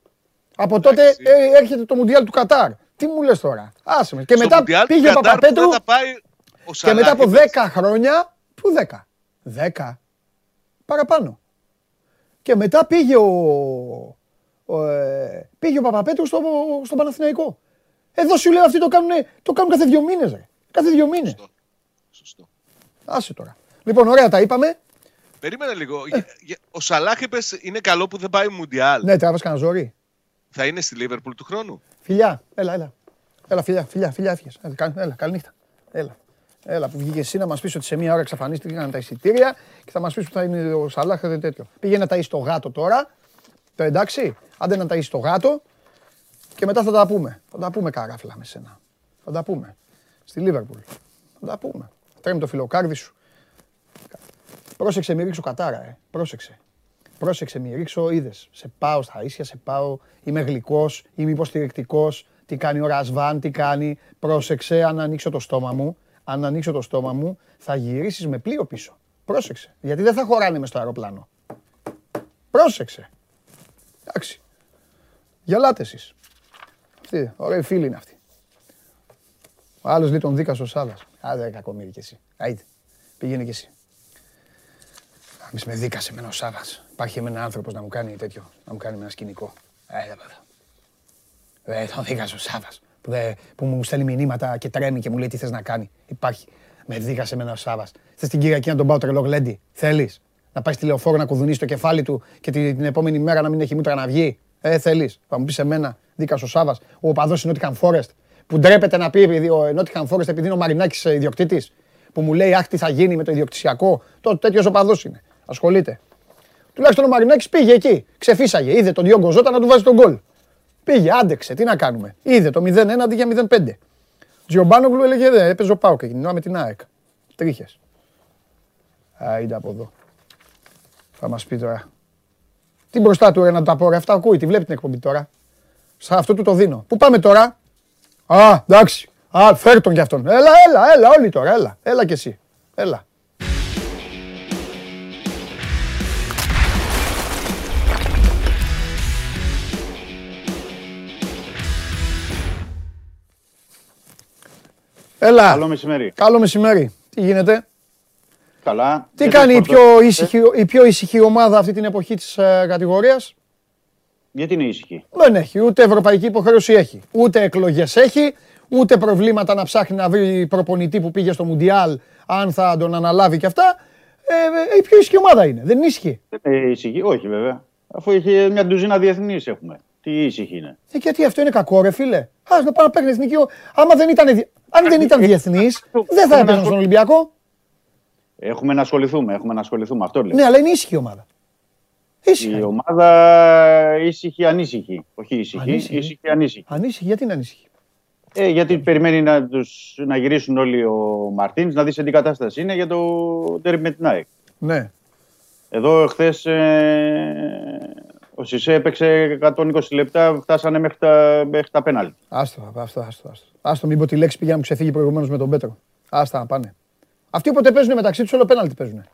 Από τότε Εντάξει. ε, έρχεται το Μουντιάλ του Κατάρ. Τι μου λες τώρα; Άσε με. Και Στο μετά Μουντιάλ του πήγε ο Κατάρ που Παπαπέτρου δεν θα πάει ο και μετά από Σαλάχη 10 χρόνια. Πού 10. 10. Παραπάνω. Και μετά πήγε ο, ο, ε, πήγε ο Παπαπέτρου στο, στο Παναθηναϊκό. Εδώ σου λέω αυτοί το κάνουν, το κάνουν κάθε δύο μήνες. Ρε. Κάθε δύο μήνες. Σωστό. Σωστό. Άσε τώρα. Λοιπόν, ωραία τα είπαμε. Περίμενε λίγο. Για- για- Ο Σαλάχ είπες, είναι καλό που δεν πάει Μουντιάλ. Ναι, τράβες κανένα ζόρι. Θα είναι στη Λίβερπουλ του χρόνου; Φιλιά, έλα, έλα. Έλα, φιλιά, φιλιά, φιλιά, έφυγες. Έλα, κα- Έλα, καληνύχτα. Έλα. Έλα, που βγήκε εσύ να μας πεις ότι σε μία ώρα εξαφανίστηκαν τα εισιτήρια και θα μας πεις που θα είναι ο Σαλάχ και τέτοιο. Πήγε να ταΐσει το γάτο τώρα. Το εντάξει, άντε να ταΐσει το γάτο και μετά θα τα πούμε. Θα τα πούμε καράφλα με σένα. Θα τα πούμε. Στη Λίβερπουλ. Θα τα πούμε. Τρέμει το φιλοκάρδι σου. Πρόσεξε, μη ρίξω κατάρα, ε. Πρόσεξε. Πρόσεξε, μη ρίξω, είδες. Σε πάω στα ίσια, σε πάω. Είμαι γλυκός, είμαι υποστηρικτικός. Τι κάνει ο Ρασβάν, τι κάνει. Πρόσεξε, αν ανοίξω το στόμα μου, αν ανοίξω το στόμα μου, θα γυρίσεις με πλοίο πίσω. Πρόσεξε. Γιατί δεν θα χωράνε μες στο αεροπλάνο. Πρόσεξε. Εντάξει. Γελάτε εσείς. Αυτή, ωραία φίλη είναι αυτή. Ο άλλος λέει τον δίκασε ο Σάβας. Άντε κακομύρι κι εσύ. Άιτε. Πήγαινε κι εσύ. Εμείς με δίκασε με ο Σάβας. Υπάρχει ένα άνθρωπος να μου κάνει τέτοιο, να μου κάνει με ένα σκηνικό. Ε, δεν πατά. Ε, τον δίκασε ο Σάβας. Που, δε- που μου στέλνει μηνύματα και τρέμει και μου λέει τι θες να κάνει; Υπάρχει. Με δίκασε με ένα Σάβας. Θες την Κυριακή να τον πάω τρελό γλέντι; Θέλεις; Να πάει στη λεωφόρο να κουδουνίσει το κεφάλι του και την, την επόμενη μέρα να μην έχει μούτρα να βγει; Ε, θέλεις; Θα μου πεις εμένα, δίκασε ο Σάβας. Ο οπαδός είναι Nottingham Forest. Που ντρέπεται να πει επειδή ο Nottingham Forest επειδή είναι ο Μαρινάκης ε, ιδιοκτήτης. Που μου λέει αχ τι θα γίνει με το ιδιοκτησιακό. Το τέτοιος οπαδός είναι. Ασχολείται. Τουλάχιστον ο Μαρινάκης πήγε εκεί. Ξεφύσαγε. Είδε τον Διόγκο Ζώτα να του βάζει τον γκολ. Πήγε, άντεξε. Τι να κάνουμε. Είδε το 0-1 αντί για 0-5. Τζιομπάνογλου έλεγε δε, έπαιζε ο Πάουκ εκείνη την ώρα με την ΑΕΚ. Τρίχες. Α, είδα από εδώ. Θα μας πει τώρα. Τι μπροστά του ρε να τα πω ρε, αυτά ακούει, τη βλέπει την εκπομπή τώρα. Σε αυτό του το δίνω. Πού πάμε τώρα; Α, εντάξει. Α, φέρ τον κι αυτόν. Έλα, έλα, έλα, όλοι τώρα, έλα. Έλα κι εσύ. Έλα. Έλα. Καλό μεσημέρι. Καλό μεσημέρι. Τι γίνεται; Καλά. Τι Και κάνει η το πιο, σπορτο- ήσυχη, η πιο ήσυχη ομάδα αυτή την εποχή της ε, κατηγορίας; Γιατί είναι ήσυχη; Δεν έχει. Ούτε ευρωπαϊκή υποχρέωση έχει. Ούτε εκλογές έχει. Ούτε προβλήματα να ψάχνει να βρει προπονητή που πήγε στο Μουντιάλ, αν θα τον αναλάβει και αυτά. Ε, ε, η πιο ήσυχη ομάδα είναι. Δεν είναι ήσυχη; Δεν είναι ήσυχη. Όχι βέβαια. Αφού έχει μια ντουζίνα διεθνεί έχουμε. Τι ήσυχη είναι; Ε, γιατί αυτό είναι κακό, ρε φίλε. Α να πάει να παίρνει εθνική. ο- Άμα δεν ήταν, δι- αν δεν ήταν διεθνής, δεν θα έπαιζαν στον Ολυμπιακό. Έχουμε να ασχοληθούμε. Έχουμε να ασχοληθούμε. Αυτό λέω. Ναι, αλλά είναι ήσυχη η ομάδα. Ήσυχη. Η ομάδα ήσυχη ανήσυχη. Όχι ήσυχη. Ανήσυχη. Ήσυχη ανήσυχη. Ανήσυχη, γιατί είναι ανήσυχη; Ε, γιατί περιμένει να, τους, να γυρίσουν όλοι ο Μαρτίνς να δεις σε τι κατάσταση είναι για το τέρμι με την ΑΕΚ. Ναι. Εδώ χθες ο Σισε έπαιξε 120 λεπτά, φτάσανε μέχρι τα, μέχρι τα πέναλτι. Άστο, άστο, άστο. Άστο, άστο μην πω τη λέξη πήγα να μου ξεφύγει προηγουμένως με τον Πέτρο. Άστα να πάνε. Αυτοί όποτε παίζουν μεταξύ τους, όλο πέναλτι παίζουν.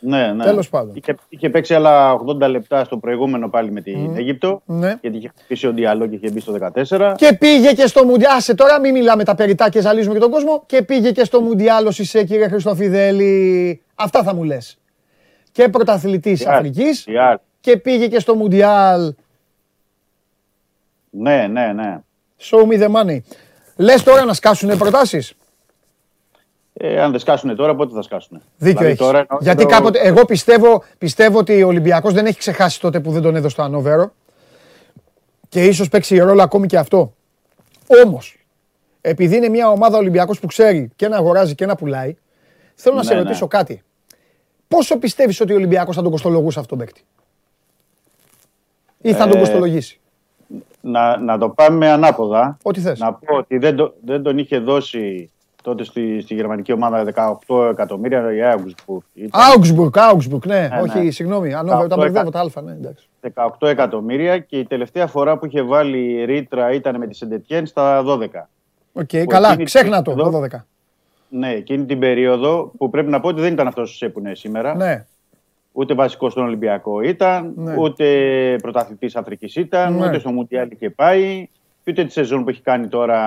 Ναι, ναι. Τέλος πάντων. Είχε, είχε παίξει άλλα 80 λεπτά στο προηγούμενο πάλι με την Αίγυπτο. Ναι. Γιατί είχε χτυπήσει ο Διαλό και είχε μπει στο 14. Και πήγε και στο Μουντιάλ. Άσε τώρα, μην μιλάμε τα περιτά και ζαλίζουμε και τον κόσμο. Και πήγε και στο Μουντιάλ ο Σισε, κύριε Χριστοφιδέλη. Αυτά θα μου λες. Και πρωταθλητής Τι άλλο, Αφρική. Τι άλλο. Και πήγε και στο Μουντιάλ. Ναι, ναι, ναι. Show me the money. Λες τώρα να σκάσουν προτάσεις; Ε, αν δεν σκάσουν τώρα, πότε θα σκάσουν. Δίκιο Δηλαδή έχεις. τώρα, ενώ- Γιατί εδώ- κάποτε, εγώ πιστεύω, πιστεύω ότι ο Ολυμπιακός δεν έχει ξεχάσει τότε που δεν τον έδωσε το Ανόβερο και ίσως παίξει ρόλο ακόμη και αυτό. Όμως, επειδή είναι μια ομάδα Ολυμπιακός που ξέρει και να αγοράζει και να πουλάει, θέλω να Ναι, σε ναι. ρωτήσω κάτι. Πόσο πιστεύεις ότι ο Ολυμπιακός θα τον κοστολογούσε αυτόν τον παίκτη; Ή θα τον Ε, κοστολογήσει. Να, να το πάμε ανάποδα. Ό,τι θες. Να πω ότι δεν, το- δεν τον είχε δώσει τότε στη, στη γερμανική ομάδα 18 εκατομμύρια η Augsburg. Ήταν Augsburg, Augsburg, ναι. ναι. Όχι, συγγνώμη. Ανόβερο, τα Αυτό μπερδεύω τα αλφα, ναι, εντάξει. 18 εκατομμύρια και η τελευταία φορά που είχε βάλει η ρήτρα ήταν με τη Σεντετιέν στα 12. Οκ, Που καλά, εκείνη ξέχνα το, εδώ- το 12. Ναι, εκείνη την περίοδο που πρέπει να πω ότι δεν ήταν αυτός ο που είναι σήμερα. Ναι, Ούτε βασικός στον Ολυμπιακό ήταν, Ναι. ούτε πρωταθλητής Αφρική ήταν, Ναι. ούτε στο Μουντιάλ είχε πάει. Και ούτε τη σεζόν που έχει κάνει τώρα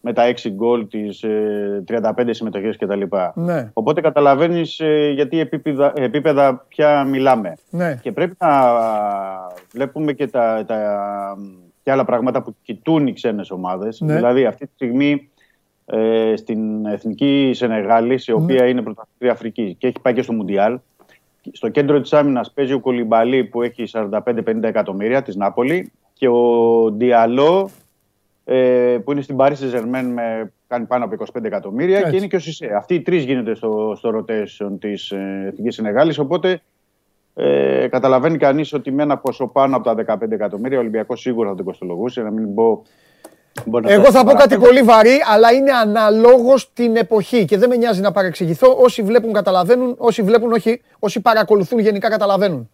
με τα 6 γκολ, τις 35 συμμετοχές κτλ. ναι, Οπότε καταλαβαίνεις γιατί επίπεδα, επίπεδα πια μιλάμε. ναι. Και πρέπει να βλέπουμε και, τα, τα, και άλλα πράγματα που κοιτούν οι ξένες ομάδες. Ναι. Δηλαδή αυτή τη στιγμή ε, στην εθνική Σενεγάλης, η οποία είναι πρωταθλήτρια Αφρικής και έχει πάει και στο Μουντιάλ, στο κέντρο της άμυνας παίζει ο Κολυμπαλή που έχει 45-50 εκατομμύρια της Νάπολη και ο Διαλό ε, που είναι στην Paris Saint-Germain με κάνει πάνω από 25 εκατομμύρια Έτσι. και είναι και ο Σισε. Αυτοί οι τρεις γίνονται στο, στο rotation της ε, Εθνικής Σενεγάλης, οπότε ε, καταλαβαίνει κανείς ότι με ένα ποσό πάνω από τα 15 εκατομμύρια ο Ολυμπιακός σίγουρα θα τον κοστολογούσε. Να μην πω. Μπορεί να Εγώ φτάσει θα πω κάτι παραπέρα. πολύ βαρύ, αλλά είναι αναλόγως την εποχή και δεν με νοιάζει να παρεξηγηθώ. Όσοι βλέπουν καταλαβαίνουν, όσοι βλέπουν όχι, όσοι παρακολουθούν γενικά καταλαβαίνουν.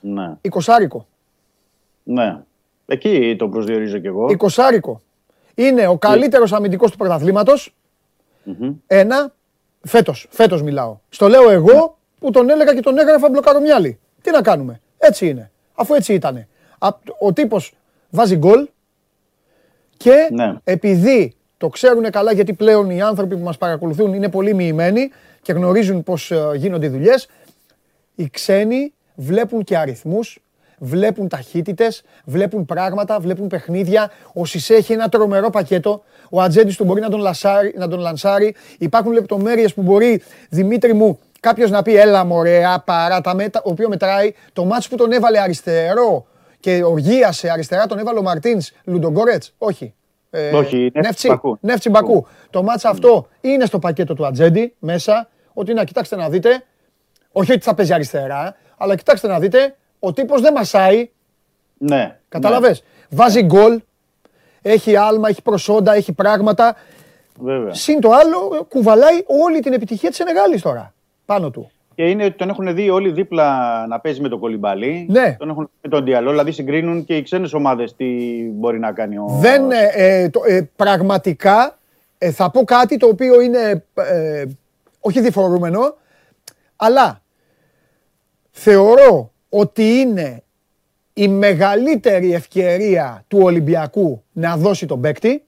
Ναι, Εικοσάρικο. ναι. Εκεί το προσδιορίζω κι εγώ. Εικοσάρικο. Είναι ο καλύτερος αμυντικός του πρωταθλήματος. Μμμ. Ένα. Φέτος. Φέτος μιλάω. Στο λέω εγώ που τον έλεγα και τον έγραφα μπλοκαρομιάλι. Τι να κάνουμε. Έτσι είναι. Αφού έτσι ήτανε. Α- Ο τύπος βάζει γκολ και Ναι. επειδή το ξέρουν καλά γιατί πλέον οι άνθρωποι που μας παρακολουθούν είναι πολύ μοιημένοι και γνωρίζουν πώς ε, γίνονται οι δουλειές, οι ξένοι βλέπουν και αριθμούς, βλέπουν ταχύτητες, βλέπουν πράγματα, βλέπουν παιχνίδια. Ο Σισε έχει ένα τρομερό πακέτο. Ο ατζέντης του μπορεί να τον, λασάρει, να τον λανσάρει. Υπάρχουν λεπτομέρειες που μπορεί, Δημήτρη μου, κάποιος να πει έλα μωρέα παρά τα μέτα, ο οποίος μετράει. Το μάτς που τον έβαλε αριστερό και οργίασε αριστερά τον έβαλε ο Μαρτίνς Λουντογκόρετς. Όχι. Ε, Όχι, Νεύτσι Νεύτσι, Μπακού. Νεύτσι Μπακού. Το μάτς αυτό είναι στο πακέτο του ατζέντη μέσα. Ότι να κοιτάξτε να δείτε, όχι ότι θα παίζει αριστερά, αλλά κοιτάξτε να δείτε, ο τύπος δεν μασάει, Ναι. κατάλαβες. Βάζει γκολ, έχει άλμα, έχει προσόντα, έχει πράγματα. Ναι, βέβαια. Συν το άλλο, κουβαλάει όλη την επιτυχία της Σενεγάλης τώρα, πάνω του. Και είναι ότι τον έχουν δει όλοι δίπλα να παίζει με τον Κολυμπαλί. Ναι. Τον έχουν δει με τον Διαλό. Δηλαδή συγκρίνουν και οι ξένες ομάδες τι μπορεί να κάνει ο. Δεν, ε, ε, το, ε, πραγματικά ε, θα πω κάτι το οποίο είναι ε, όχι διφορούμενο, αλλά θεωρώ ότι είναι η μεγαλύτερη ευκαιρία του Ολυμπιακού να δώσει τον παίκτη.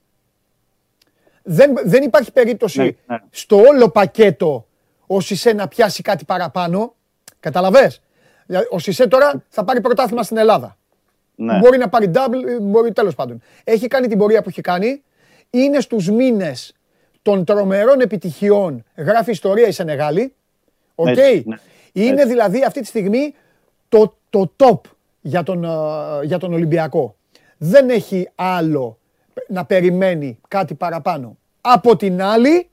Δεν, δεν υπάρχει περίπτωση Ναι, ναι. στο όλο πακέτο ο Σισε να πιάσει κάτι παραπάνω. Καταλαβες; Δηλαδή, Ο Σισε τώρα θα πάρει πρωτάθλημα στην Ελλάδα. Ναι. Μπορεί να πάρει double, μπορεί τέλος πάντων. Έχει κάνει την πορεία που έχει κάνει. Είναι στους μήνες των τρομερών επιτυχιών. Γράφει ιστορία η Σενεγάλη. Οκ. Έτσι, ναι. Είναι Έτσι. δηλαδή αυτή τη στιγμή το, το top για τον, ε, για τον Ολυμπιακό. Δεν έχει άλλο να περιμένει κάτι παραπάνω. Από την άλλη,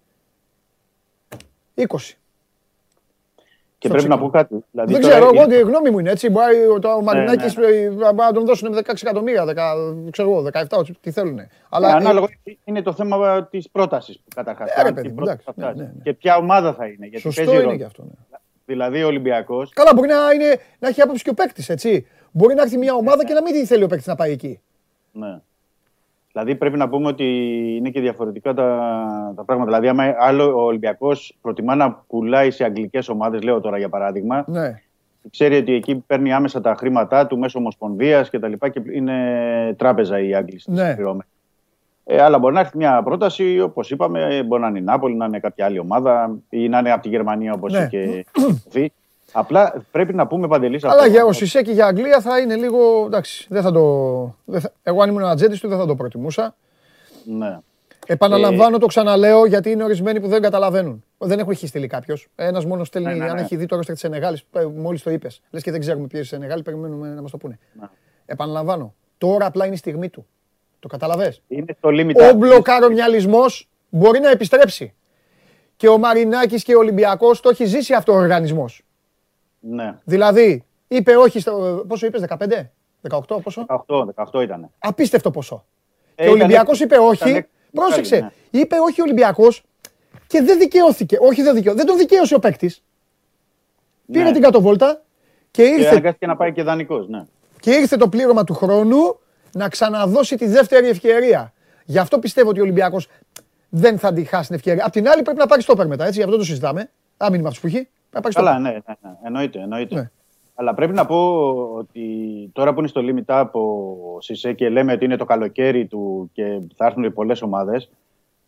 20. Και Στο πρέπει να ξεκίνημα. πω κάτι. Δηλαδή, Δεν τώρα ξέρω, εγώ είναι- τη γνώμη μου είναι έτσι. Μπορεί το- ο Μαρινάκης ναι. ε, μπορεί να τον δώσουν 16 εκατομμύρια, 10, ξέρω εγώ, 17, τι θέλουν. Αλλά Ναι, ε, ανάλογα είναι το θέμα της πρότασης καταρχάς. Ε, ρε παιδί μου, εντάξει, ναι, ναι, ναι. Και ποια ομάδα θα είναι. Γιατί σωστό παίζει είναι ρόλο. και αυτό. ναι. Δηλαδή ο Ολυμπιακό. Καλά, μπορεί να, είναι, να έχει άποψη και ο παίκτης, έτσι. Μπορεί να έρθει μια ομάδα και να μην θέλει ο παίκτης να πάει εκεί. Ναι. Δηλαδή πρέπει να πούμε ότι είναι και διαφορετικά τα, τα πράγματα. Δηλαδή, άμα άλλο ο Ολυμπιακός προτιμά να πουλάει σε αγγλικές ομάδες, λέω τώρα για παράδειγμα, Ναι. ξέρει ότι εκεί παίρνει άμεσα τα χρήματά του μέσω ομοσπονδίας και τα λοιπά και είναι τράπεζα οι Άγγλοι στις Ναι. πληρώμενες. Ε, αλλά μπορεί να έρθει μια πρόταση, όπως είπαμε, μπορεί να είναι η Νάπολη, να είναι κάποια άλλη ομάδα ή να είναι από τη Γερμανία όπως Ναι. είχε υποθεί. Απλά πρέπει να πούμε παντελής Αλλά για ο Σισε και για Αγγλία θα είναι λίγο. Εντάξει, δεν θα το. δεν θα- εγώ, αν ήμουν ατζέντης του, δεν θα το προτιμούσα. Ναι. Επαναλαμβάνω, το ξαναλέω, γιατί είναι ορισμένοι που δεν καταλαβαίνουν. Δεν έχω έχει στείλει κάποιος. Ένας μόνος στέλνει, Ναι, ναι, αν ναι. έχει δει το ρόστερ της Σενεγάλης, μόλις το είπες. Λες και δεν ξέρουμε ποιοι είναι η Σενεγάλη, περιμένουμε να μας το πούνε. Ναι. Επαναλαμβάνω, τώρα απλά είναι η στιγμή του. Το καταλαβέ. Είναι στο limit. Ο μπλοκαρομυαλισμό μπορεί να επιστρέψει. Και ο Μαρινάκης και ο Ολυμπιακός το έχει ζήσει αυτό ο οργανισμός. Ναι. Δηλαδή, είπε όχι στο. Πόσο είπες, 15, 18, πόσο; 18, 18 ήταν. Απίστευτο ποσό. Ε, και ο ήταν Ολυμπιακός έξι- είπε ήταν όχι. έξι- Πρόσεξε. ναι. Είπε όχι ο Ολυμπιακός και δεν δικαιώθηκε. Όχι, δεν δικαιώθηκε. Δεν τον δικαίωσε ο παίκτης. Πήρε Ναι. την κατοβόλτα και Και ήρθε, αναγκάστηκε να πάει και δανεικός. Ναι. και ήρθε το πλήρωμα του χρόνου να ξαναδώσει τη δεύτερη ευκαιρία. Γι' αυτό πιστεύω ότι ο Ολυμπιακός δεν θα τη χάσει την ευκαιρία. Απ' την άλλη πρέπει να πάρει στόπερ μετά, έτσι, γι' αυτό το συζητάμε. Αν μείνουμε αυτούς που έχει, πρέπει να πάρεις Καλά, στόπερ. ναι, ναι, ναι. Εννοείται, εννοείται. Ναι. Αλλά πρέπει να πω ότι τώρα που είναι στο limit up ο Σισε και λέμε ότι είναι το καλοκαίρι του και θα έρθουν πολλές ομάδες,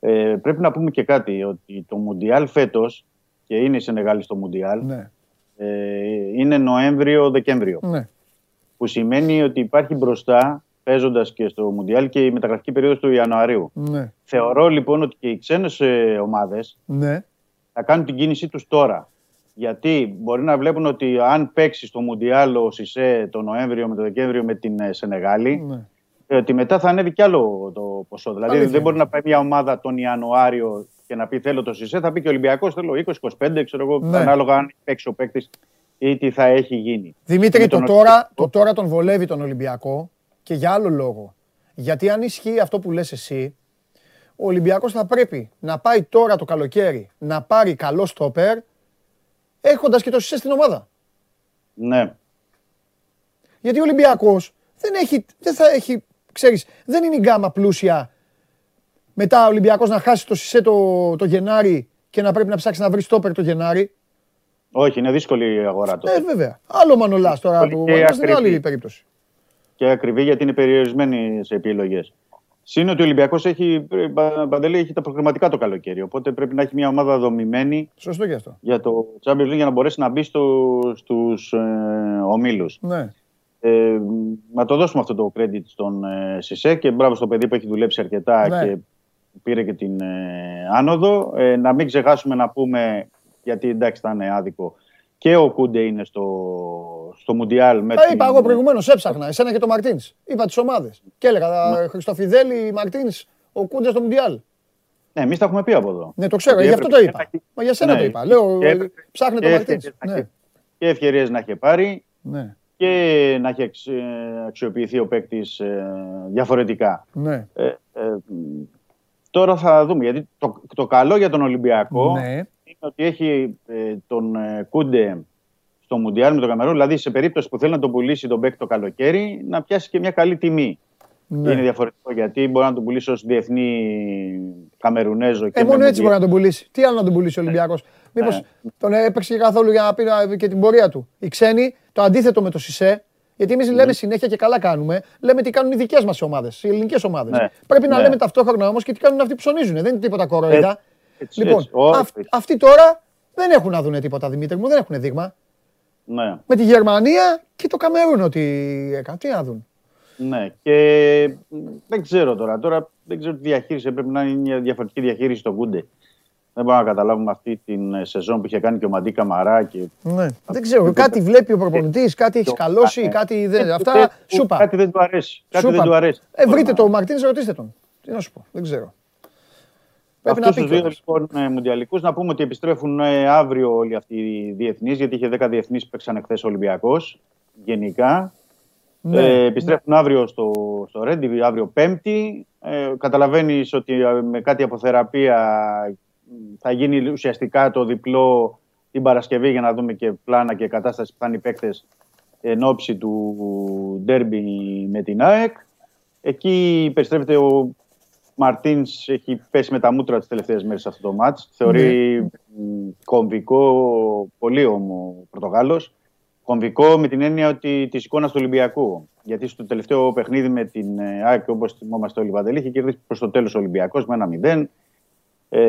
ε, πρέπει να πούμε και κάτι. Ότι το Μουντιάλ φέτος, και είναι η Σενεγάλη στο Μουντιάλ, Ναι, ε, είναι Νοέμβριο-Δεκέμβριο. ναι. Που σημαίνει ότι υπάρχει μπροστά, παίζοντας και στο Μουντιάλ, και η μεταγραφική περίοδος του Ιανουαρίου. Ναι, Θεωρώ λοιπόν ότι και οι ξένες ομάδες ναι, θα κάνουν την κίνησή τους τώρα. Γιατί μπορεί να βλέπουν ότι αν παίξει στο Μουντιάλ ο Σισε το Νοέμβριο με το Δεκέμβριο με την ε, Σενεγάλη, ναι. ε, ότι μετά θα ανέβει κι άλλο το ποσό. Δηλαδή Αλήθεια. δεν μπορεί να πάει μια ομάδα τον Ιανουάριο και να πει θέλω το Σισε, θα πει και ο Ολυμπιακός θέλω 20-25, ξέρω εγώ, Ναι. ανάλογα αν παίξει ο παίκτης ή τι θα έχει γίνει. Δημήτρη, Με το τον τώρα, Ολυμπιακό. το τώρα τον βολεύει τον Ολυμπιακό και για άλλο λόγο. Γιατί αν ισχύει αυτό που λες εσύ, ο Ολυμπιακός θα πρέπει να πάει τώρα το καλοκαίρι να πάρει καλό στόπερ, έχοντας και το Σισε στην ομάδα. Ναι. Γιατί ο Ολυμπιακός δεν, έχει, δεν θα έχει, ξέρεις, δεν είναι η γκάμα πλούσια μετά ο Ολυμπιακός να χάσει το Σισε το, το Γενάρη και να πρέπει να ψάξει να βρει στόπερ το Γενάρη. Όχι, είναι δύσκολη η αγορά τώρα. Ε, βέβαια. Άλλο Μανολάς τώρα Πολύ που και Μανολάς είναι ακριβή. άλλη περίπτωση. και ακριβή γιατί είναι περιορισμένη σε επιλογές. Συν ότι ο Ολυμπιακός έχει, ε, Πα- Παντελή, έχει τα προγραμματικά το καλοκαίρι. Οπότε πρέπει να έχει μια ομάδα δομημένη Σωστό και αυτό. για το Champions League για να μπορέσει να μπει στο, στους ε, ομίλους. Ναι. Ε, να το δώσουμε αυτό το credit στον ε, Σισε και μπράβο στο παιδί που έχει δουλέψει αρκετά Ναι. και πήρε και την ε, άνοδο. Ε, να μην ξεχάσουμε να πούμε, γιατί εντάξει θα είναι άδικο, και ο Κούντε είναι στο, στο Μουντιάλ. Με Τα την- είπα εγώ προηγουμένως, έψαχνα. Εσένα και το Μαρτίνς. Είπα τις ομάδες. Και έλεγα ε, Χριστοφιδέλη, Μαρτίνς, ο Κούντες στο Μουντιάλ. Ναι, εμείς τα έχουμε πει από εδώ. Ναι, το ξέρω, Ότι γι' αυτό το έπρεπε είπα. να- Μα για σένα Ναι, το είπα. Λέω, και ε, έπρεπε- ψάχνε το και Μαρτίνς. ευκαιρίες να Ναι, είχε- και ευκαιρίες να είχε πάρει ναι, και να έχει εξ- ε, αξιοποιηθεί ο παίκτης διαφορετικά. ναι. Ε, ε, μ, τώρα θα δούμε. Γιατί το, το καλό για τον Ολυμπιακό Ναι, είναι ότι έχει ε, τον ε, Κούντε στο Μουντιάλ με τον Καμερούν. Δηλαδή, σε περίπτωση που θέλει να τον πουλήσει τον παίκτη το καλοκαίρι, να πιάσει και μια καλή τιμή. Ναι. Είναι διαφορετικό γιατί μπορεί να τον πουλήσει ως διεθνή Καμερουνέζο. Ε, μόνο έτσι μπορεί να τον πουλήσει. Τι άλλο να τον πουλήσει ο Ολυμπιακός; Μήπως Ναι. τον έπαιξε και καθόλου για να πει να- και την πορεία του. Οι ξένοι, το αντίθετο με το Σισε, γιατί εμείς λέμε συνέχεια και καλά κάνουμε, λέμε τι κάνουν οι δικές μας ομάδες, οι ελληνικές ομάδες. Ναι. Πρέπει να Ναι. λέμε ταυτόχρονα όμως και τι κάνουν αυτοί που ψωνίζουν. Δεν είναι τίποτα κοροϊδά. Έτσι, έτσι, Λοιπόν, έτσι. Όχι, αυ- έτσι. αυτοί τώρα δεν έχουν να δουν τίποτα, Δημήτρη μου, δεν έχουν δείγμα. Ναι. Με τη Γερμανία και το Καμερούν ότι έκανε. Τι να δουν. Ναι, και μ, δεν ξέρω τώρα. Τώρα δεν ξέρω τι διαχείριση. Πρέπει να είναι μια διαφορετική διαχείριση στον Κούντε. Δεν μπορούμε να καταλάβουμε αυτή την ε, σεζόν που είχε κάνει και ο Μαντί Καμαρά. Και... Ναι. Δεν ξέρω, κάτι βλέπει ο προπονητής, κάτι έχει σκαλώσει, Ε, κάτι ε, δεν. ε, Αυτά ε, σούπα. Κάτι δεν του αρέσει. Κάτι Σούπα. δεν του αρέσει. Ε, βρείτε Τώρα, το Μαρτίνες, ρωτήστε τον. Τι να σου πω, δεν ξέρω. Πρέπει να Αυτούς πει τους δύο κιόλας. λοιπόν ε, μουντιαλικούς να πούμε ότι επιστρέφουν ε, αύριο όλοι αυτοί οι διεθνείς γιατί είχε 10 διεθνείς που παίξαν χθε ο Ολυμπιακός γενικά. Ναι. Ε, επιστρέφουν αύριο στο, στο Ρέντι, αύριο Πέμπτη. Ε, καταλαβαίνεις ότι ε, με κάτι από θεραπεία μ, θα γίνει ουσιαστικά το διπλό την Παρασκευή για να δούμε και πλάνα και κατάσταση που θα είναι οι παίκτες εν ώψη του ντέρμπι με την ΑΕΚ. Εκεί περιστρέφεται ο Μαρτίνς έχει πέσει με τα μούτρα τις τελευταίες μέρες σε αυτό το μάτς. Θεωρεί μ, κομβικό, πολύ όμο ο Πορτογάλος. Κομβικό με την έννοια ότι της εικόνας του Ολυμπιακού. Γιατί στο τελευταίο παιχνίδι με την ε, ΑΕΚ, όπως θυμόμαστε όλοι, Βαντελή, είχε κερδίσει προς το τέλος ο Ολυμπιακός με ένα 0. Ε,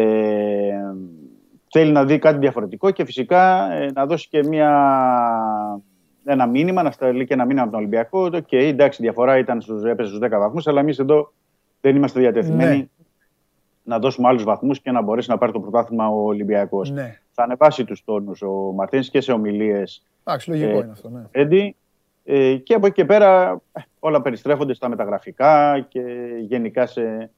θέλει να δει κάτι διαφορετικό και φυσικά ε, να δώσει και μια, ένα μήνυμα, να σταλεί και ένα μήνυμα από τον Ολυμπιακό. Ότι, okay, εντάξει, η διαφορά ήταν στους, έπεσε στους 10 βαθμούς, αλλά εμείς εδώ δεν είμαστε διατεθειμένοι Ναι. να δώσουμε άλλους βαθμούς και να μπορέσει να πάρει το πρωτάθλημα ο Ολυμπιακός. Ναι. Θα ανεβάσει τους τόνους ο Μαρτίνς και σε ομιλίες Εντάξει, λογικό Ε, είναι αυτό. Ναι. Ρέντι. Ε, και από εκεί και πέρα ε, όλα περιστρέφονται στα μεταγραφικά και γενικά σε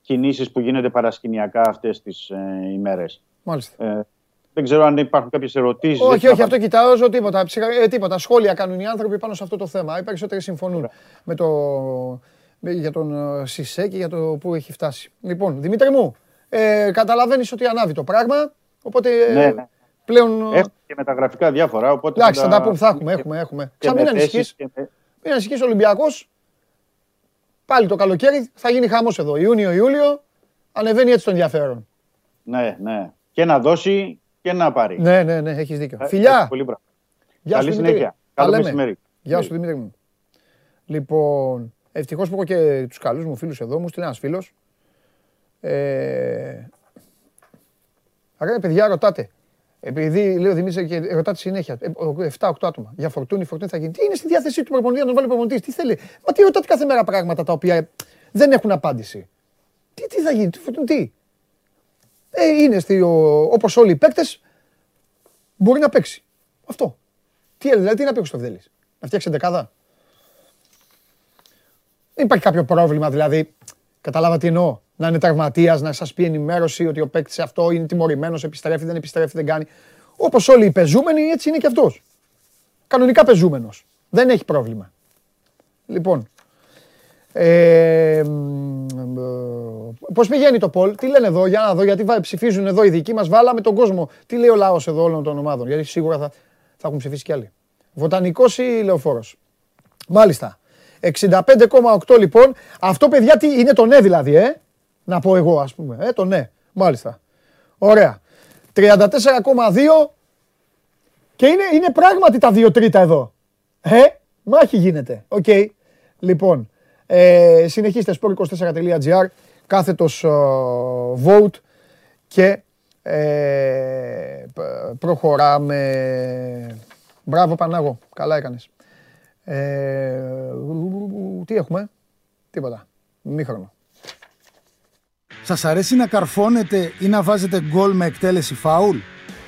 κινήσεις που γίνονται παρασκηνιακά αυτές τις ε, ημέρες. Μάλιστα. Ε, δεν ξέρω αν υπάρχουν κάποιες ερωτήσεις. Όχι, Δεν όχι, θα αυτό κοιτάω. Ζω τίποτα. Ψυχα- ε, τίποτα. Σχόλια κάνουν οι άνθρωποι πάνω σε αυτό το θέμα. Οι περισσότεροι συμφωνούν με το, με- για τον ε, Σισε και για το που έχει φτάσει. Λοιπόν, Δημήτρη μου, ε, καταλαβαίνεις ότι ανάβει το πράγμα. Οπότε ε, Ναι, ναι. πλέον. ε, Έχουν και μεταγραφικά διάφορα. Οπότε Εντάξει, θα τα πούμε, θα έχουμε, έχουμε, έχουμε. και Σαν μην με ανησυχείς, θέσεις και με- μην ανησυχείς ο Ολυμπιακός. Πάλι το καλοκαίρι θα γίνει χαμός εδώ. Ιούνιο-Ιούλιο ανεβαίνει έτσι το ενδιαφέρον. Ναι, ναι. Και να δώσει και να πάρει. Ναι, ναι, ναι, έχεις δίκιο. Ε, Φιλιά, έχει Πολύ μπράβο. γεια σου Καλή Δημήτρη. συνέχεια. Τα Καλό λέμε. μεσημέρι. Γεια σου Δημήτρη μου. Λοιπόν, ευτυχώς που έχω και τους καλούς μου φίλους εδώ, μου στείλει ένας φίλος. Ε... Άρα, παιδιά, ρωτάτε. Επειδή λέω Δημήτρης και ρωτάτε συνέχεια. 7-8 άτομα. Για φορτούνη, φορτούνη θα γίνει. Τι είναι στη διάθεσή του προπονητή να τον βάλει προπονητής, τι θέλει; Μα τι ρωτάτε κάθε μέρα πράγματα τα οποία δεν έχουν απάντηση. Τι, τι θα γίνει, τι φορτούνη, τι; Ε, είναι στη, όπως όλοι οι παίκτες, μπορεί να παίξει. Αυτό. Τι, δηλαδή, τι να πει ο Στοβδέλης. Να φτιάξει δεκάδα; Δεν υπάρχει κάποιο πρόβλημα δηλαδή. Καταλάβα τι εννοώ. Να είναι τραυματίας, να σας πει ενημέρωση ότι ο παίκτης αυτό είναι τιμωρημένος, επιστρέφει, δεν επιστρέφει, δεν κάνει. Όπως όλοι οι πεζούμενοι, έτσι είναι και αυτός. Κανονικά πεζούμενος. Δεν έχει πρόβλημα. Λοιπόν. Ε, Πώς πηγαίνει το Πολ, τι λένε εδώ, για να δω, γιατί βα- ψηφίζουν εδώ οι δικοί μας. Βάλαμε τον κόσμο. Τι λέει ο λαός εδώ όλων των ομάδων, γιατί σίγουρα θα, θα έχουν ψηφίσει κι άλλοι. Βοτανικός ή λεωφόρος; Μάλιστα. 65,8 λοιπόν. Αυτό παιδιά τι είναι το ναι δηλαδή, ε; Να πω εγώ ας πούμε. Ε, το ναι. Μάλιστα. Ωραία. 34,2 και είναι, είναι πράγματι τα δύο τρίτα εδώ. Ε, μάχη γίνεται. Οκ. Λοιπόν, ε, συνεχίστε sport24.gr κάθετος ε, vote και ε, π- προχωράμε. Μπράβο Πανάγο, καλά έκανες. Ε, τι έχουμε, τίποτα, μήχρονο. Σας αρέσει να καρφώνετε ή να βάζετε γκολ με εκτέλεση φάουλ;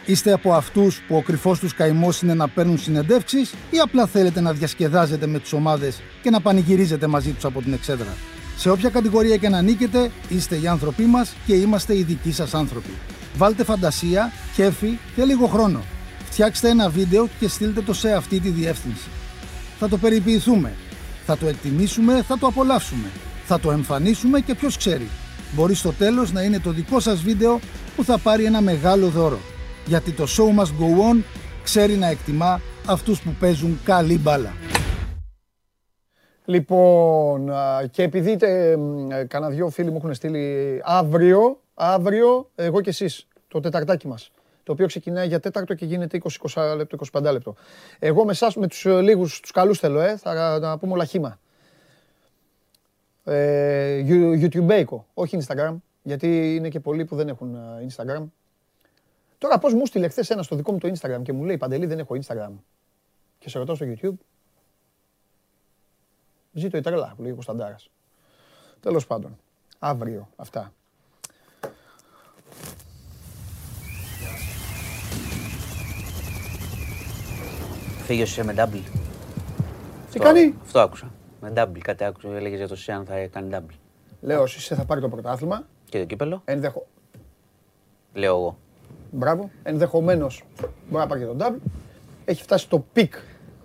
Είστε από αυτούς που ο κρυφός τους καημός είναι να παίρνουν συνεντεύξεις ή απλά θέλετε να διασκεδάζετε με τις ομάδες και να πανηγυρίζετε μαζί τους από την εξέδρα; Σε όποια κατηγορία και να νίκετε, είστε οι άνθρωποι μας και είμαστε οι δικοί σας άνθρωποι. Βάλτε φαντασία, κέφι και λίγο χρόνο. Φτιάξτε ένα βίντεο και στείλτε το σε αυτή τη διεύθυνση. Θα το περιποιηθούμε. Θα το εκτιμήσουμε, θα το απολαύσουμε. Θα το εμφανίσουμε και ποιος ξέρει. Μπορεί στο τέλος να είναι το δικό σας βίντεο που θα πάρει ένα μεγάλο δώρο. Γιατί το show must go on ξέρει να εκτιμά αυτούς που παίζουν καλή μπάλα. Λοιπόν, α, και επειδή τε, μ, ε, κάνα δυο φίλοι μου έχουν στείλει αύριο, αύριο, εγώ και εσείς, το τεταρτάκι μας, το οποίο ξεκινάει για τέταρτο και γίνεται 20-20 λεπτό, 25 λεπτό. Εγώ με εσάς, με τους ε, λίγους, τους καλούς θέλω, ε, θα, θα πούμε όλα χήμα. Ε, You- YouTubeέικο, όχι Instagram, γιατί είναι και πολλοί που δεν έχουν ε, Instagram. Τώρα πώς μου στείλε χθες ένα στο δικό μου το Instagram και μου λέει Παντελή δεν έχω Instagram. Και σε ρωτάω στο YouTube. Ζήτω η τρέλα που λέει ο Κωνσταντάρας. Τέλος πάντων. Αύριο αυτά. Φύγει ο Σισε με double. Τι κάνει; Αυτό άκουσα. Με double. Κάτι άκουσα. Έλεγες για το Σισε αν θα κάνει double. Λέω εσύ θα πάρει το πρωτάθλημα. Και το κύπελο; Ενδεχο... Λέω εγώ. Μπράβο. Ενδεχομένως μπορεί να πάρει και τον double. Έχει φτάσει στο peak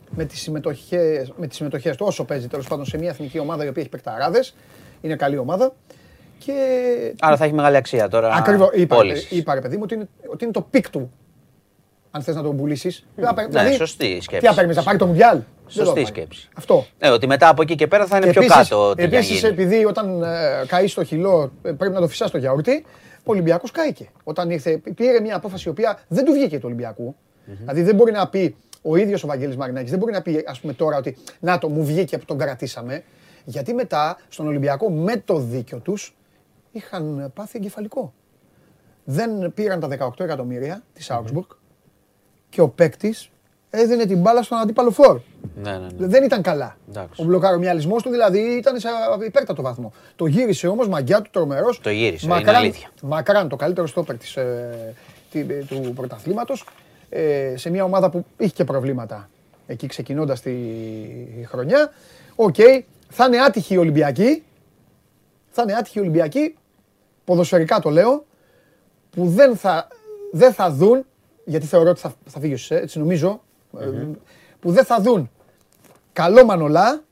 με τις συμμετοχές, με τις συμμετοχές του όσο παίζει τέλος πάντων σε μια εθνική ομάδα η οποία έχει παικταράδες. Είναι καλή ομάδα. Και Άρα θα έχει μεγάλη αξία τώρα. Ακριβώς. Είπα, πώλησης. είπα ρε παιδί μου ότι είναι, ότι είναι το peak του. Αν θες να τον πουλήσεις. Ναι, σωστή η σκέψη. Τι απέρνεις, να πάρει το Μουντιάλ. Δεν Σωστή το πάρει. σκέψη. Αυτό. Ε, ότι μετά από εκεί και πέρα θα είναι πιο επίσης, κάτω. τι για Επίσης, γίνει. επειδή όταν ε, καεί στο χυλό ε, πρέπει να το φυσάς στο γιαούρτι, ο Ολυμπιακός κάηκε. Όταν ήρθε, πήρε μια απόφαση η οποία δεν του βγήκε του ολυμπιακου Δηλαδή δεν μπορεί να πει ο ίδιος ο Βαγγέλης Μαρινάκης, δεν μπορεί να πει ας πούμε τώρα ότι να το μου βγήκε που τον κρατήσαμε. Γιατί μετά στον Ολυμπιακό με το δίκιο τους είχαν πάθει εγκεφαλικό. Δεν πήραν τα 18 εκατομμύρια της Augsburg και ο παίκτης έδινε την μπάλα στον αντίπαλο φόρ. Ναι, ναι, ναι. Δεν ήταν καλά. Εντάξει. Ο μπλοκαρομυαλισμός του δηλαδή ήταν σε υπέρτατο βαθμό. Το γύρισε όμως μαγκιά του τρομερός. Το γύρισε, είναι αλήθεια. Μακράν το καλύτερο στόπερ της, ε, τη- ε, του πρωταθλήματος ε, σε μια ομάδα που είχε και προβλήματα εκεί ξεκινώντας τη χρονιά. Οκ, θα είναι άτυχοι οι Ολυμπιακοί. Θα είναι άτυχοι οι Ολυμπιακοί, ποδοσφαιρικά το λέω, που δεν θα, δεν θα δουν, γιατί θεωρώ ότι θα, θα φύγει ο Σισέ, έτσι νομίζω, ε, που δεν θα δουν. Καλό Μανολά,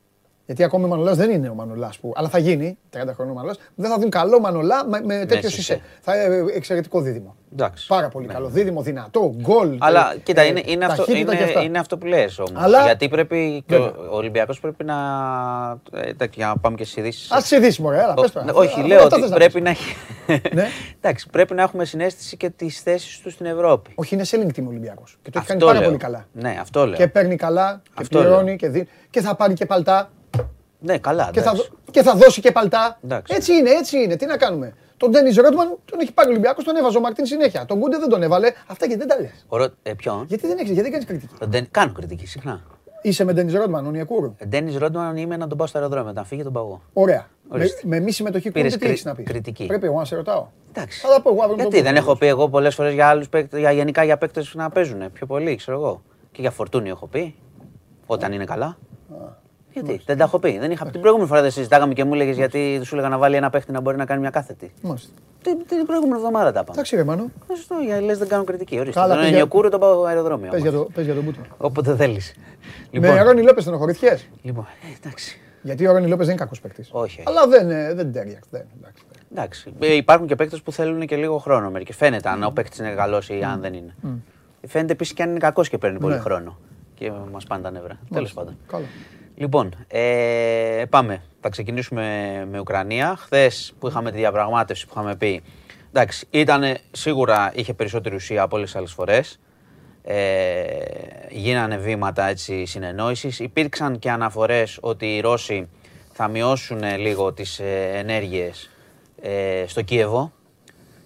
γιατί ακόμη ο Μανολάς δεν είναι ο Μανολάς που, αλλά θα γίνει, 30 χρόνια ο Μανολάς, δεν θα δουν καλό Μανολά με, με τέτοιος Σισε. Σισε. Θα είναι εξαιρετικό δίδυμο. Εντάξει. Πάρα πολύ καλό δίδυμο, δυνατό, γκολ. Αλλά ε, κοίτα, ε, είναι, είναι, αυτό, ταχύτητα και είναι, αυτά. είναι αυτό που λες όμως. Αλλά- Γιατί πρέπει, και ο, Βέβαια. ο Ολυμπιακός πρέπει να... Ε, εντάξει, για να πάμε και στις ειδήσεις. Ας τις ειδήσεις μωρέ, έλα, Ο- πες τώρα. ναι, Όχι, Αυτά λέω θες ότι να πρέπει πεις. να έχει... Ναι. Εντάξει, πρέπει να έχουμε συνέστηση και τις θέσεις τους στην Ευρώπη. Όχι, είναι selling team ο Ολυμπιακός. Και το έχει κάνει Αυτό πάρα λέω. πολύ καλά. Ναι, αυτό λέω. Και παίρνει καλά και Αυτό πληρώνει λέω. και, δίνει, και θα πάρει και παλτά Ναι, καλά, και θα, εντάξει. δω- και θα δώσει και παλτά. Εντάξει. Έτσι είναι, έτσι είναι. Τι να κάνουμε. Τον Ντένι Ρότμαν τον έχει πάρει ο Ολυμπιακός, τον έβαζε ο Μαρτίν συνέχεια. Τον Κούντε δεν τον έβαλε. Αυτά γιατί δεν τα λες. Ο Ρο- ε, ποιον; Γιατί δεν έχεις, γιατί δεν κάνεις κριτική; Τον Ντεν- Κάνω κριτική συχνά. Είσαι με Ντένι Ρότμαν, ο Νιακούρου. Ντένι Ρόντμαν είμαι να τον πάω στο αεροδρόμιο. Να φύγει τον παγώ. Ωραία. Με, Ορίστε. με μη συμμετοχή Πήρες Κούντε τι κρι- έχεις να πεις; κριτική. Πρέπει εγώ να σε ρωτάω. Εντάξει. Θα τα πω εγώ αύριο με τον Γιατί δεν Κούντε. έχω πει εγώ πολλές φορές για άλλους παίκτε, για γενικά για παίκτες να παίζουν πιο πολύ, ξέρω εγώ. Και για φορτούνι έχω πει. Όταν είναι καλά. Γιατί δεν τα έχω πει. Δεν είχα... Την προηγούμενη φορά δεν συζητάγαμε και μου έλεγε γιατί σου έλεγα να βάλει ένα παίκτη να μπορεί να κάνει μια κάθετη. Μάλιστα. Την, την προηγούμενη εβδομάδα τα είπαμε. Εντάξει ρε Μάνο. Ε, Σωστό, για λες δεν κάνω κριτική. Ορίστε. Καλά, Τον πες για- Νιοκούρο τον πάω αεροδρόμιο. Πες για, όμως. το, πες για τον Μπούτο. Όποτε θέλεις. Με Ρόνι Λόπες στενοχωρηθιές. λοιπόν, ε, εντάξει. Γιατί ο Ρόνι Λόπες δεν είναι κακός παίκτης. Όχι. Αλλά δεν, ε, δεν τέριαξε. Δεν, εντάξει. Εντάξει. Ε, υπάρχουν και παίκτες που θέλουν και λίγο χρόνο μερικές. Φαίνεται αν ο παίκτης είναι καλός ή αν δεν είναι. Φαίνεται επίσης και αν είναι κακός και παίρνει πολύ Ναι. χρόνο. Και μας πάνε τα νεύρα. Τέλος πάντων. Καλά. Λοιπόν, ε, πάμε. Θα ξεκινήσουμε με Ουκρανία. Χθες που είχαμε τη διαπραγμάτευση που είχαμε πει. Εντάξει, ήταν σίγουρα είχε περισσότερη ουσία από όλες τις άλλες φορές. Ε, γίνανε βήματα έτσι συνεννόησης. Υπήρξαν και αναφορές ότι οι Ρώσοι θα μειώσουν λίγο τις ε, ενέργειες ε, στο Κίεβο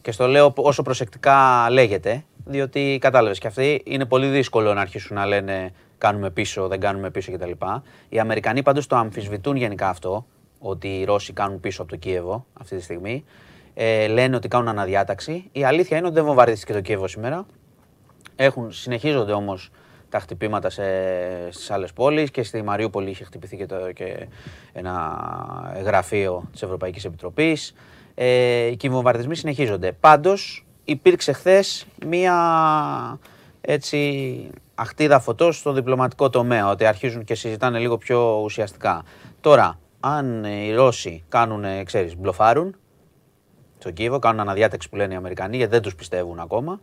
και στο λέω όσο προσεκτικά λέγεται, διότι κατάλαβες και αυτοί είναι πολύ δύσκολο να αρχίσουν να λένε κάνουμε πίσω, δεν κάνουμε πίσω κτλ. Οι Αμερικανοί πάντως το αμφισβητούν γενικά αυτό, ότι οι Ρώσοι κάνουν πίσω από το Κίεβο αυτή τη στιγμή. Ε, λένε ότι κάνουν αναδιάταξη. Η αλήθεια είναι ότι δεν βομβαρδίστηκε το Κίεβο σήμερα. Έχουν, συνεχίζονται όμως τα χτυπήματα σε, στις άλλες πόλεις και στη Μαριούπολη είχε χτυπηθεί και, το, και ένα γραφείο της Ευρωπαϊκής Επιτροπής. Ε, και οι βομβαρδισμοί συνεχίζονται. Πάντως υπήρξε χθες μία έτσι αχτίδα φωτός στο διπλωματικό τομέα, ότι αρχίζουν και συζητάνε λίγο πιο ουσιαστικά. Τώρα, αν οι Ρώσοι κάνουν, ξέρεις, μπλοφάρουν, στο Κίεβο, κάνουν αναδιάταξη που λένε οι Αμερικανοί, γιατί δεν τους πιστεύουν ακόμα.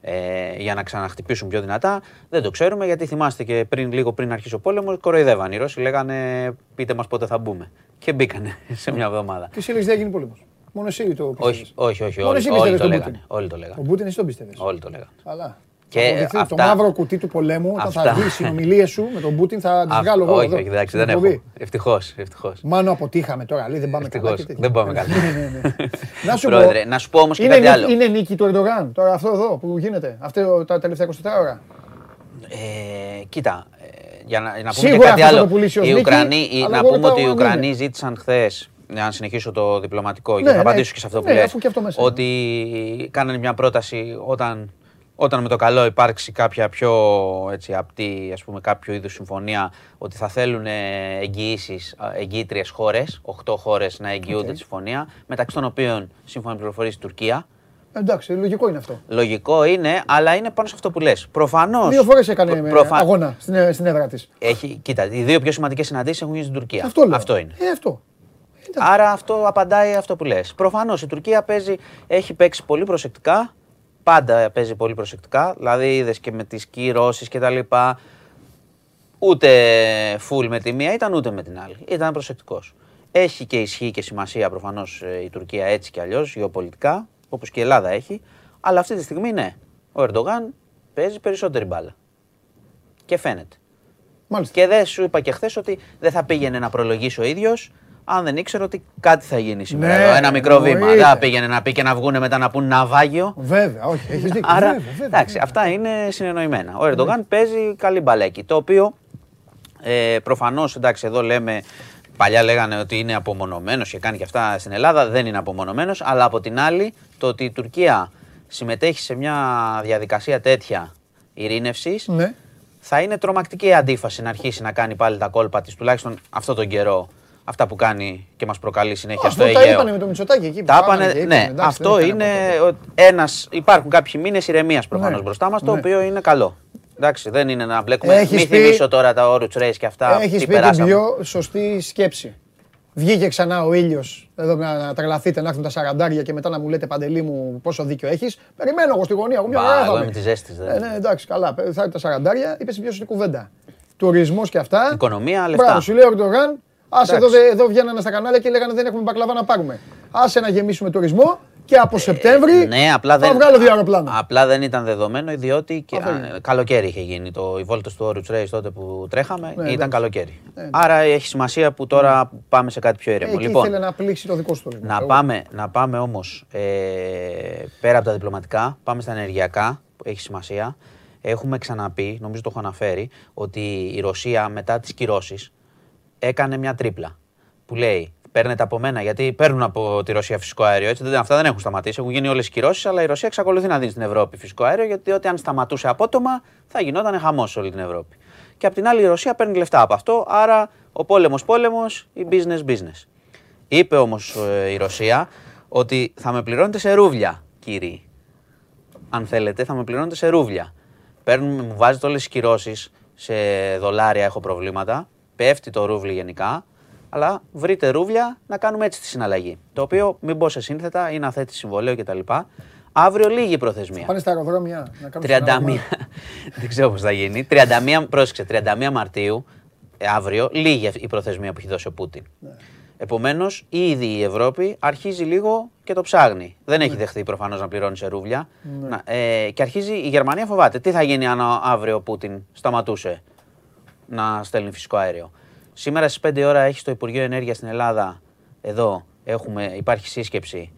ε, για να ξαναχτυπήσουν πιο δυνατά. Δεν το ξέρουμε γιατί θυμάστε και πριν, λίγο πριν αρχίσει ο πόλεμος, κοροϊδεύαν οι Ρώσοι. Λέγανε πείτε μας πότε θα μπούμε. Και μπήκανε σε μια εβδομάδα. Τι έλεγε δεν έγινε πόλεμος. Μόνο εσύ το όχι, πιστεύεις. όχι, όχι. Μόνο Όλοι, εσύ όλοι πιστεύεις το τον λέγανε. Πούτιν. Όλοι το Ο λέγανε. Μπούτιν εσύ τον πιστεύεις. Όλοι το λέγανε. Καλά. Και Και το αυτά- μαύρο κουτί του πολέμου, όταν θα Αυτά- βγει οι συνομιλίες σου με τον Πούτιν, θα τις Α, βγάλω εγώ. όχι, εδώ, όχι, εντάξει, στην δεν έχω. εκπομπή. Ευτυχώς, ευτυχώς. Μάνο αποτύχαμε τώρα, λέει δεν πάμε καλά. Ευτυχώς, και τέτοια. δεν πάμε καλά. Ναι, ναι, ναι. Να σου Πρόεδρε, πω, να σου πω όμως και είναι, κάτι νίκη- άλλο. είναι νίκη του Ερντογάν, τώρα αυτό εδώ που γίνεται, αυτό τα τελευταία 24 ώρα. Ε, κοίτα, ε, για να, να πούμε Σίγουρα και κάτι αυτό θα άλλο. το πουλήσει ως Οι νίκη, Ουκρανοί, οι- αλλά να εγώ πούμε ρωτάω ότι οι αν Ουκρανοί είναι. ζήτησαν χθες, να συνεχίσω το διπλωματικό, Ναι, γιατί θα ναι. απαντήσω και σε αυτό που Ναι, λες, αφού και αυτό μέσα είναι. ότι κάνανε μια πρόταση όταν, όταν με το καλό υπάρξει κάποια πιο έτσι, απτή, ας πούμε, κάποιο είδους συμφωνία, ότι θα θέλουν εγγυήσεις, εγγυήτριες χώρες, 8 χώρες να εγγυούνται Οκ. τη συμφωνία, μεταξύ των οποίων, σύμφωνα με πληροφορίες, η Τουρκία. Εντάξει, λογικό είναι αυτό. Λογικό είναι, αλλά είναι πάνω σε αυτό που λες. Προφανώς... Δύο φορές έκανε προ- με προφα- αγώνα στην, ε, στην έδρα της. έχει, κοίτα, οι δύο πιο σημαντικές συναντήσεις έχουν γίνει στην Τουρκία. Αυτό λέω. είναι. Ε, αυτό. Άρα αυτό απαντάει αυτό που λες. Προφανώς η Τουρκία παίζει, έχει παίξει πολύ προσεκτικά. Πάντα παίζει πολύ προσεκτικά. Δηλαδή είδες και με τις κυρώσεις και τα λοιπά. Ούτε full με τη μία ήταν ούτε με την άλλη. Ήταν προσεκτικός. Έχει και ισχύ και σημασία προφανώς η Τουρκία έτσι κι αλλιώς, γεωπολιτικά, όπως και η Ελλάδα έχει. Αλλά αυτή τη στιγμή ναι. Ο Ερντογάν παίζει περισσότερη μπάλα. Και φαίνεται. Μάλιστα. Και δεν σου είπα και χθες ότι δεν θα πήγαινε να προλογίσει ο ίδιος αν δεν ήξερε ότι κάτι θα γίνει σήμερα. Ναι, εδώ. Ένα μικρό βήμα. εννοείται. Δεν θα πήγαινε να πει και να βγουν μετά να πούν ναυάγιο. Βέβαια, όχι, έχεις δίκιο. Άρα, βέβαια, βέβαια, εντάξει, βέβαια. αυτά είναι συνεννοημένα. Ο Ερντογάν παίζει καλή μπαλέκι. Το οποίο ε, προφανώς, εντάξει, εδώ λέμε. Παλιά λέγανε ότι είναι απομονωμένος και κάνει και αυτά στην Ελλάδα. Δεν είναι απομονωμένος. Αλλά από την άλλη, το ότι η Τουρκία συμμετέχει σε μια διαδικασία τέτοια ειρήνευσης, Ναι. θα είναι τρομακτική η αντίφαση να αρχίσει να κάνει πάλι τα κόλπα της, τουλάχιστον αυτόν τον καιρό. Αυτά που κάνει και μας προκαλεί συνέχεια στο Αυτό τα Αιγαίο. είπανε με το Μητσοτάκι εκεί. που Τα πάγανε είπανε, και είπανε, ναι, εντάξει, δεν αυτό έχει είναι κανένα πρόβλημα. ένας, υπάρχουν κάποιοι μήνες ηρεμίας προφανώς Ναι, μπροστά μας, το ναι. οποίο είναι καλό. Εντάξει, δεν είναι να μπλέκουμε. Έχεις Μην πει- θυμίσω τώρα τα όρου race και αυτά. Έχεις τι πει την περάσαμε. πιο σωστή σκέψη. Βγήκε ξανά ο ήλιος εδώ να, να τρελαθείτε, να έρθουν τα σαραντάρια και μετά να μου λέτε παντελή μου πόσο δίκιο έχεις. Περιμένω εγώ στη γωνία. Εγώ μια Μπα, χαρά θα εγώ είμαι. είμαι τη ζέστη. Ε, ναι, εντάξει, καλά. Θα έρθουν τα σαραντάρια. Είπες την πιο σωστή κουβέντα. Τουρισμός και αυτά. Οικονομία, λεφτά. Μπράβο, σου λέει ο Ερντογάν. Άσε εδώ, Εντάξει. δε- εδώ βγαίνανε στα κανάλια και λέγανε δεν έχουμε μπακλαβά να πάρουμε. Άσε να γεμίσουμε τουρισμό και από Σεπτέμβρη Ναι, απλά θα δεν, βγάλω δύο αεροπλάνα. απλά δεν ήταν δεδομένο, διότι και, Αυτό α, είναι. καλοκαίρι είχε γίνει. Το, η βόλτα του όρου race τότε που τρέχαμε ήταν εντάξει. καλοκαίρι. Ναι, Άρα έχει σημασία που τώρα πάμε σε κάτι πιο ήρεμο. Εκεί λοιπόν, ήθελε να πλήξει το δικό σου τουρισμό. Να Εγώ. πάμε, να πάμε όμως ε, πέρα από τα διπλωματικά, πάμε στα ενεργειακά που έχει σημασία. Έχουμε ξαναπεί, νομίζω το έχω αναφέρει, ότι η Ρωσία μετά τις κυρώσεις έκανε μια τρίπλα. Που λέει, παίρνετε από μένα, γιατί παίρνουν από τη Ρωσία φυσικό αέριο. Έτσι, δεν, αυτά δεν έχουν σταματήσει. Έχουν γίνει όλες οι κυρώσεις, αλλά η Ρωσία εξακολουθεί να δίνει στην Ευρώπη φυσικό αέριο, γιατί ότι αν σταματούσε απότομα θα γινόταν χαμός σε όλη την Ευρώπη. Και απ' την άλλη η Ρωσία παίρνει λεφτά από αυτό, άρα ο πόλεμος πόλεμος, η business business. Είπε όμως η Ρωσία ότι θα με πληρώνετε σε ρούβλια, κύριοι. Αν θέλετε, θα με πληρώνετε σε ρούβλια. Παίρνουμε, μου βάζετε όλες τις κυρώσεις σε δολάρια, έχω προβλήματα. Πέφτει το ρούβλι γενικά. Αλλά βρείτε ρούβλια να κάνουμε έτσι τη συναλλαγή. Το οποίο, μην πω σε σύνθετα, είναι αθέτη συμβολέου κτλ. Αύριο λίγη η προθεσμία. Πάνε στα αεροδρόμια να κάνουν 31. συνάλλαγμα. Δεν ξέρω πώς θα γίνει. 31, πρόσεξε, 31 Μαρτίου, ε, αύριο, λίγη η προθεσμία που έχει δώσει ο Πούτιν. Ναι. Επομένως, ήδη η Ευρώπη αρχίζει λίγο και το ψάχνει. Δεν έχει δεχθεί προφανώς να πληρώνει σε ρούβλια. Ναι. Να, ε, και αρχίζει η Γερμανία φοβάται. Τι θα γίνει αν ο- αύριο ο Πούτιν σταματούσε να στέλνει φυσικό αέριο. Σήμερα στις 5 ώρα έχεις στο Υπουργείο Ενέργειας στην Ελλάδα, εδώ έχουμε, υπάρχει σύσκεψη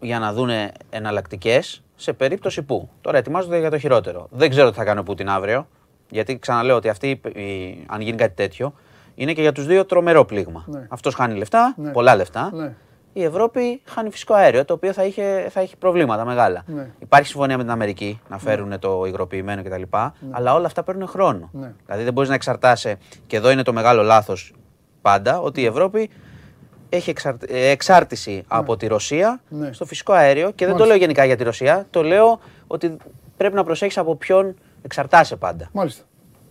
για να δούνε εναλλακτικές σε περίπτωση που. Τώρα ετοιμάζονται για το χειρότερο. Δεν ξέρω τι θα κάνει ο Πούτιν αύριο. Γιατί ξαναλέω ότι αυτή, η- αν γίνει κάτι τέτοιο, είναι και για τους δύο τρομερό πλήγμα. Ναι. Αυτός χάνει λεφτά, Ναι. πολλά λεφτά. Ναι. Η Ευρώπη χάνει φυσικό αέριο, το οποίο θα, είχε, θα έχει προβλήματα μεγάλα. Ναι. Υπάρχει συμφωνία με την Αμερική να φέρουν το υγροποιημένο κτλ. Αλλά όλα αυτά παίρνουν χρόνο. Ναι. Δηλαδή δεν μπορείς να εξαρτάσαι, και εδώ είναι το μεγάλο λάθος πάντα, ότι η Ευρώπη έχει εξαρ- ε, εξάρτηση από τη Ρωσία Ναι. στο φυσικό αέριο. Και δεν το Μάλιστα. λέω γενικά για τη Ρωσία, το λέω ότι πρέπει να προσέχει από ποιον εξαρτάσαι πάντα. Μάλιστα.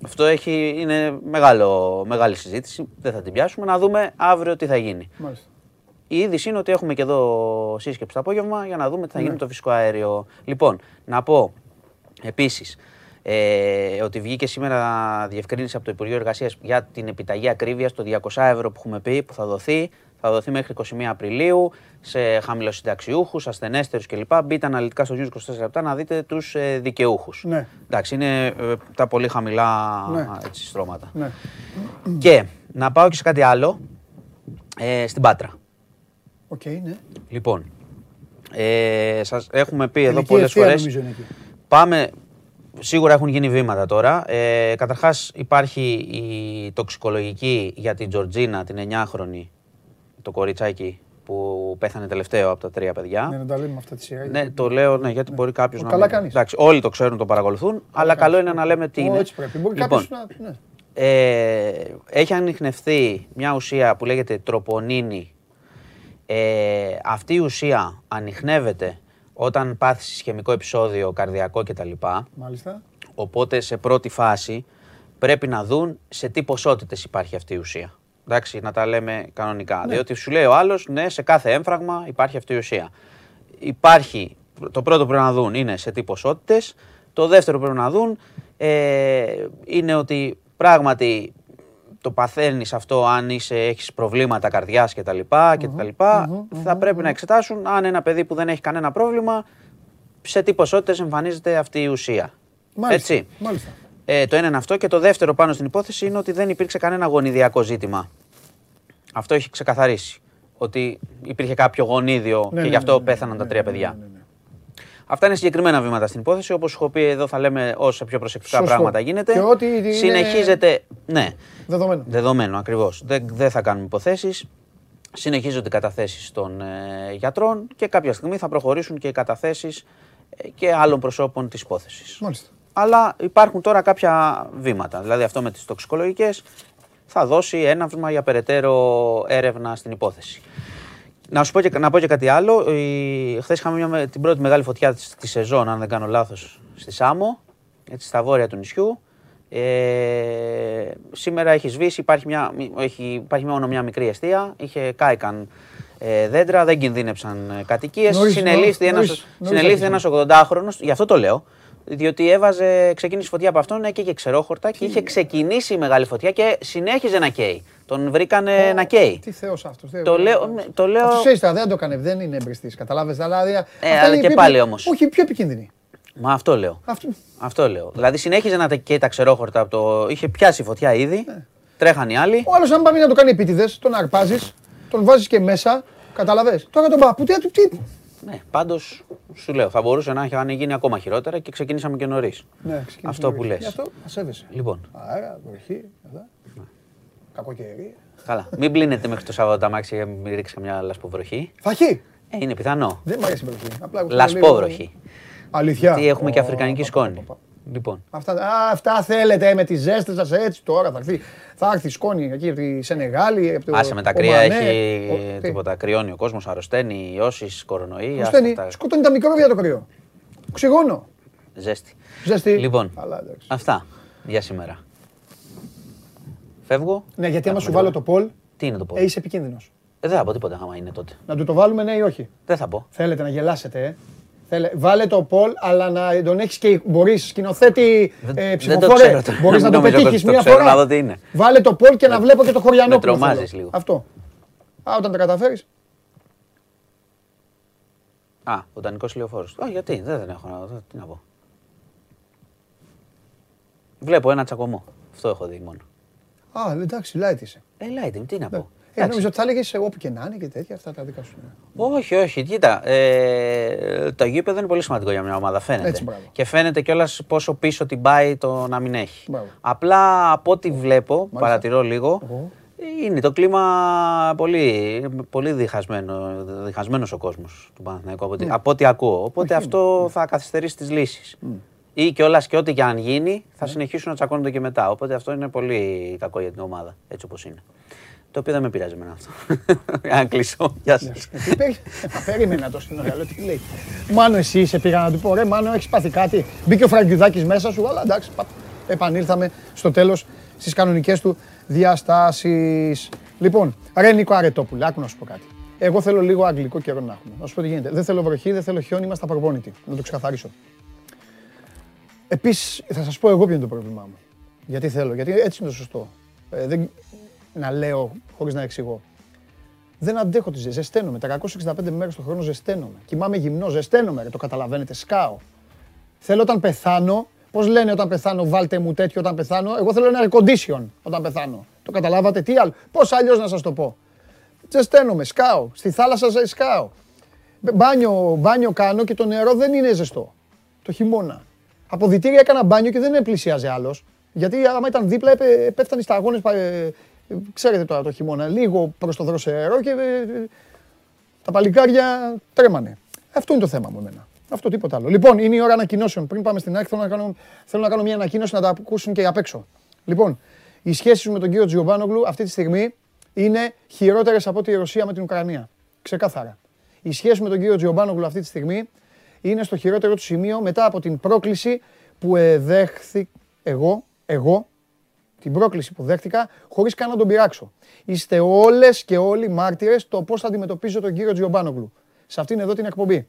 Αυτό έχει, είναι μεγάλο, μεγάλη συζήτηση. Δεν θα την πιάσουμε. Να δούμε αύριο τι θα γίνει. Μάλιστα. Η είδηση είναι ότι έχουμε και εδώ σύσκεψη το απόγευμα για να δούμε τι θα γίνει Ναι. με το φυσικό αέριο. Λοιπόν, να πω Επίσης, ε, ότι βγήκε σήμερα διευκρίνηση από το Υπουργείο Εργασίας για την επιταγή ακρίβειας το 200 ευρώ που έχουμε πει που θα δοθεί. Θα δοθεί μέχρι 21 Απριλίου σε χαμηλοσυνταξιούχους, ασθενέστερους κλπ. Μπείτε αναλυτικά στο News 24 λεπτά να δείτε τους ε, δικαιούχους. Ναι. Εντάξει, είναι ε, τα πολύ χαμηλά Ναι. έτσι, στρώματα. Ναι. Και να πάω και σε κάτι άλλο. Ε, στην Πάτρα. Οκ, ναι. Λοιπόν, ε, σας έχουμε πει εδώ Τελική πολλές ευθεία φορές. νομίζω είναι εκεί. Πάμε, σίγουρα έχουν γίνει βήματα τώρα. Ε, καταρχάς υπάρχει η τοξικολογική για την Τζορτζίνα, την 9χρονη, το κοριτσάκι που πέθανε τελευταίο από τα τρία παιδιά. Ναι, να τα λέμε με αυτά τη σειρά. Ναι, το λέω ναι, γιατί μπορεί κάποιος Ω, να. καλά μην- κάνεις. Εντάξει, όλοι το ξέρουν, το παρακολουθούν, αλλά καλό είναι να λέμε τι Ω, είναι. Έτσι πρέπει. Μπορεί Λοιπόν, κάποιος να... ναι. ε, έχει ανοιχνευθεί μια ουσία που λέγεται τροπονίνη. Ε, αυτή η ουσία ανοιχνεύεται όταν πάθεις ισχυμικό επεισόδιο καρδιακό κτλ. Μάλιστα. Οπότε σε πρώτη φάση πρέπει να δουν σε τι ποσότητες υπάρχει αυτή η ουσία. Εντάξει, να τα λέμε κανονικά. Διότι σου λέει ο άλλος, ναι, σε κάθε έμφραγμα υπάρχει αυτή η ουσία. Υπάρχει, το πρώτο που πρέπει να δουν είναι σε τι ποσότητες. Το δεύτερο που πρέπει να δουν ε, είναι ότι πράγματι το παθαίνεις αυτό αν είσαι, έχεις προβλήματα καρδιάς και τα λοιπά, και τα λοιπά θα πρέπει να εξετάσουν αν ένα παιδί που δεν έχει κανένα πρόβλημα σε τι ποσότητες εμφανίζεται αυτή η ουσία. Μάλιστα. Έτσι. Μάλιστα. Ε, το ένα είναι αυτό και το δεύτερο πάνω στην υπόθεση είναι ότι δεν υπήρξε κανένα γονιδιακό ζήτημα. Αυτό έχει ξεκαθαρίσει. Ότι υπήρχε κάποιο γονίδιο Ναι, και ναι, γι' αυτό ναι, ναι, πέθαναν ναι, τα ναι, τρία ναι, παιδιά. Ναι, ναι, ναι. Αυτά είναι συγκεκριμένα βήματα στην υπόθεση. Όπως έχω πει, εδώ θα λέμε όσο πιο προσεκτικά Σωστό. πράγματα γίνεται. Και ό,τι είναι- Συνεχίζεται. Ναι, Δεδομένο. δεδομένο ακριβώς. Δεν, δεν θα κάνουμε υποθέσεις. Συνεχίζονται οι καταθέσεις των ε, γιατρών και κάποια στιγμή θα προχωρήσουν και οι καταθέσεις και άλλων προσώπων της υπόθεσης. Μάλιστα. Αλλά υπάρχουν τώρα κάποια βήματα. Δηλαδή αυτό με τις τοξικολογικές θα δώσει έναυσμα για περαιτέρω έρευνα στην υπόθεση. Να σου πω και, να πω και κάτι άλλο. Η, χθες είχαμε μια, με- την πρώτη μεγάλη φωτιά της, της σεζόν, αν δεν κάνω λάθος, στη Σάμο, έτσι, στα βόρεια του νησιού. Ε, σήμερα έχει σβήσει, υπάρχει, μια, μη- έχει, υπάρχει μόνο μια μικρή αιστεία. Είχε κάηκαν ε, δέντρα, δεν κινδύνεψαν ε, κατοικίες. Νωρίς, Συνελήφθη νωρίς, ένας, νωρίς συνελήφθη άρχισε. ένας 80χρονος, γι' αυτό το λέω. Διότι έβαζε, ξεκίνησε φωτιά από αυτόν, έκαιγε ξερόχορτα και είχε ξεκινήσει η μεγάλη φωτιά και συνέχιζε να καίει. Τον βρήκανε να καίει. Τι θεός αυτός. δεν- Το λέω, το λέω Αυτός ξέρεις, τα δεν το έκανε, δεν είναι εμπριστής, καταλάβες. Δηλαδή, αυτά αλλά είναι και πιο- πάλι όμως. Όχι, πιο επικίνδυνη. Μα αυτό λέω. Αυτό. Αυτό λέω. Δηλαδή συνέχιζε να τα καίει τα ξερόχορτα από το. είχε πιάσει φωτιά ήδη. Ναι. Τρέχαν οι άλλοι. Ο άλλος αν πάει να το κάνει επίτηδες, τον αρπάζεις, τον βάζεις και μέσα, καταλαβες. Τώρα τον παππούτια του τι... Ναι, πάντως σου λέω, θα μπορούσε να είχαν γίνει ακόμα χειρότερα και ξεκινήσαμε και νωρίς. Ναι, ξεκινήσουμε Αυτό που νωρίς. λες. Γι' αυτό ασέβεσαι. Λοιπόν, Αέρα, βροχή, αυτά. Ναι. Κακοκαιρία. καλά. Μην πλύνετε μέχρι το Σάββατο τα μάξια για να μην ρίξει καμιά λασποβροχή. Βροχή. Ε, είναι πιθανό. Δεν μου αρέσει η βροχή. Απλά εγώ θέλω Λασπόβροχη. λίγο- Αλήθεια. Τι έχουμε και Ω, αφρικανική πα, πα, σκόνη. Πα, πα. Λοιπόν, Αυτά, α, αυτά θέλετε με τις ζέστες σας έτσι τώρα θα έρθει, θα έρθει η σκόνη εκεί από τη Σενεγάλη. Από το άσε με τα κρύα, Ομανέ. έχει Ο- τι; τίποτα. Κρυώνει ο κόσμος, αρρωσταίνει, ιώσεις, κορονοϊ. άσε Σκοτώνει, αυτά. σκοτώνει τα μικρόβια το κρύο. Οξυγόνο. Ζέστη. Ζέστη. Λοιπόν, Αλλά, εντάξει. αυτά για σήμερα. Φεύγω. Ναι, γιατί άμα Έχουμε σου βάλω τώρα. το πολ, Τι είναι το πω. ε, είσαι επικίνδυνος. Ε, δεν θα πω τίποτα άμα είναι τότε. Να του το βάλουμε ναι ή όχι; Δεν θα πω. Θέλετε να γελάσετε, ε; Θέλε, βάλε το Πολ, αλλά να τον έχεις και μπορείς σκηνοθέτη Δεν- ε, δεν το ψηφοφόρε. ξέρω τώρα. Μπορείς να Μην το νομίζω πετύχεις ότι το μία ξέρω, φορά. να δω τι είναι. Βάλε το Πολ και να βλέπω και το Χωριανόπουλο. με τρομάζεις θέλω. λίγο. Αυτό. Α, όταν τα καταφέρεις. Α, βοτανικό λεωφόρος. Όχι, γιατί, δεν, δεν έχω να δω. Τι να πω. Βλέπω ένα τσακωμό. Αυτό έχω δει μόνο. Α, εντάξει, light είσαι. Ε, λέτε, τι να πω. Ε, Εντάξει. νομίζω ότι θα έλεγες όπου και να είναι και τέτοια, αυτά τα δικά σου. Όχι, όχι. Κοίτα, ε, το γήπεδο είναι πολύ σημαντικό για μια ομάδα, φαίνεται. Έτσι, μπράβο. και φαίνεται κιόλας πόσο πίσω την πάει το να μην έχει. Μπράβο. Απλά από ό,τι βλέπω, παρατηρώ λίγο, Εγώ. είναι το κλίμα πολύ, πολύ διχασμένο, διχασμένος ο κόσμος του Παναθηναϊκού από, ό,τι- από ό,τι ακούω. Οπότε Ναι. Όχι, αυτό θα καθυστερήσει τις λύσεις. Ή κιόλας και ό,τι και αν γίνει θα συνεχίσουν να τσακώνονται και μετά. Οπότε αυτό είναι πολύ κακό για την ομάδα, έτσι όπως είναι. Το οποίο δεν με πειράζει εμένα αυτό. Για να κλείσω. Γεια σας. Ε, τι περί- Θα περίμενα το στην ώρα, λέω τι λέει. Μάνο, εσύ σε πήγα να του πω, ρε Μάνο, έχεις πάθει κάτι; Μπήκε ο Φραγκιουδάκης μέσα σου, αλλά εντάξει, πα- επανήλθαμε στο τέλος στις κανονικές του διαστάσεις. Λοιπόν, ρε Νίκο Αρετόπουλε, άκου να σου πω κάτι. Εγώ θέλω λίγο αγγλικό καιρό να έχουμε. Να σου πω τι γίνεται. Δεν θέλω βροχή, δεν θέλω χιόνι, είμαστε απροπόνητοι. Να το ξεκαθαρίσω. Επίσης, θα σας πω εγώ ποιο είναι το πρόβλημά μου. Γιατί θέλω, γιατί έτσι είναι το σωστό. Ε, δεν, να λέω χωρίς να εξηγώ. Δεν αντέχω τη ζέστη. Ζεσταίνομαι. 365 μέρες το χρόνο ζεσταίνομαι. Κοιμάμαι γυμνό, ζεσταίνομαι. ρε, Το καταλαβαίνετε, σκάω. Θέλω όταν πεθάνω, πώς λένε όταν πεθάνω, βάλτε μου τέτοιο όταν πεθάνω. Εγώ θέλω ένα air condition όταν πεθάνω. Το καταλάβατε, τι άλλο. Πώς αλλιώς να σας το πω. Ζεσταίνομαι, σκάω. Στη θάλασσα ζε- σκάω. Μπάνιο, μπάνιο κάνω και το νερό δεν είναι ζεστό. Το χειμώνα. Από δυτήρια έκανα μπάνιο και δεν πλησίαζε άλλος. Γιατί άμα ήταν δίπλα, έπε- πέφτανε σταγόνε. Ξέρετε τώρα το χειμώνα. Λίγο προς το δροσερό και ε, ε, τα παλικάρια τρέμανε. Αυτό είναι το θέμα μου εμένα. Αυτό τίποτα άλλο. Λοιπόν, είναι η ώρα ανακοινώσεων. Πριν πάμε στην άκρη, θέλω να κάνω, θέλω να κάνω μια ανακοίνωση να τα ακούσουν και απ' έξω. Λοιπόν, οι σχέσεις με τον κύριο Τζιομπάνογλου αυτή τη στιγμή είναι χειρότερες από τη Ρωσία με την Ουκρανία. Ξεκάθαρα. Οι σχέσεις με τον κύριο Τζιομπάνογλου αυτή τη στιγμή είναι στο χειρότερο του σημείο μετά από την πρόκληση που εδέχθη εγώ, εγώ, την πρόκληση που δέχτηκα χωρίς καν να τον πειράξω. Είστε όλες και όλοι μάρτυρες το πώς θα αντιμετωπίζω τον κύριο Τζιομπάνογλου σε αυτήν εδώ την εκπομπή.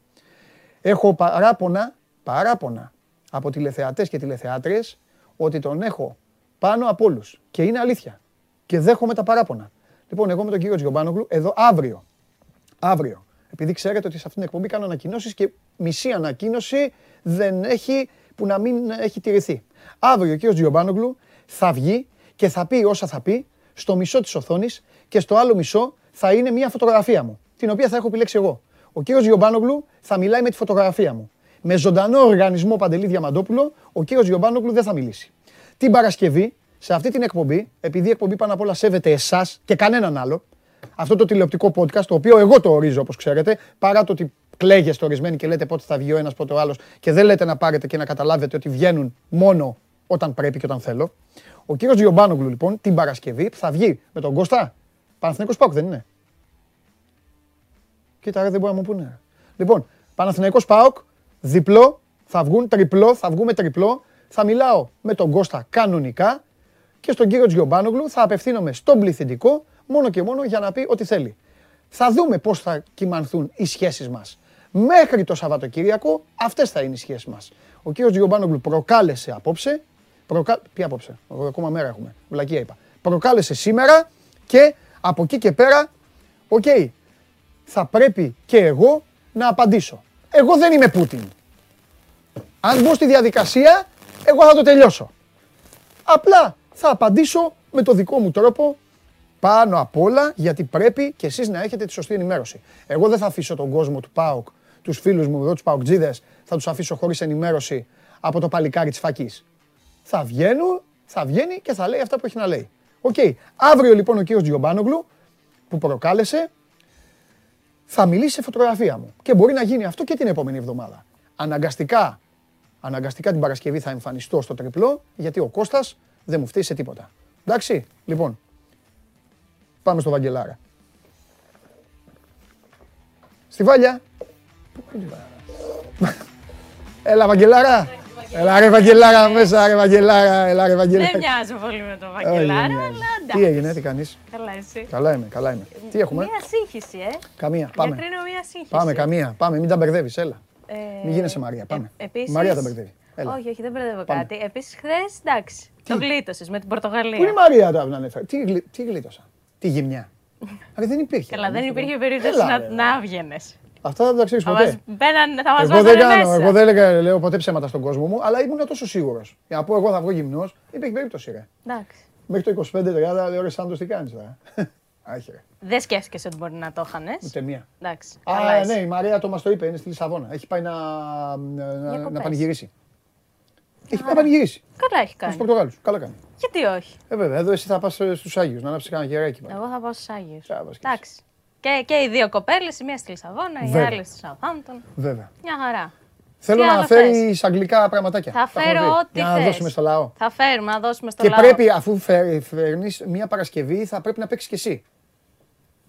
Έχω παράπονα, παράπονα από τηλεθεατές και τηλεθεάτριες ότι τον έχω πάνω από όλους. Και είναι αλήθεια. Και δέχομαι τα παράπονα. Λοιπόν, εγώ με τον κύριο Τζιομπάνογλου εδώ αύριο. Αύριο. Επειδή ξέρετε ότι σε αυτήν την εκπομπή κάνω ανακοινώσεις και μισή ανακοίνωση δεν έχει που να μην έχει τηρηθεί. Αύριο ο κύριος Τζιομπάνογλου θα βγει και θα πει όσα θα πει στο μισό της οθόνης και στο άλλο μισό θα είναι μια φωτογραφία μου, την οποία θα έχω επιλέξει εγώ. Ο κύριος Γιωμπάνογλου θα μιλάει με τη φωτογραφία μου. Με ζωντανό οργανισμό Παντελή Διαμαντόπουλο, ο κύριος Γιωμπάνογλου δεν θα μιλήσει. Την Παρασκευή, σε αυτή την εκπομπή, επειδή η εκπομπή πάνω απ' όλα σέβεται εσάς και κανέναν άλλο, αυτό το τηλεοπτικό podcast, το οποίο εγώ το ορίζω όπως ξέρετε, παρά το ότι κλαίγεστε ορισμένοι και λέτε πότε θα βγει ο ένας, πότε ο άλλος, και δεν λέτε να πάρετε και να καταλάβετε ότι βγαίνουν μόνο όταν πρέπει και όταν θέλω. Ο κύριος Γιωμπάνογλου, λοιπόν, την Παρασκευή θα βγει με τον Κώστα. Παναθηναϊκός Πάουκ δεν είναι; Κοίτα, ρε, δεν μπορεί να μου πούνε. Λοιπόν, Παναθηναϊκός ΠΑΟΚ, διπλό, θα βγουν τριπλό, θα βγούμε τριπλό. Θα μιλάω με τον Κώστα κανονικά και στον κύριο Τζιομπάνογλου θα απευθύνομαι στον πληθυντικό μόνο και μόνο για να πει ό,τι θέλει. Θα δούμε πώς θα κυμανθούν οι σχέσεις μας. Μέχρι το Σαββατοκύριακο αυτές θα είναι οι σχέσεις μας. Ο κύριος Τζιομπάνογλου προκάλεσε απόψε, προκα... τι απόψε, ακόμα μέρα έχουμε, βλακία είπα. Προκάλεσε σήμερα και από εκεί και πέρα, οκ, θα πρέπει και εγώ να απαντήσω. Εγώ δεν είμαι Πούτιν. Αν μπω στη διαδικασία, εγώ θα το τελειώσω. Απλά θα απαντήσω με το δικό μου τρόπο πάνω απ' όλα γιατί πρέπει και εσείς να έχετε τη σωστή ενημέρωση. Εγώ δεν θα αφήσω τον κόσμο του ΠΑΟΚ, τους φίλους μου εδώ, τους ΠΑΟΚτζίδες, θα τους αφήσω χωρίς ενημέρωση από το παλικάρι της φακής. Θα βγαίνουν, θα βγαίνει και θα λέει αυτά που έχει να λέει. Οκ. Αύριο λοιπόν ο κύριος Τζιομπάνογλου που προκάλεσε θα μιλήσει σε φωτογραφία μου. Και μπορεί να γίνει αυτό και την επόμενη εβδομάδα. Αναγκαστικά, αναγκαστικά την Παρασκευή θα εμφανιστώ στο τριπλό, γιατί ο Κώστας δεν μου φταίει σε τίποτα. Εντάξει, λοιπόν, πάμε στο Βαγγελάρα. Στη Βάλια. Έλα Βαγγελάρα. Έλα ρε Βαγγελάρα μέσα, ρε Βαγγελάρα. Έλα ρε Βαγγελάρα. Δεν μοιάζω πολύ με τον Όχι, Βαγγελάρα, δεν μοιάζει. αλλά Τι εντάξει. έγινε, τι κάνεις; Καλά εσύ. Καλά είμαι, καλά είμαι. Τι έχουμε; Μία σύγχυση, ε. Καμία, πάμε. Διακρίνω μία σύγχυση. Πάμε, καμία. Πάμε, μην τα μπερδεύεις, έλα. Ε, Μην γίνεσαι Μαρία, πάμε. Ε, επίσης... Μαρία τα μπερδεύει. Έλα. Όχι, όχι, δεν μπερδεύω Πάμε. κάτι. Επίσης, χθες εντάξει. Το γλίτωσες με την Πορτογαλία. Πού είναι η Μαρία τώρα να ανέφερε; Τι, γλι- τι γλίτωσα; Τη γυμνιά; Αλλά δεν υπήρχε. Καλά, δεν Έλα, υπήρχε περίπτωση Έλα, να, ρε. να βγαίνει. Αυτά δεν τα ξέρεις Θα ποτέ. μας μπαίναν- θα μας Εγώ δεν βάζανε κάνω, μέσα. εγώ δεν έλεγα, λέω ποτέ ψέματα στον κόσμο μου, αλλά ήμουν τόσο σίγουρος. Για να πω εγώ θα βγω γυμνός, υπήρχε περίπτωση ρε. Εντάξει. Μέχρι το 25-30 λέω ρε Σάντος τι κάνεις τώρα. Άχι ρε. Δεν σκέφτηκες ότι μπορεί να το είχανε. Ούτε μία. Εντάξει. Α, καλά είσαι. ναι, η Μαρία το μας το είπε, είναι στη Λισαβόνα. Έχει πάει να, να, να, Διακοπές. πανηγυρίσει. Έχει πάει να πανηγυρίσει. Καλά έχει Στου κάνει. Πορτογάλους. Καλά κάνει. Γιατί όχι; Ε, βέβαια, εδώ εσύ θα πας στους Άγιους να ανάψεις κανένα γεράκι. πάλι. Εγώ θα πάω στους Άγιους. Θα πας και Εντάξει. Και, και οι δύο κοπέλες, η μία στη Λισαβόνα, η Βέβαια. άλλη στη Southampton. Βέβαια. Μια χαρά. Θέλω Τι να άλλο φέρει αγγλικά πραγματάκια. Θα Τα έχουμε φέρω πει. ό,τι Για να θες. δώσουμε στο λαό. Θα φέρουμε, να δώσουμε στο Και λαό. πρέπει, αφού φέρνεις μια Παρασκευή, θα πρέπει να παίξεις κι εσύ.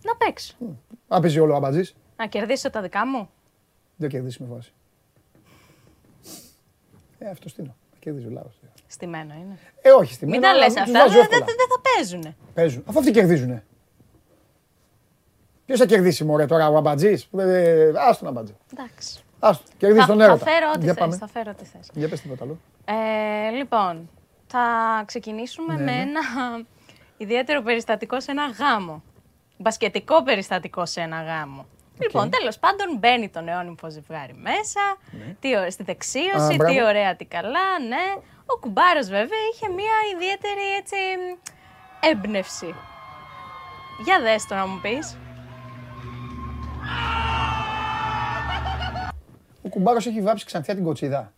Να παίξω. Αν παίζει όλο ο αμπατζή, Να κερδίσω τα δικά μου. δεν κερδίσει με βάση. Ε, αυτό τι είναι. Θα κερδίζει ο λαός. Στημένο είναι. Ε, όχι στη Μην μέρα, τα λες αλλά τους αυτά. βάζω Δεν εύκολα. δεν- δεν θα παίζουνε. Παίζουν. Αφού αυτοί κερδίζουνε. Ποιος θα κερδίσει μωρέ τώρα, ο αμπατζής; Άστο τον αμπατζή. Εντάξει. Άστο, κερδίζει Θα, τον θα έρωτα. φέρω ό,τι Για θες, πάμε. θα φέρω ό,τι θες. Για πες τίποτα άλλο. Ε, λοιπόν, θα ξεκινήσουμε Ναι, με ναι. ένα ιδιαίτερο περιστατικό σε ένα γάμο. Μπασκετικό περιστατικό σε ένα γάμο. Λοιπόν, τέλος πάντων μπαίνει το νεόνυμφο ζευγάρι μέσα, τι ω- στη Ναι. Α, δεξίωση, μπράβο. τι ωραία, τι καλά, ναι. Ο κουμπάρος βέβαια είχε μια ιδιαίτερη έτσι έμπνευση. Για δες το να μου πεις. Ο κουμπάρος έχει βάψει ξανθιά την κοτσίδα.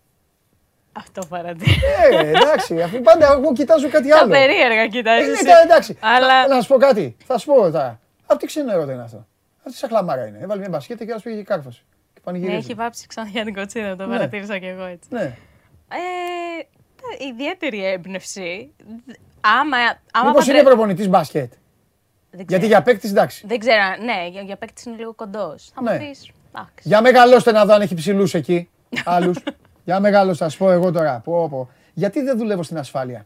Αυτό παρατήρησα. Ε, εντάξει, αφού πάντα εγώ κοιτάζω κάτι Τα άλλο. περίεργα Ε, κοιτάζεις. ναι, εντάξει. Αλλά- Να, να σου πω κάτι. Θα σου πω τώρα. Από τι ξένο έρωτα είναι αυτό. Αυτή σαν χλαμάρα είναι. Έβαλε μια μπασκέτα και άλλο πήγε και κάρφωσε. Και Ναι, πανηγυρίζει. έχει βάψει ξανά την κοτσίδα, το Ναι. παρατήρησα κι εγώ έτσι. Ναι. Ε, τα- ιδιαίτερη έμπνευση. Δ- Άμα, άμα Μήπως παντρε- είναι προπονητής μπάσκετ; Δεν ξέρω. Γιατί για παίκτης εντάξει. Δεν ξέρω, ναι, για, για παίκτης είναι λίγο κοντός. Θα Ναι. μου πεις. Εντάξει. Για μεγαλώστε να δω αν έχει ψηλούς εκεί. Άλλους. για μεγαλώστε, θα σου πω εγώ τώρα. Πω, πω. Γιατί δεν δουλεύω στην ασφάλεια;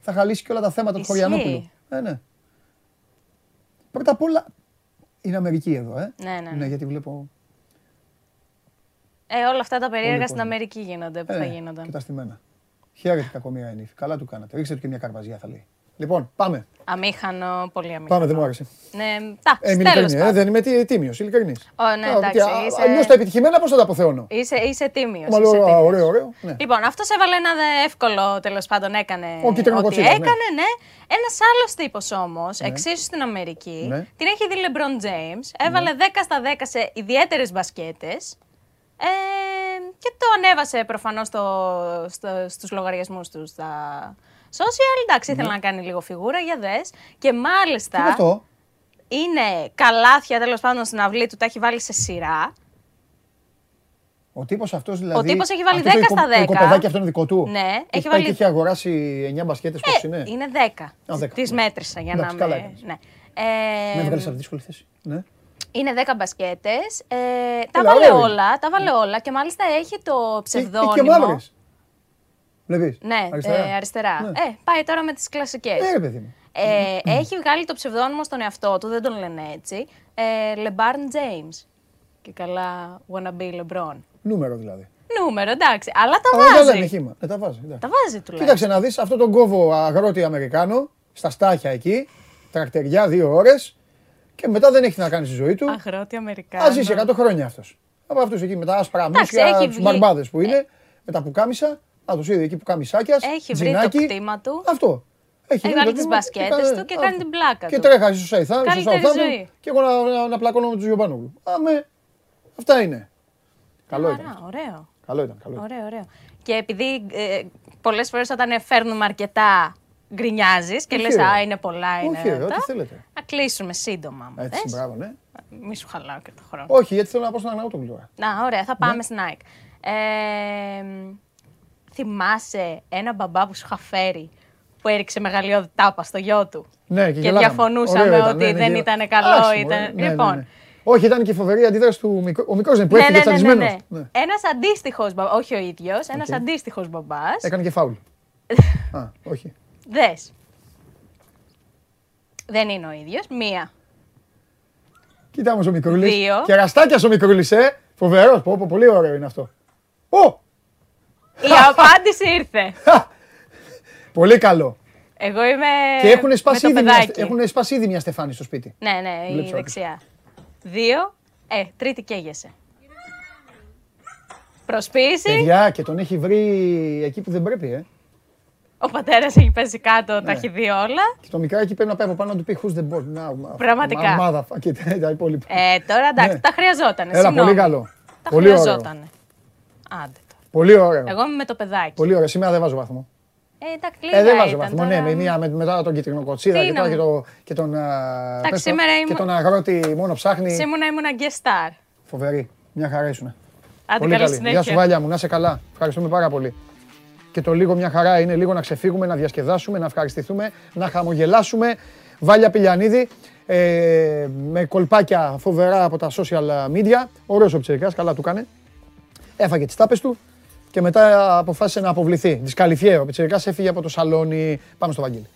Θα χαλήσει και όλα τα θέματα του Ισχύει. Χωριανόπουλου. Ε, ναι. Πρώτα απ' όλα. Είναι Αμερική εδώ, ε. Ναι, ναι, Ναι, ναι. γιατί βλέπω. Ε, όλα αυτά τα περίεργα Όλοι στην κόσμο. Αμερική γίνονται. Πού θα Ε, γίνονταν. Και τα στημένα. Χαίρετε κακομοίρα η νύφη. Καλά του κάνατε. Ρίξτε του και μια καρπαζιά θα λέει. Λοιπόν, πάμε. Αμήχανο, πολύ αμήχανο. Πάμε, δεν μου άρεσε. Ναι, Ε, εντάξει, είμαι τέλο ειλικρινή, ε, πάντων. δεν είμαι τι- τίμιος, ειλικρινής. Ω, ναι, εντάξει, είσαι- Αλλιώς τα επιτυχημένα πώς θα τα αποθεώνω; Είσαι, είσαι τίμιος. Μα λέω, ωραίο, ωραίο. Ναι. Λοιπόν, αυτό έβαλε ένα δε- εύκολο τέλος πάντων. Έκανε Ο κίτρινο ό,τι κοτσίδας, ναι. έκανε, ναι. Ένας άλλος τύπος όμως, εξίσου στην Αμερική, Ναι. την έχει δει LeBron James. Έβαλε 10 στα 10 σε ιδιαίτερες μπασκέτες. Ε, και το ανέβασε προφανώς στο, στο, στους λογαριασμούς του στα social. Εντάξει, ήθελε να κάνει λίγο φιγούρα, για δες. Και μάλιστα Ναι. Τι είναι αυτό; είναι καλάθια τέλος πάντων στην αυλή του, τα έχει βάλει σε σειρά. Ο τύπος αυτός δηλαδή. Ο τύπος έχει βάλει αυτός το 10 οικο- στα 10. Το οικοπεδάκι αυτό είναι δικό του; Ναι, Και έχει πάει βάλει- Και έχει αγοράσει 9 μπασκέτες. Πώς είναι; Είναι 10. Α, 10, Τις ναι. μέτρησα για Εντάξει, να καλά με. έκανες. Ναι. Ε, Με έβγαλες σε αυτή τη δύσκολη θέση. Ναι. είναι 10 μπασκέτες. Ε, τα Έλα, βάλε ωραίο είναι. όλα, τα βάλε όλα και μάλιστα έχει το Έχει- ψευδόνυμο. Έχει και μαύρες. Βλέπεις. Ναι, αριστερά. Ε, αριστερά. Ναι. Ε, πάει τώρα με τις κλασικές. Ε, ρε παιδί μου. Ε, έχει βγάλει το ψευδόνυμο στον εαυτό του, δεν τον λένε έτσι. Ε, LeBarn James. Και καλά, wanna be LeBron. Νούμερο δηλαδή. Νούμερο, εντάξει. Αλλά τα Αλλά δεν βάζει. λένε χήμα. Ε, τα βάζει. εντάξει. Τα βάζει τουλάχιστον. Κοίταξε να δεις αυτό τον κόβο αγρότη Αμερικάνο στα στάχια εκεί. Τρακτεριά δύο ώρες. Και μετά δεν έχει να κάνει στη ζωή του. Αγρότη Αμερικάνο. Α ζήσει 100 χρόνια αυτός. Από αυτούς εκεί με τα άσπρα Εντάξει, μουσια, έχει τους βγει- μπαρμπάδες που είναι, με τα πουκάμισα. Να του είδε εκεί που κάμισάκια. Έχει βρει το κτήμα του. Αυτό. Έχει βρει βάλει το τις κτήμα μπασκέτες έκανε- του και αυτό. κάνει την πλάκα Και του. τρέχα στο Σαϊθάν, στο Καλύτερη Southampton ζωή. και εγώ να, να, να πλακώνω με του Γιωμπάνογλου. Αμέ. Αυτά είναι. Καλό ήταν. Άρα, ωραίο. Καλό ήταν. Καλό ήταν. Ωραίο, ωραίο. Και επειδή ε, πολλές φορές όταν φέρνουμε αρκετά γκρινιάζεις και Όχι, λες, ρε. Α, είναι πολλά, είναι. Όχι, ρε, αυτά». ό,τι θέλετε. Να κλείσουμε σύντομα. άμα Έτσι, θες. μπράβο, ναι. Μη σου χαλάω και το χρόνο. Όχι, γιατί θέλω να πάω στον Αγναούτογλου τώρα. Να, ωραία, θα Ναι. πάμε στην ΑΕΚ. Ε, θυμάσαι ένα μπαμπά που σου είχα φέρει που έριξε μεγαλειώδη τάπα στο γιο του; Ναι, και, Και γελάγαμε. διαφωνούσαμε Ωραίο ήταν, ότι ναι, ναι, δεν γελά- ήταν καλό, Άσχημο, ήταν- ε, ναι, ναι, Λοιπόν. ναι. Όχι, ήταν και η φοβερή αντίδραση του μικρού. Ο μικρός δεν που ναι, έφυγε ναι, ναι, ναι, τσαντισμένος. ναι. Ναι. Ένας αντίστοιχος μπαμπά, όχι ο ίδιος, ένας Οκ. αντίστοιχος μπαμπάς. Έκανε και φάουλ. Α, όχι. Δες. Δεν είναι ο ίδιος. Μία. Κοίτα όμως ο Μικρούλης. Δύο. Κεραστάκια ο Μικρούλης, ε. Φοβερός. Πω, πω, πολύ ωραίο είναι αυτό. Ω, Η απάντηση ήρθε. πολύ καλό. Εγώ είμαι. και έχουν με σπάσει, το ήδη μια, παιδάκι. έχουν σπάσει ήδη μια στεφάνη στο σπίτι. Ναι, ναι, η Βλέπεις δεξιά. Δύο. Ε, τρίτη καίγεσαι. Προσποίηση. Παιδιά, και τον έχει βρει εκεί που δεν πρέπει, ε. Ο πατέρας έχει πέσει κάτω, Ναι. τα έχει δει όλα. Και το μικράκι πρέπει να πάει από πάνω να του πει who's the boss. Να, μα- Πραγματικά. μα- Μάδα, και τα υπόλοιπα. Ε, τώρα εντάξει, Ναι. τα χρειαζόταν. Έλα, πολύ καλό. Τα Πολύ ωραίο. χρειαζόταν. Άντε τώρα. Πολύ ωραίο. Εγώ είμαι με το παιδάκι. Πολύ ωραίο. Σήμερα δεν βάζω βαθμό. Ε, εντάξει, Ε, λίγα δεν βάζω ήταν βαθμό. τώρα. Ναι, με μία, με, μετά τον κίτρινο κοτσίδα Τι και, τώρα να- και, το, και τον, α, πες το, σήμερα και ήμουν- τον αγρότη μόνο ψάχνει. Σήμερα ήμουν guest star. Φοβερή. Μια χαρά ήσουν. Άντε Πολύ καλή καλή. συνέχεια. Γεια σου Βάλια μου, να είσαι καλά. Ευχαριστούμε πάρα πολύ. Και το λίγο μια χαρά είναι λίγο να ξεφύγουμε, να διασκεδάσουμε, να ευχαριστηθούμε, να χαμογελάσουμε. Βάλια Πηλιανίδη, ε, με κολπάκια φοβερά από τα social media. Ωραίος ο Ψερικάς, καλά του κάνε. Έφαγε τις τάπες του και μετά αποφάσισε να αποβληθεί. Δισκαλυφιέ. Ο σε έφυγε από το σαλόνι. Πάμε στο Βαγγέλη.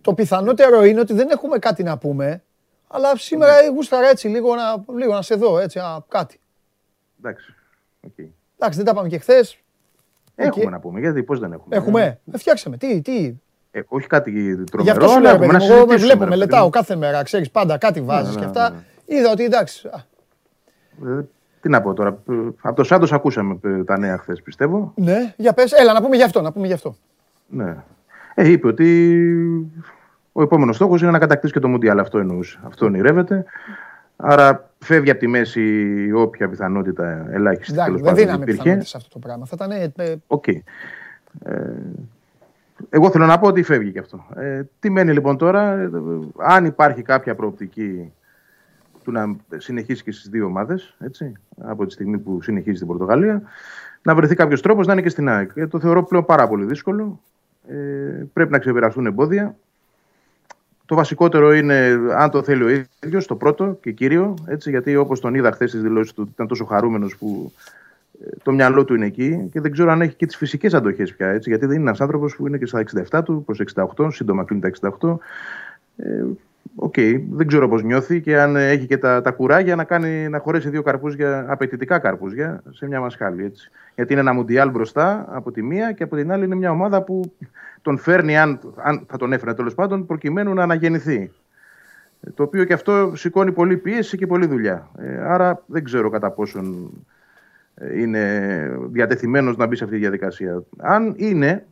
Το πιθανότερο είναι ότι δεν έχουμε κάτι να πούμε, αλλά σήμερα γούσταρα έτσι λίγο να, λίγο να σε δω, έτσι, α, κάτι. Εντάξει οκ. Εντάξει, δεν τα πάμε και χθες. Έχουμε να πούμε, γιατί πώς δεν έχουμε. Έχουμε. Ε, φτιάξαμε. Τι, τι. Ε, όχι κάτι Γι' τρομερό, αυτό σου αλλά λέω, έχουμε παιδί να μου, εγώ με συζητήσουμε, βλέπω, ρε παιδί μελετάω μου. κάθε μέρα, ξέρεις πάντα κάτι βάζεις ναι, και ναι, αυτά. ναι. Είδα ότι εντάξει. α, Ε, Τι να πω τώρα. ε, Από το Σάντος ακούσαμε ε, τα νέα χθες, πιστεύω. Ναι, για πες. Έλα, να πούμε γι' αυτό, να πούμε γι' αυτό. Ναι. Ε, είπε ότι ο επόμενος στόχος είναι να κατακτήσει και το Μουντιάλ. Αυτό εννοούσε. Αυτό ονειρεύεται. Άρα φεύγει από τη μέση όποια πιθανότητα ελάχιστη Εντάξει, τέλος δεν πάντων δίναμε υπήρχε. πιθανότητες σε αυτό το πράγμα. Θα ήταν. ε, ε, Οκ. Ε, εγώ θέλω να πω ότι φεύγει και αυτό. Ε, τι μένει λοιπόν τώρα, ε, αν υπάρχει κάποια προοπτική του να συνεχίσει και στις δύο ομάδες, έτσι, από τη στιγμή που συνεχίζει στην Πορτογαλία, να βρεθεί κάποιος τρόπος να είναι και στην ΑΕΚ. Ε, το θεωρώ πλέον πάρα πολύ δύσκολο. Ε, πρέπει να ξεπεραστούν εμπόδια. Το βασικότερο είναι αν το θέλει ο ίδιος, το πρώτο και κύριο, έτσι, γιατί όπως τον είδα χθες στις δηλώσεις του, ήταν τόσο χαρούμενος που ε, το μυαλό του είναι εκεί και δεν ξέρω αν έχει και τις φυσικές αντοχές πια. Έτσι, γιατί δεν είναι ένας άνθρωπος που είναι και στα 67 του, προς 68, σύντομα κλείνει τα 68. Ε, Οκ, δεν ξέρω πώς νιώθει και αν έχει και τα, τα κουράγια να, κάνει, να χωρέσει δύο καρπούζια, απαιτητικά καρπούζια σε μια μασχάλη. Έτσι. Γιατί είναι ένα μουντιάλ μπροστά από τη μία και από την άλλη είναι μια ομάδα που τον φέρνει, αν, αν θα τον έφερε τέλος πάντων, προκειμένου να αναγεννηθεί. Ε, Το οποίο και αυτό σηκώνει πολύ πίεση και πολλή δουλειά. Ε, άρα δεν ξέρω κατά πόσον ε, είναι διατεθειμένος να μπει σε αυτή τη διαδικασία. Αν είναι,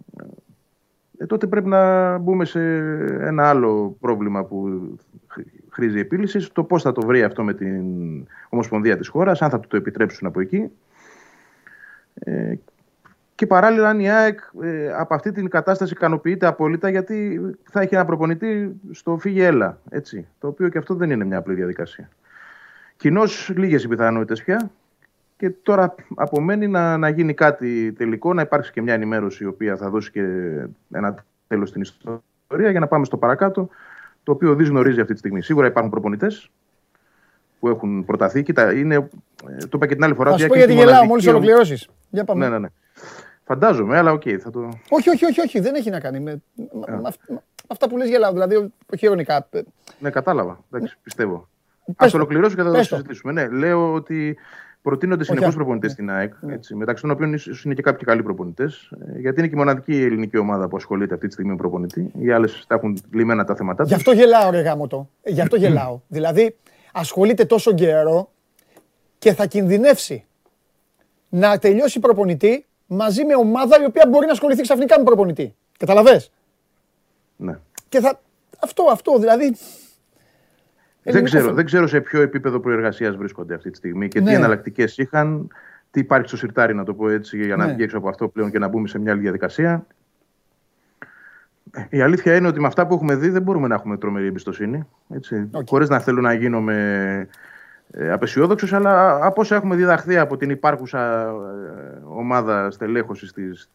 ε, τότε πρέπει να μπούμε σε ένα άλλο πρόβλημα που χρ- χρήζει επίλυση. Το πώς θα το βρει αυτό με την Ομοσπονδία της χώρας, αν θα του το επιτρέψουν από εκεί. Ε, και παράλληλα, αν η ΑΕΚ ε, από αυτή την κατάσταση ικανοποιείται απόλυτα, γιατί θα έχει ένα προπονητή στο φύγε έλα. Έτσι, το οποίο και αυτό δεν είναι μια απλή διαδικασία. Κοινώς λίγες οι πιθανότητες πια. Και τώρα απομένει να, να γίνει κάτι τελικό, να υπάρξει και μια ενημέρωση η οποία θα δώσει και ένα τέλος στην ιστορία για να πάμε στο παρακάτω. Το οποίο ο Δης γνωρίζει αυτή τη στιγμή. Σίγουρα υπάρχουν προπονητές που έχουν προταθεί. Κοίτα, είναι, ε, το είπα και την άλλη φορά. Θα ότι σου η πω ΑΕΚ γιατί είναι τη γελάω μοναδική μόλις ομ- ολοκληρώσεις. Για πάμε. Ναι, ναι, ναι. Φαντάζομαι, αλλά οκ, θα το. Όχι, όχι, όχι, όχι, δεν έχει να κάνει. Με, με- με αυ- με αυτά που λες γελάω, δηλαδή, όχι ειρωνικά. Ε, Ναι, κατάλαβα. Εντάξει, πιστεύω. Πες Α το. ολοκληρώσω και θα το Πες το. συζητήσουμε. Ναι, λέω ότι προτείνονται Όχι, συνεχώς α- προπονητές στην ΑΕΚ. Έτσι, μεταξύ των οποίων ίσως είναι και κάποιοι καλοί προπονητές. Γιατί είναι και η μοναδική ελληνική ομάδα που ασχολείται αυτή τη στιγμή με προπονητή. Οι άλλες τα έχουν λυμένα τα θέματα Γι' του. αυτό γελάω, ρε γάμο το. Ε, Γι' αυτό γελάω. δηλαδή, ασχολείται τόσο καιρό και θα κινδυνεύσει να τελειώσει προπονητή μαζί με ομάδα η οποία μπορεί να ασχοληθεί ξαφνικά με προπονητή. Καταλαβες; Ναι. Και θα. Αυτό, αυτό, δηλαδή. Δεν ελληνικό ξέρω, θέμα. δεν ξέρω σε ποιο επίπεδο προεργασίας βρίσκονται αυτή τη στιγμή και Ναι. τι εναλλακτικές είχαν, τι υπάρχει στο σιρτάρι, να το πω έτσι, για να Ναι. βγει έξω από αυτό πλέον και να μπούμε σε μια άλλη διαδικασία. Η αλήθεια είναι ότι με αυτά που έχουμε δει δεν μπορούμε να έχουμε τρομερή εμπιστοσύνη. Έτσι, Οκ. Χωρίς να θέλω να γίνομαι ε, απεσιόδοξος, αλλά από όσα έχουμε διδαχθεί από την υπάρχουσα ε, ομάδα στελέχωσης της,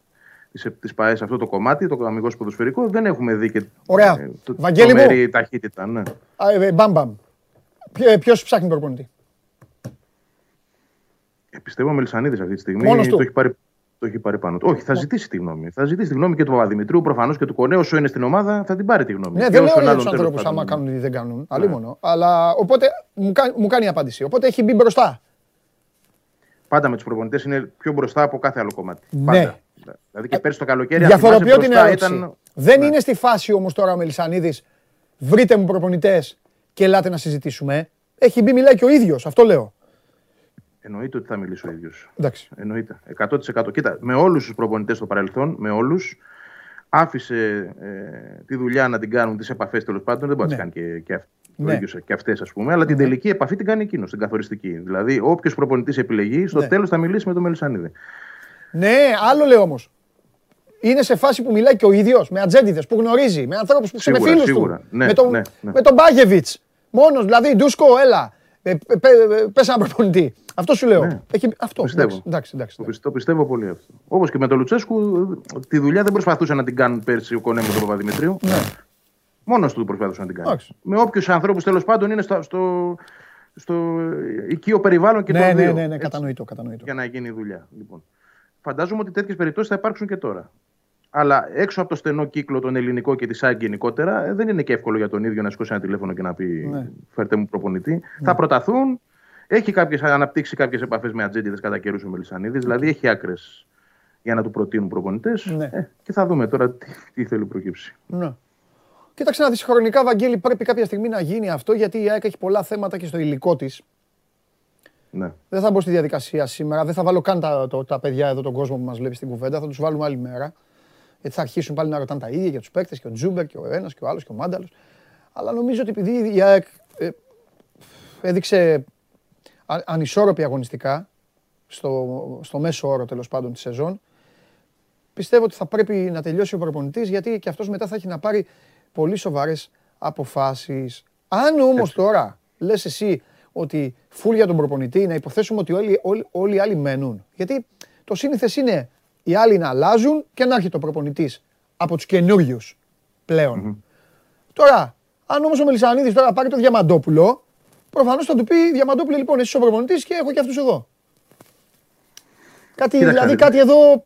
της, της ΠΑΕ σε αυτό το κομμάτι, το αμιγώς ποδοσφαιρικό, δεν έχουμε δει και Ωραία. ε, το, Βαγγέλη μου. τρομερή ταχύτητα. Ναι. Α, ε, Μπαμ, μπαμ. Ποιο ψάχνει προπονητή; Ε, πιστεύω ο Μελισανίδης αυτή τη στιγμή Μόνος του. το έχει πάρει, το έχει πάρει πάνω του. Όχι, θα ζητήσει τη γνώμη. Θα ζητήσει τη γνώμη και του Παπαδημητρίου προφανώς και του Κονέ. Όσο είναι στην ομάδα, θα την πάρει τη γνώμη. Ναι, Και δεν λέω όσων για άλλων τους τέλος ανθρώπους πάντων. άμα κάνουν ή δεν κάνουν. Αλλήμον. Αλλά οπότε μου κάνει, μου κάνει απάντηση. Οπότε έχει μπει μπροστά. Πάντα με τους προπονητές είναι πιο μπροστά από κάθε άλλο κομμάτι. Ναι. Πάντα. Δηλαδή και πέρσι το καλοκαίρι. αν Διαφοροποιώ θυμάσαι, την μπροστά ερώτηση. Ήταν... Δεν Ναι. είναι στη φάση όμως τώρα ο Μελισανίδης. Βρείτε μου προπονητές και ελάτε να συζητήσουμε. Έχει μπει, μιλάει και ο ίδιος. Αυτό λέω. Εννοείται ότι θα μιλήσει ο ίδιος. Εντάξει. Εννοείται. 100%. Κοίτα, με όλους τους προπονητές στο παρελθόν, με όλους, άφησε ε, τη δουλειά να την κάνουν, τις επαφές τέλος πάντων. Δεν μπορεί να Ναι. τι κάνει και, και, αυ- Ναι. ο ίδιος και αυτές, ας πούμε. Αλλά την τελική επαφή την κάνει εκείνος, την καθοριστική. Δηλαδή, όποιος προπονητής επιλεγεί, στο Ναι. τέλος θα μιλήσει με τον Μελισανίδη. Ναι, άλλο λέω όμως. Είναι σε φάση που μιλάει και ο ίδιος με ατζέντιδες που γνωρίζει, με ανθρώπους που Σίγουρα, είναι φίλους του. σίγουρα. Ναι, με, τον, ναι, ναι. με τον Μπάγεβιτς. Μόνος δηλαδή, Ντούσκο, έλα. Ε, πε, πε, πες ένα προπονητή. Αυτό σου λέω. Ναι. Έχει, αυτό. Πιστεύω. Εντάξει, εντάξει, εντάξει, Το, εντάξει. πιστε- το πιστεύω πολύ αυτό. Όπως και με τον Λουτσέσκου, τη δουλειά δεν προσπαθούσε να την κάνουν πέρσι ο Κονέ με τον Παπαδημητρίου. Ναι. Μόνος του προσπαθούσε να την κάνει. Εντάξει. Με όποιους ανθρώπους τέλος πάντων είναι στο, στο, στο οικείο περιβάλλον και Ναι, των ναι, δύο. ναι, ναι, έτσι, κατανοητό, κατανοητό. Για να γίνει η δουλειά. Λοιπόν. Φαντάζομαι ότι τέτοιες περιπτώσεις θα υπάρξουν και τώρα. Αλλά έξω από το στενό κύκλο, τον ελληνικό και τη ΣΑΚ γενικότερα, ε, δεν είναι και εύκολο για τον ίδιο να σηκώσει ένα τηλέφωνο και να πει: Ναι. Φέρτε μου προπονητή. Θα προταθούν. Έχει κάποιες, αναπτύξει κάποιες επαφές με ατζέντιδες κατά καιρούς ο Μελισανίδης. Δηλαδή έχει άκρες για να του προτείνουν προπονητές. Ναι. και θα δούμε τώρα τι, τι θέλει προκύψει. Ναι. Κοίταξε να δεις χρονικά, Βαγγέλη, πρέπει κάποια στιγμή να γίνει αυτό, γιατί η ΑΕΚ έχει πολλά θέματα και στο υλικό της. Ναι. Δεν θα μπω στη διαδικασία σήμερα, δεν θα βάλω καν τα, το- τα παιδιά εδώ, τον κόσμο που μας βλέπει στην κουβέντα, θα τους βάλουμε άλλη μέρα. Γιατί θα αρχίσουν πάλι να ρωτάνε τα ίδια για τους παίκτες και ο Τζούμπερ και ο ένας και ο άλλος και ο Μάνταλος. Αλλά νομίζω ότι επειδή η ΑΕΚ ε, έδειξε α- ανισόρροπη αγωνιστικά, στο, στο μέσο όρο τέλος πάντων της σεζόν, πιστεύω ότι θα πρέπει να τελειώσει ο προπονητής γιατί και αυτός μετά θα έχει να πάρει πολύ σοβαρές αποφάσεις. Αν όμως τώρα λες εσύ ότι φουλ για τον προπονητή, να υποθέσουμε ότι όλοι, όλοι, όλοι οι άλλοι μένουν. Γιατί το σύνηθες είναι οι άλλοι να αλλάζουν και να έρχεται ο προπονητής από τους καινούριους πλέον. Τώρα, αν όμως ο Μελισανίδης τώρα πάρει το Διαμαντόπουλο, προφανώς θα του πει Διαμαντόπουλο λοιπόν εσύ είσαι ο προπονητής και έχω και αυτούς εδώ. Κάτι, Κοίταξε, δηλαδή ρε. κάτι εδώ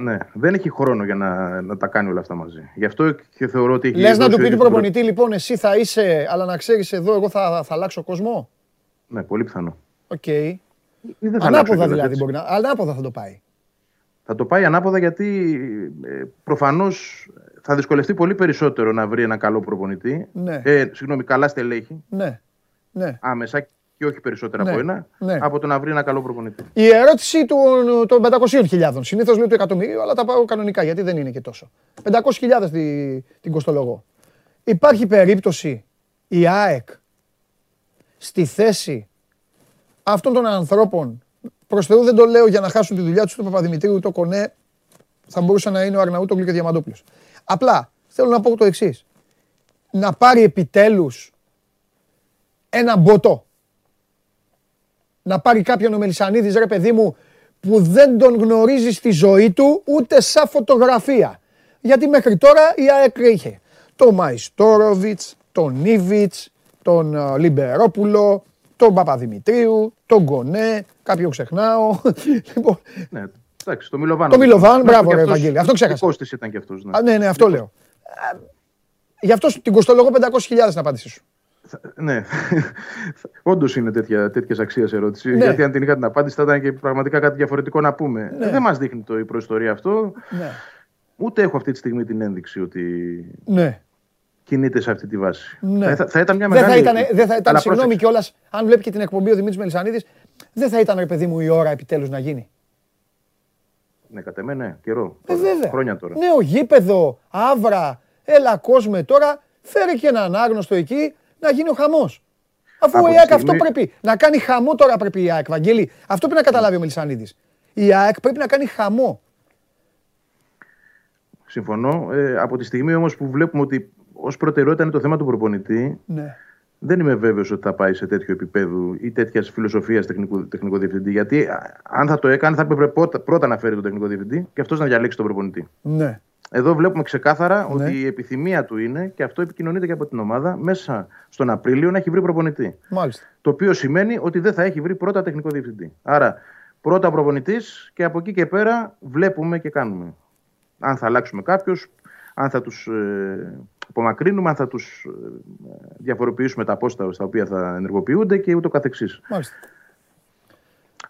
Ναι, δεν έχει χρόνο για να, να τα κάνει όλα αυτά μαζί. Γι' αυτό και θεωρώ ότι έχει. Λες να δώσει του ο πει του ίδιος την προπονητή, λοιπόν, εσύ θα είσαι, αλλά να ξέρεις εδώ, εγώ θα, θα αλλάξω κόσμο. προ- Ναι, πολύ πιθανό. Οκ. Ή δεν θα αλλάξω Ανάποδα κιόλας, δηλαδή έτσι. μπορεί να. Ανάποδα θα το πάει. Θα το πάει ανάποδα γιατί ε, προφανώς θα δυσκολευτεί πολύ περισσότερο να βρει ένα καλό προπονητή. Ναι. Ε, συγγνώμη, καλά στελέχη Ναι. ναι. άμεσα και όχι περισσότερα Ναι, από ένα, ναι. από το να βρει ένα καλό προπονητή. Η ερώτηση των, των 500.000. Συνήθως λέει το εκατομμύριο, αλλά τα πάω κανονικά γιατί δεν είναι και τόσο. 500.000 τη, την κοστολογώ. Υπάρχει περίπτωση η ΑΕΚ στη θέση αυτών των ανθρώπων. Προς Θεού δεν το λέω για να χάσουν τη δουλειά τους, το Παπαδημητρίου, το Κονέ. Θα μπορούσε να είναι ο Αρναούτογλου και Διαμαντόπουλος. Απλά θέλω να πω το εξής. Να πάρει επιτέλους ένα μποτό να πάρει κάποιον ο Μελισανίδης, ρε παιδί μου, που δεν τον γνωρίζει στη ζωή του ούτε σαν φωτογραφία. Γιατί μέχρι τώρα η ΑΕΚ είχε τον Μαϊστόροβιτς, τον Νίβιτς, τον ε, Λιμπερόπουλο, τον Παπαδημητρίου, τον Γκονέ, κάποιον ξεχνάω. λοιπόν, Ναι, εντάξει, το Μιλοβάν. Το Μιλοβάν, Μέχρι μπράβο, και ρε, αυτός Ευαγγέλη, αυτό ξέχασα. δικός της ήταν και αυτός. Ναι. α, ναι, ναι, αυτό λέω. Ε, Γι' αυτό σου- την κοστολογώ 500.000 να απάντηση σου. Ναι. Όντως είναι τέτοια τέτοιες αξία ερώτηση. Ναι. Γιατί αν την είχα την απάντηση θα ήταν και πραγματικά κάτι διαφορετικό να πούμε. Ναι. Ε, Δεν μας δείχνει το, η προϊστορία αυτό. Ναι. Ούτε έχω αυτή τη στιγμή την ένδειξη ότι Ναι. κινείται σε αυτή τη βάση. Ναι. Θα, θα ήταν μια Δεν μεγάλη. θα ήταν, δεν θα ήταν Αλλά συγγνώμη πρόσεξε. κιόλας, αν βλέπει και την εκπομπή ο Δημήτρης Μελισανίδης, δεν θα ήταν ρε παιδί μου η ώρα επιτέλους να γίνει. Ναι, κατά μένα, ναι, καιρό. Ε, βέβαια. Χρόνια τώρα. Νέο γήπεδο, άβρα, έλα κόσμε τώρα, φέρε και έναν άγνωστο εκεί να γίνει ο χαμός. Αφού Από η τη ΑΕΚ αυτό στιγμή- πρέπει. Να κάνει χαμό τώρα πρέπει η ΑΕΚ, Βαγγέλη. Αυτό πρέπει να καταλάβει ο Μελισανίδης. Η ΑΕΚ πρέπει να κάνει χαμό. Συμφωνώ. Ε, από τη στιγμή όμως που βλέπουμε ότι ως προτεραιότητα είναι το θέμα του προπονητή, Ναι. δεν είμαι βέβαιος ότι θα πάει σε τέτοιο επίπεδο ή τέτοια φιλοσοφία τεχνικού, τεχνικό διευθυντή. Γιατί α, αν θα το έκανε, θα έπρεπε πρώτα, πρώτα να φέρει τον τεχνικό διευθυντή και αυτός να διαλέξει τον προπονητή. Ναι. Εδώ βλέπουμε ξεκάθαρα Ναι. ότι η επιθυμία του είναι, και αυτό επικοινωνείται και από την ομάδα, μέσα στον Απρίλιο να έχει βρει προπονητή. Μάλιστα. Το οποίο σημαίνει ότι δεν θα έχει βρει πρώτα τεχνικό διευθυντή. Άρα, πρώτα προπονητής και από εκεί και πέρα βλέπουμε και κάνουμε. Αν θα αλλάξουμε κάποιους, αν θα τους ε, απομακρύνουμε, αν θα τους ε, διαφοροποιήσουμε τα πόστα στα οποία θα ενεργοποιούνται και ούτω καθεξής. Μάλιστα.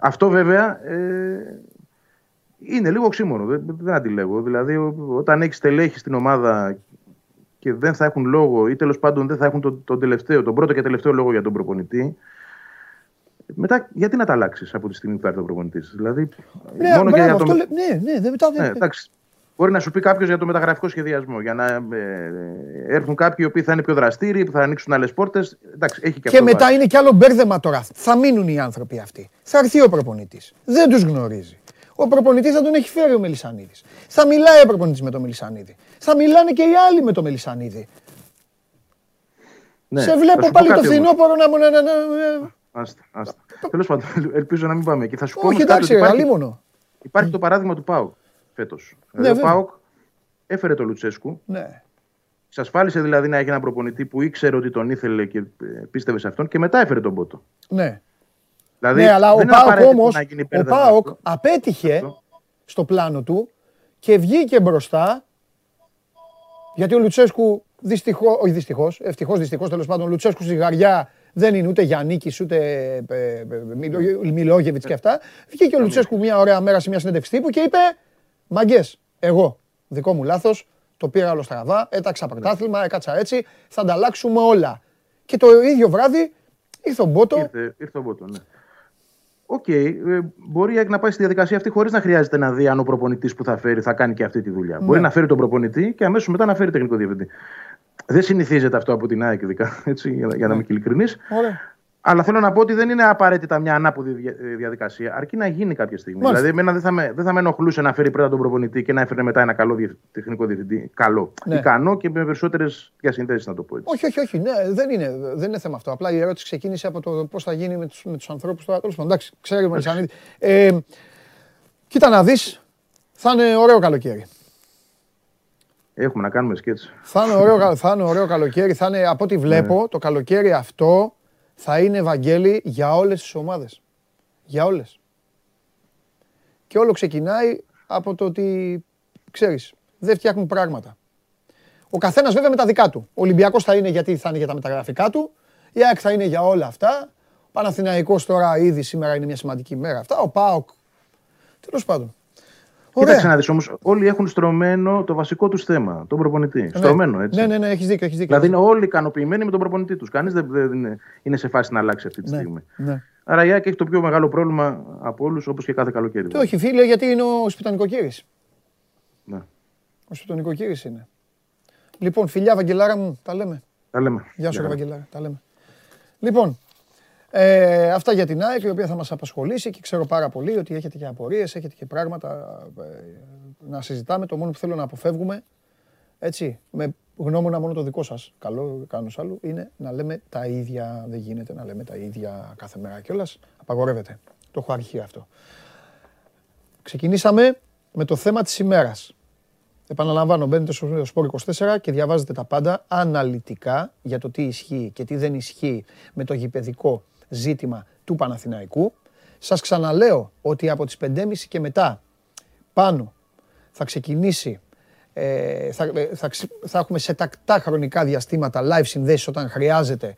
Αυτό βέβαια ε, είναι λίγο οξύμορο, δεν, δεν αντιλέγω. Δηλαδή, ο- όταν έχεις στελέχη στην ομάδα και δεν θα έχουν λόγο ή τέλος πάντων δεν θα έχουν τον, τον τελευταίο, τον πρώτο και τελευταίο λόγο για τον προπονητή, μετά γιατί να τα αλλάξεις από τη στιγμή που θα έρθει ο προπονητής; Δηλαδή, Ναι, μόνο και μπράβο, για αυτό το. λέ- ναι, ναι, δεν μετά Ναι, δεν. εντάξει. Μπορεί να σου πει κάποιος για το μεταγραφικό σχεδιασμό. Για να ε, έρθουν κάποιοι οι οποίοι θα είναι πιο δραστήριοι, που θα ανοίξουν άλλες πόρτες. Εντάξει, έχει και, Και αυτό μετά βάση. είναι κι άλλο μπέρδεμα τώρα. Θα μείνουν οι άνθρωποι αυτοί. Θα έρθει ο προπονητής. Δεν τους γνωρίζει. Ο προπονητής θα τον έχει φέρει ο Μελισανίδης. Θα μιλάει ο προπονητής με τον Μελισανίδη. Θα μιλάνε και οι άλλοι με τον Μελισανίδη. Ναι, Σε θα βλέπω σου πω πάλι το κάτι όμως. φθινόπωρο να μου. Να, να, να- Άστα, άστα. Τέλος πάντων, ελπίζω να μην πάμε εκεί. Θα σου πω Όχι, όμως κάτι εντάξει, ότι ρε, υπάρχει, αλίμονο. υπάρχει το παράδειγμα του ΠΑΟΚ φέτος. Ναι, Δηλαδή, ο βέβαια. ΠΑΟΚ έφερε τον Λουτσέσκου. Ναι. Εξασφάλισε δηλαδή να έχει έναν προπονητή που ήξερε ότι τον ήθελε και ε, πίστευε σε αυτόν και μετά έφερε τον Πότο. ναι. Δηλαδή, ναι, αλλά ο δεν είναι Πάοκ απαραίτητο όμω να γίνει ο μπέρδεμα Πάοκ αυτό. απέτυχε Αυτό. στο πλάνο του και βγήκε μπροστά, γιατί ο Λουτσέσκου δυστυχώς, όχι δυστυχώς, ευτυχώς δυστυχώς τέλος πάντων, ο Λουτσέσκου ζυγαριά δεν είναι ούτε Γιαννίκης ούτε ε, ε, Μιλόγεβιτς και αυτά. Βγήκε ο Λουτσέσκου μια ωραία μέρα σε μια συνέντευξη τύπου και είπε: Μάγκες, εγώ, δικό μου λάθος, το πήρα όλο στραβά, έταξα πρωτάθλημα, έκατσα έτσι, θα ανταλλάξουμε όλα. Και το ίδιο βράδυ ήρθε ο Μπότο. Ήρθε, ήρθε ο Μπότο, ναι. Οκ, ε, μπορεί να πάει στη διαδικασία αυτή χωρίς να χρειάζεται να δει αν ο προπονητής που θα φέρει θα κάνει και αυτή τη δουλειά. Μπορεί να φέρει τον προπονητή και αμέσως μετά να φέρει τεχνικό διευθυντή. Δεν συνηθίζεται αυτό από την ΑΕΚ, ειδικά, έτσι, για, για να είμαι ειλικρινής. Αλλά θέλω να πω ότι δεν είναι απαραίτητα μια ανάποδη δια- διαδικασία, αρκεί να γίνει κάποια στιγμή. Μάλιστα. Δηλαδή, εμένα δεν θα, με, δεν θα με ενοχλούσε να φέρει πρώτα τον προπονητή και να έφερε μετά ένα καλό διευθ- τεχνικό διευθυντή. Καλό. Ναι. Ικανό και με περισσότερες διασυνδέσει, να το πω έτσι. Όχι, όχι, όχι. Ναι, δεν είναι, δεν είναι θέμα αυτό. Απλά η ερώτηση ξεκίνησε από το πώς θα γίνει με τους με τους ανθρώπους τώρα. Τέλος πάντων, εντάξει, ξέρουμε Μελισανίδη. Ε, κοίτα να δεις, θα είναι ωραίο καλοκαίρι. Έχουμε να κάνουμε σκέτς. Θα είναι ωραίο, κα- θα είναι ωραίο καλοκαίρι. Θα είναι, από ό,τι βλέπω, το καλοκαίρι αυτό θα είναι Ευαγγέλη για όλες τις ομάδες. Για όλες. Και όλο ξεκινάει από το ότι, ξέρεις, δεν φτιάχνουν πράγματα. Ο καθένας βέβαια με τα δικά του. Ο Ολυμπιακός θα είναι γιατί θα είναι για τα μεταγραφικά του. Η ΑΕΚ θα είναι για όλα αυτά. Ο Παναθηναϊκός τώρα ήδη σήμερα είναι μια σημαντική μέρα αυτά. Ο ΠΑΟΚ. Τέλος πάντων. Κοίταξε να δεις όμως, όλοι έχουν στρωμένο το βασικό τους θέμα, τον προπονητή. Στρωμένο, έτσι. Ναι, ναι, ναι, έχεις δίκιο, έχεις δίκιο. Δηλαδή είναι όλοι ικανοποιημένοι με τον προπονητή τους. Κανείς δεν, δεν είναι, είναι σε φάση να αλλάξει αυτή τη Ναι, στιγμή. ναι. Άρα η ΑΕΚ έχει το πιο μεγάλο πρόβλημα από όλους, όπως και κάθε καλοκαίρι. Το όχι φίλε, γιατί είναι ο Σπιτανικοκύρης. Ναι. Ο Σπιτανικοκύρης είναι. Λοιπόν, φιλιά Βαγγελάρα μου, τα λέμε. Τα λέμε. Γεια σου, Γεια. ρε Βαγγελάρα, τα λέμε. Λοιπόν, ε, αυτά για την ΑΕΚ, η οποία θα μας απασχολήσει και ξέρω πάρα πολύ ότι έχετε και απορίες, έχετε και πράγματα ε, να συζητάμε. Το μόνο που θέλω να αποφεύγουμε, έτσι, με γνώμονα μόνο το δικό σας, καλό κάνω άλλου, είναι να λέμε τα ίδια. Δεν γίνεται να λέμε τα ίδια κάθε μέρα κιόλας. Απαγορεύεται. Το έχω αρχή αυτό. Ξεκινήσαμε με το θέμα της ημέρας. Επαναλαμβάνω, μπαίνετε στο Sport 24 και διαβάζετε τα πάντα αναλυτικά για το τι ισχύει και τι δεν ισχύει με το γηπαιδικό ζήτημα του Παναθηναϊκού. Σας ξαναλέω ότι από τις 5.30 και μετά πάνω θα ξεκινήσει, ε, θα, ε, θα, ξε- θα έχουμε σε τακτά χρονικά διαστήματα live συνδέσεις όταν χρειάζεται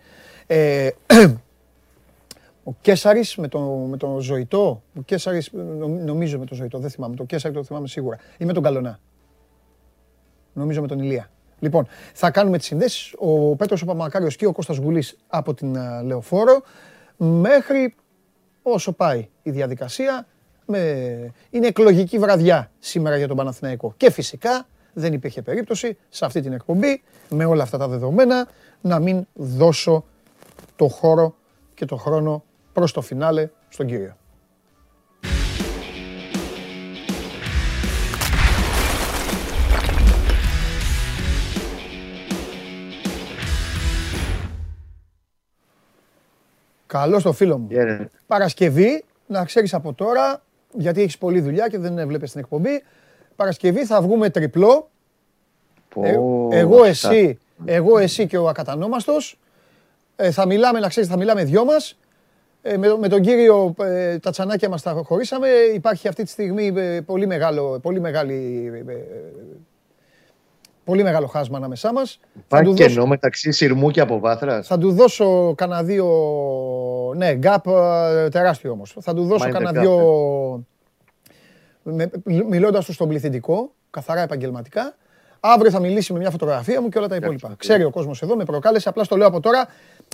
ε, ο Κέσαρης με τον με το Ζωητό, ο Κέσαρης νομ- νομίζω με τον Ζωητό, δεν θυμάμαι, το Κέσαρη το θυμάμαι σίγουρα, ή με τον Καλονά. Νομίζω με τον Ηλία. Λοιπόν, θα κάνουμε τις συνδέσεις, ο Πέτρος ο Παπαμακάριος και ο Κώστας Γουλής από την ε, Λεωφόρο, μέχρι όσο πάει η διαδικασία. Με... Είναι εκλογική βραδιά σήμερα για τον Παναθηναϊκό. Και φυσικά δεν υπήρχε περίπτωση σε αυτή την εκπομπή, με όλα αυτά τα δεδομένα, να μην δώσω το χώρο και το χρόνο προς το φινάλε στον κύριο. Καλό το φίλο μου. Παρασκευή, να ξέρεις από τώρα, γιατί έχεις πολλή δουλειά και δεν βλέπεις την εκπομπή, Παρασκευή θα βγούμε τριπλό. Ε, εγώ, εσύ, εγώ, εσύ και ο ακατανόμαστος. Ε, θα μιλάμε, να ξέρεις, θα μιλάμε δυο μας. Ε, με, με τον κύριο, ε, τα τσανάκια μας τα χωρίσαμε. Υπάρχει αυτή τη στιγμή ε, πολύ, μεγάλο, πολύ, μεγάλη, ε, ε, πολύ μεγάλο χάσμα ανάμεσά μας. Θα Υπάρχει του κενό δώσω- μεταξύ Συρμού και Αποβάθρας. θα του δώσω κανένα δύο. Ναι, γκάπ ε, τεράστιο όμως. Θα του δώσω Mind the κανένα gap, δύο. Με, μιλώντας του στον πληθυντικό, καθαρά επαγγελματικά. Αύριο θα μιλήσει με μια φωτογραφία μου και όλα τα υπόλοιπα. Ξέρει ο κόσμος εδώ, με προκάλεσε. Απλά στο λέω από τώρα.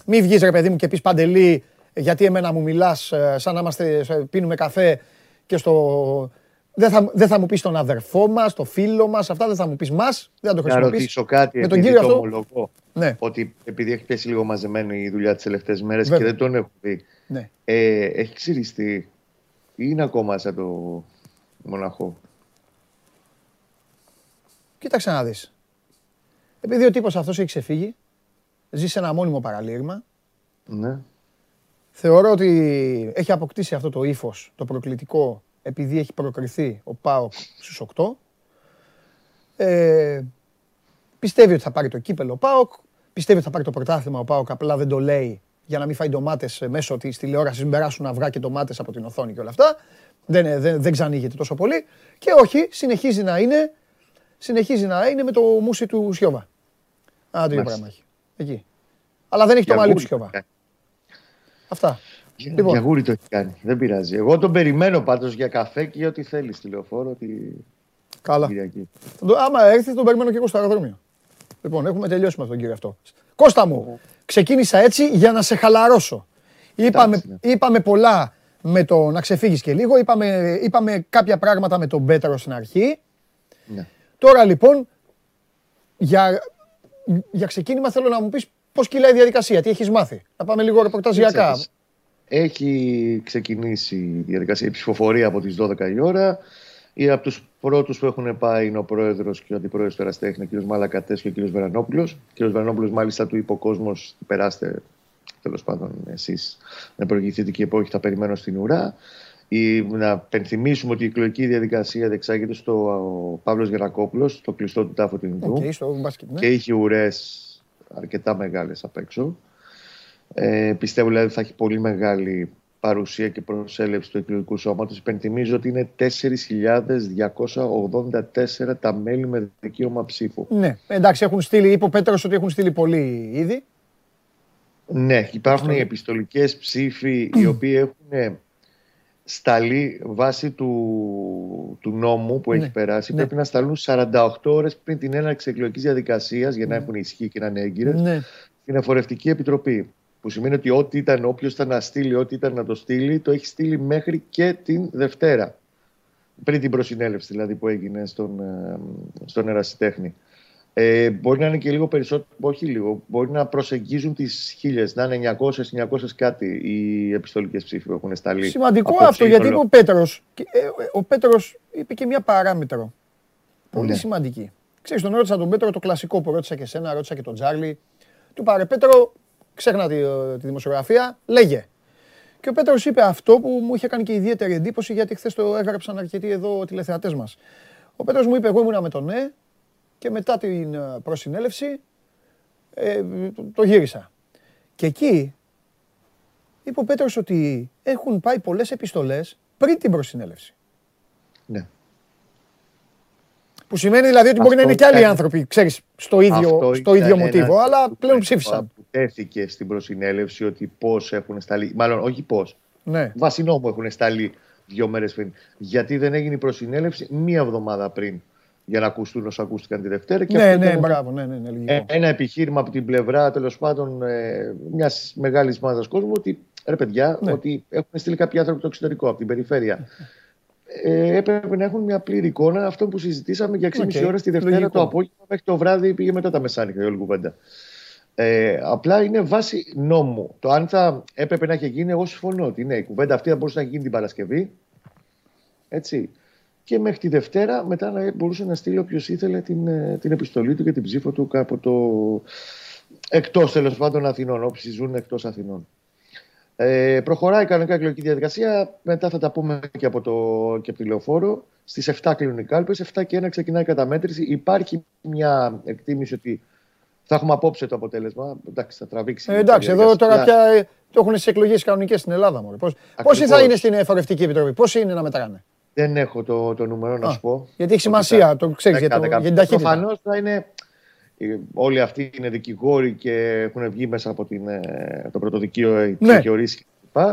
Μην βγεις ρε παιδί μου και πεις παντελή, γιατί εμένα μου μιλάς σαν να είμαστε, σε- πίνουμε καφέ και στο. Δεν θα, δεν θα μου πεις τον αδερφό μας, το φίλο μας, αυτά δεν θα μου πεις μας. Δεν θα το Να χρησιμοποιήσει. ρωτήσω κάτι, Με τον επειδή κύριο το αυτό. ομολογώ. Ναι. Ότι επειδή έχει πέσει λίγο μαζεμένη η δουλειά τις τελευταίες μέρες και Βέβαια. δεν τον έχω δει. Ναι. Ε, έχει ξυριστεί ή είναι ακόμα σαν το μοναχό; Κοίταξε να δεις. Επειδή ο τύπος αυτός έχει ξεφύγει, ζει σε ένα μόνιμο παραλήρημα, Ναι. θεωρώ ότι έχει αποκτήσει αυτό το ύφος, το προκλητικό, επειδή έχει προκριθεί ο ΠΑΟΚ στους 8. Ε, πιστεύει ότι θα πάρει το κύπελο ο ΠΑΟΚ, πιστεύει ότι θα πάρει το πρωτάθλημα ο ΠΑΟΚ, απλά δεν το λέει για να μην φάει ντομάτες μέσω της τηλεόρασης, μην περάσουν αυγά και ντομάτες από την οθόνη και όλα αυτά. Δεν, δεν, δεν ξανοίγεται τόσο πολύ. Και όχι, συνεχίζει να είναι, συνεχίζει να είναι με το μουσι του Σιώβα. Ένα το ίδιο Μάλιστα. πράγμα έχει. Εκεί. Αλλά δεν έχει το Για μαλλί του γούρι. Σιώβα. Αυτά. Για, Λοιπόν. για γούρι το έχει κάνει. Δεν πειράζει. Εγώ τον περιμένω πάντως για καφέ και για ό,τι θέλει στη λεωφόρο τη Καλά. Κυριακή. Θα το- Άμα έρθει, τον περιμένω και εγώ στο αεροδρόμιο. Λοιπόν, έχουμε τελειώσει με αυτόν τον κύριο αυτό. Κώστα μου, ξεκίνησα έτσι για να σε χαλαρώσω. Είπαμε, Εντάξει, είπαμε πολλά με το να ξεφύγεις και λίγο. Είπαμε, είπαμε κάποια πράγματα με τον Πέτρο στην αρχή. Ναι. Τώρα λοιπόν, για, για ξεκίνημα θέλω να μου πεις πώς κυλάει η διαδικασία, τι έχεις μάθει. Να πάμε λίγο ρεπορταζιακά. Ξέρεις, Έχει ξεκινήσει η διαδικασία η ψηφοφορία από τις 12 η ώρα. Ή από τους πρώτους που έχουν πάει είναι ο πρόεδρος και ο αντιπρόεδρος του Ερασιτέχνη, ο κ. Μαλακατές και ο κ. Βερανόπουλος. Ο κ. Βερανόπουλος μάλιστα του είπε ο κόσμος, περάστε τέλος πάντων εσείς να προηγηθείτε και όχι θα περιμένω στην ουρά. Ή, να υπενθυμίσουμε ότι η εκλογική διαδικασία διεξάγεται στο ο Παύλος Γιαννακόπουλος, στο κλειστό του τάφου του Ινδού Οκ, στο μπάσκετ, ναι. και είχε ουρές αρκετά μεγάλες απ' έξω. Ε, πιστεύω δηλαδή θα έχει πολύ μεγάλη παρουσία και προσέλευση του εκλογικού σώματος. Υπενθυμίζω ότι είναι 4.284 τα μέλη με δικαίωμα ψήφου. Ναι, εντάξει, έχουν στείλει, είπε ο Πέτρος ότι έχουν στείλει πολλοί ήδη. Ναι, υπάρχουν οι επιστολικές ψήφοι οι οποίοι έχουν σταλεί βάσει του, του νόμου που Ναι, έχει περάσει. ναι. Πρέπει να σταλούν 48 ώρες πριν την έναρξη εκλογικής διαδικασίας για να έχουν ισχύ και να είναι έγκυρες. Ναι. στην Εφορευτική Επιτροπή. Που σημαίνει ότι ό,τι ήταν, όποιος ήταν να στείλει, ό,τι ήταν να το στείλει, το έχει στείλει μέχρι και την Δευτέρα. Πριν την προσυνέλευση δηλαδή που έγινε στον, ε, στον Ερασιτέχνη. Ε, μπορεί να είναι και λίγο περισσότερο, όχι λίγο, μπορεί να προσεγγίζουν τις χίλιες, να είναι 900-900 κάτι οι επιστολικές ψήφοι που έχουν σταλεί. Σημαντικό από αυτό γιατί είπε σύνολο. ο Πέτρος. και, ε, ε, Ο Πέτρος είπε και μια παράμετρο. Πολύ Ναι. σημαντική. Ξέρεις, τον ρώτησα τον Πέτρο το κλασικό που ρώτησα και εσένα, ρώτησα και τον Τζάρλι. Του πάρε Πέτρο, ξέχνα τη, ε, τη δημοσιογραφία, λέγε. Και ο Πέτρος είπε αυτό που μου είχε κάνει και ιδιαίτερη εντύπωση γιατί χθες το έγραψαν αρκετοί εδώ τηλεθεατές μας. Ο Πέτρος μου είπε, εγώ ήμουνα με τον ναι και μετά την ε, προσυνέλευση ε, το, το γύρισα. Και εκεί είπε ο Πέτρος ότι έχουν πάει πολλές επιστολές πριν την προσυνέλευση. Ναι. Που σημαίνει δηλαδή ότι μπορεί να Αυτό είναι και άλλοι ήταν- άνθρωποι, ξέρεις, στο ίδιο, Αυτό στο ήταν ίδιο ένα μοτίβο, αλλά ζήτημα πλέον ψήφισαν. Που τέθηκε στην προσυνέλευση ότι πώς έχουν σταλεί. Μάλλον όχι πώς. Ναι. Βάσει νόμου έχουν σταλεί δύο μέρες πριν. Γιατί δεν έγινε η προσυνέλευση μία εβδομάδα πριν για να ακουστούν όσα ακούστηκαν τη Δευτέρα. Και Ναι, αυτό ναι, ήταν μπράβο, ναι, ναι, ναι, λογικό. ε, ένα επιχείρημα από την πλευρά τέλος πάντων ε, μιας μεγάλης μάζα κόσμου ότι ρε παιδιά, Ναι. ότι έχουν στείλει κάποιοι άνθρωποι από το εξωτερικό, από την περιφέρεια. Ε, έπρεπε να έχουν μια πλήρη εικόνα αυτό που συζητήσαμε για 6,5 Οκ, ώρες τη Δευτέρα λογικό. το απόγευμα μέχρι το βράδυ πήγε μετά τα μεσάνυχτα η όλη κουβέντα. Ε, απλά είναι βάση νόμου. Το αν θα έπρεπε να έχει γίνει, εγώ συμφωνώ ότι ναι, η κουβέντα αυτή θα μπορούσε να γίνει την Παρασκευή. Έτσι. Και μέχρι τη Δευτέρα μετά να μπορούσε να στείλει όποιος ήθελε την, ε, την επιστολή του και την ψήφο του από το. εκτός τέλος πάντων Αθηνών, όποιοι ζουν εκτός Αθηνών. Ε, προχωράει κανονικά η εκλογική διαδικασία. Μετά θα τα πούμε και από, το, και από τη λεωφόρο. Στις 7 κλείνουν οι κάλπες. 7 και 1 ξεκινάει η καταμέτρηση. Υπάρχει μια εκτίμηση ότι θα έχουμε απόψε το αποτέλεσμα. Εντάξει, θα τραβήξει. Ε, η εντάξει, εδώ διαδικασία. τώρα πια ε, το έχουν στι εκλογές κανονικές στην Ελλάδα. Μωρέ. Πώς, πόσοι θα Ακριβώς. είναι στην Εφορευτική Επιτροπή, πόσοι είναι να μετράνε; Δεν έχω το, το νούμερο να Α, σου πω. γιατί έχει σημασία, Ότι το ξέρεις, για το- για την ταχύτητα. Προφανώς θα είναι. ε, Όλοι αυτοί είναι δικηγόροι και έχουν βγει μέσα από την, ε, το πρωτοδικείο, οι Ναι. δικαιωρήσει κλπ.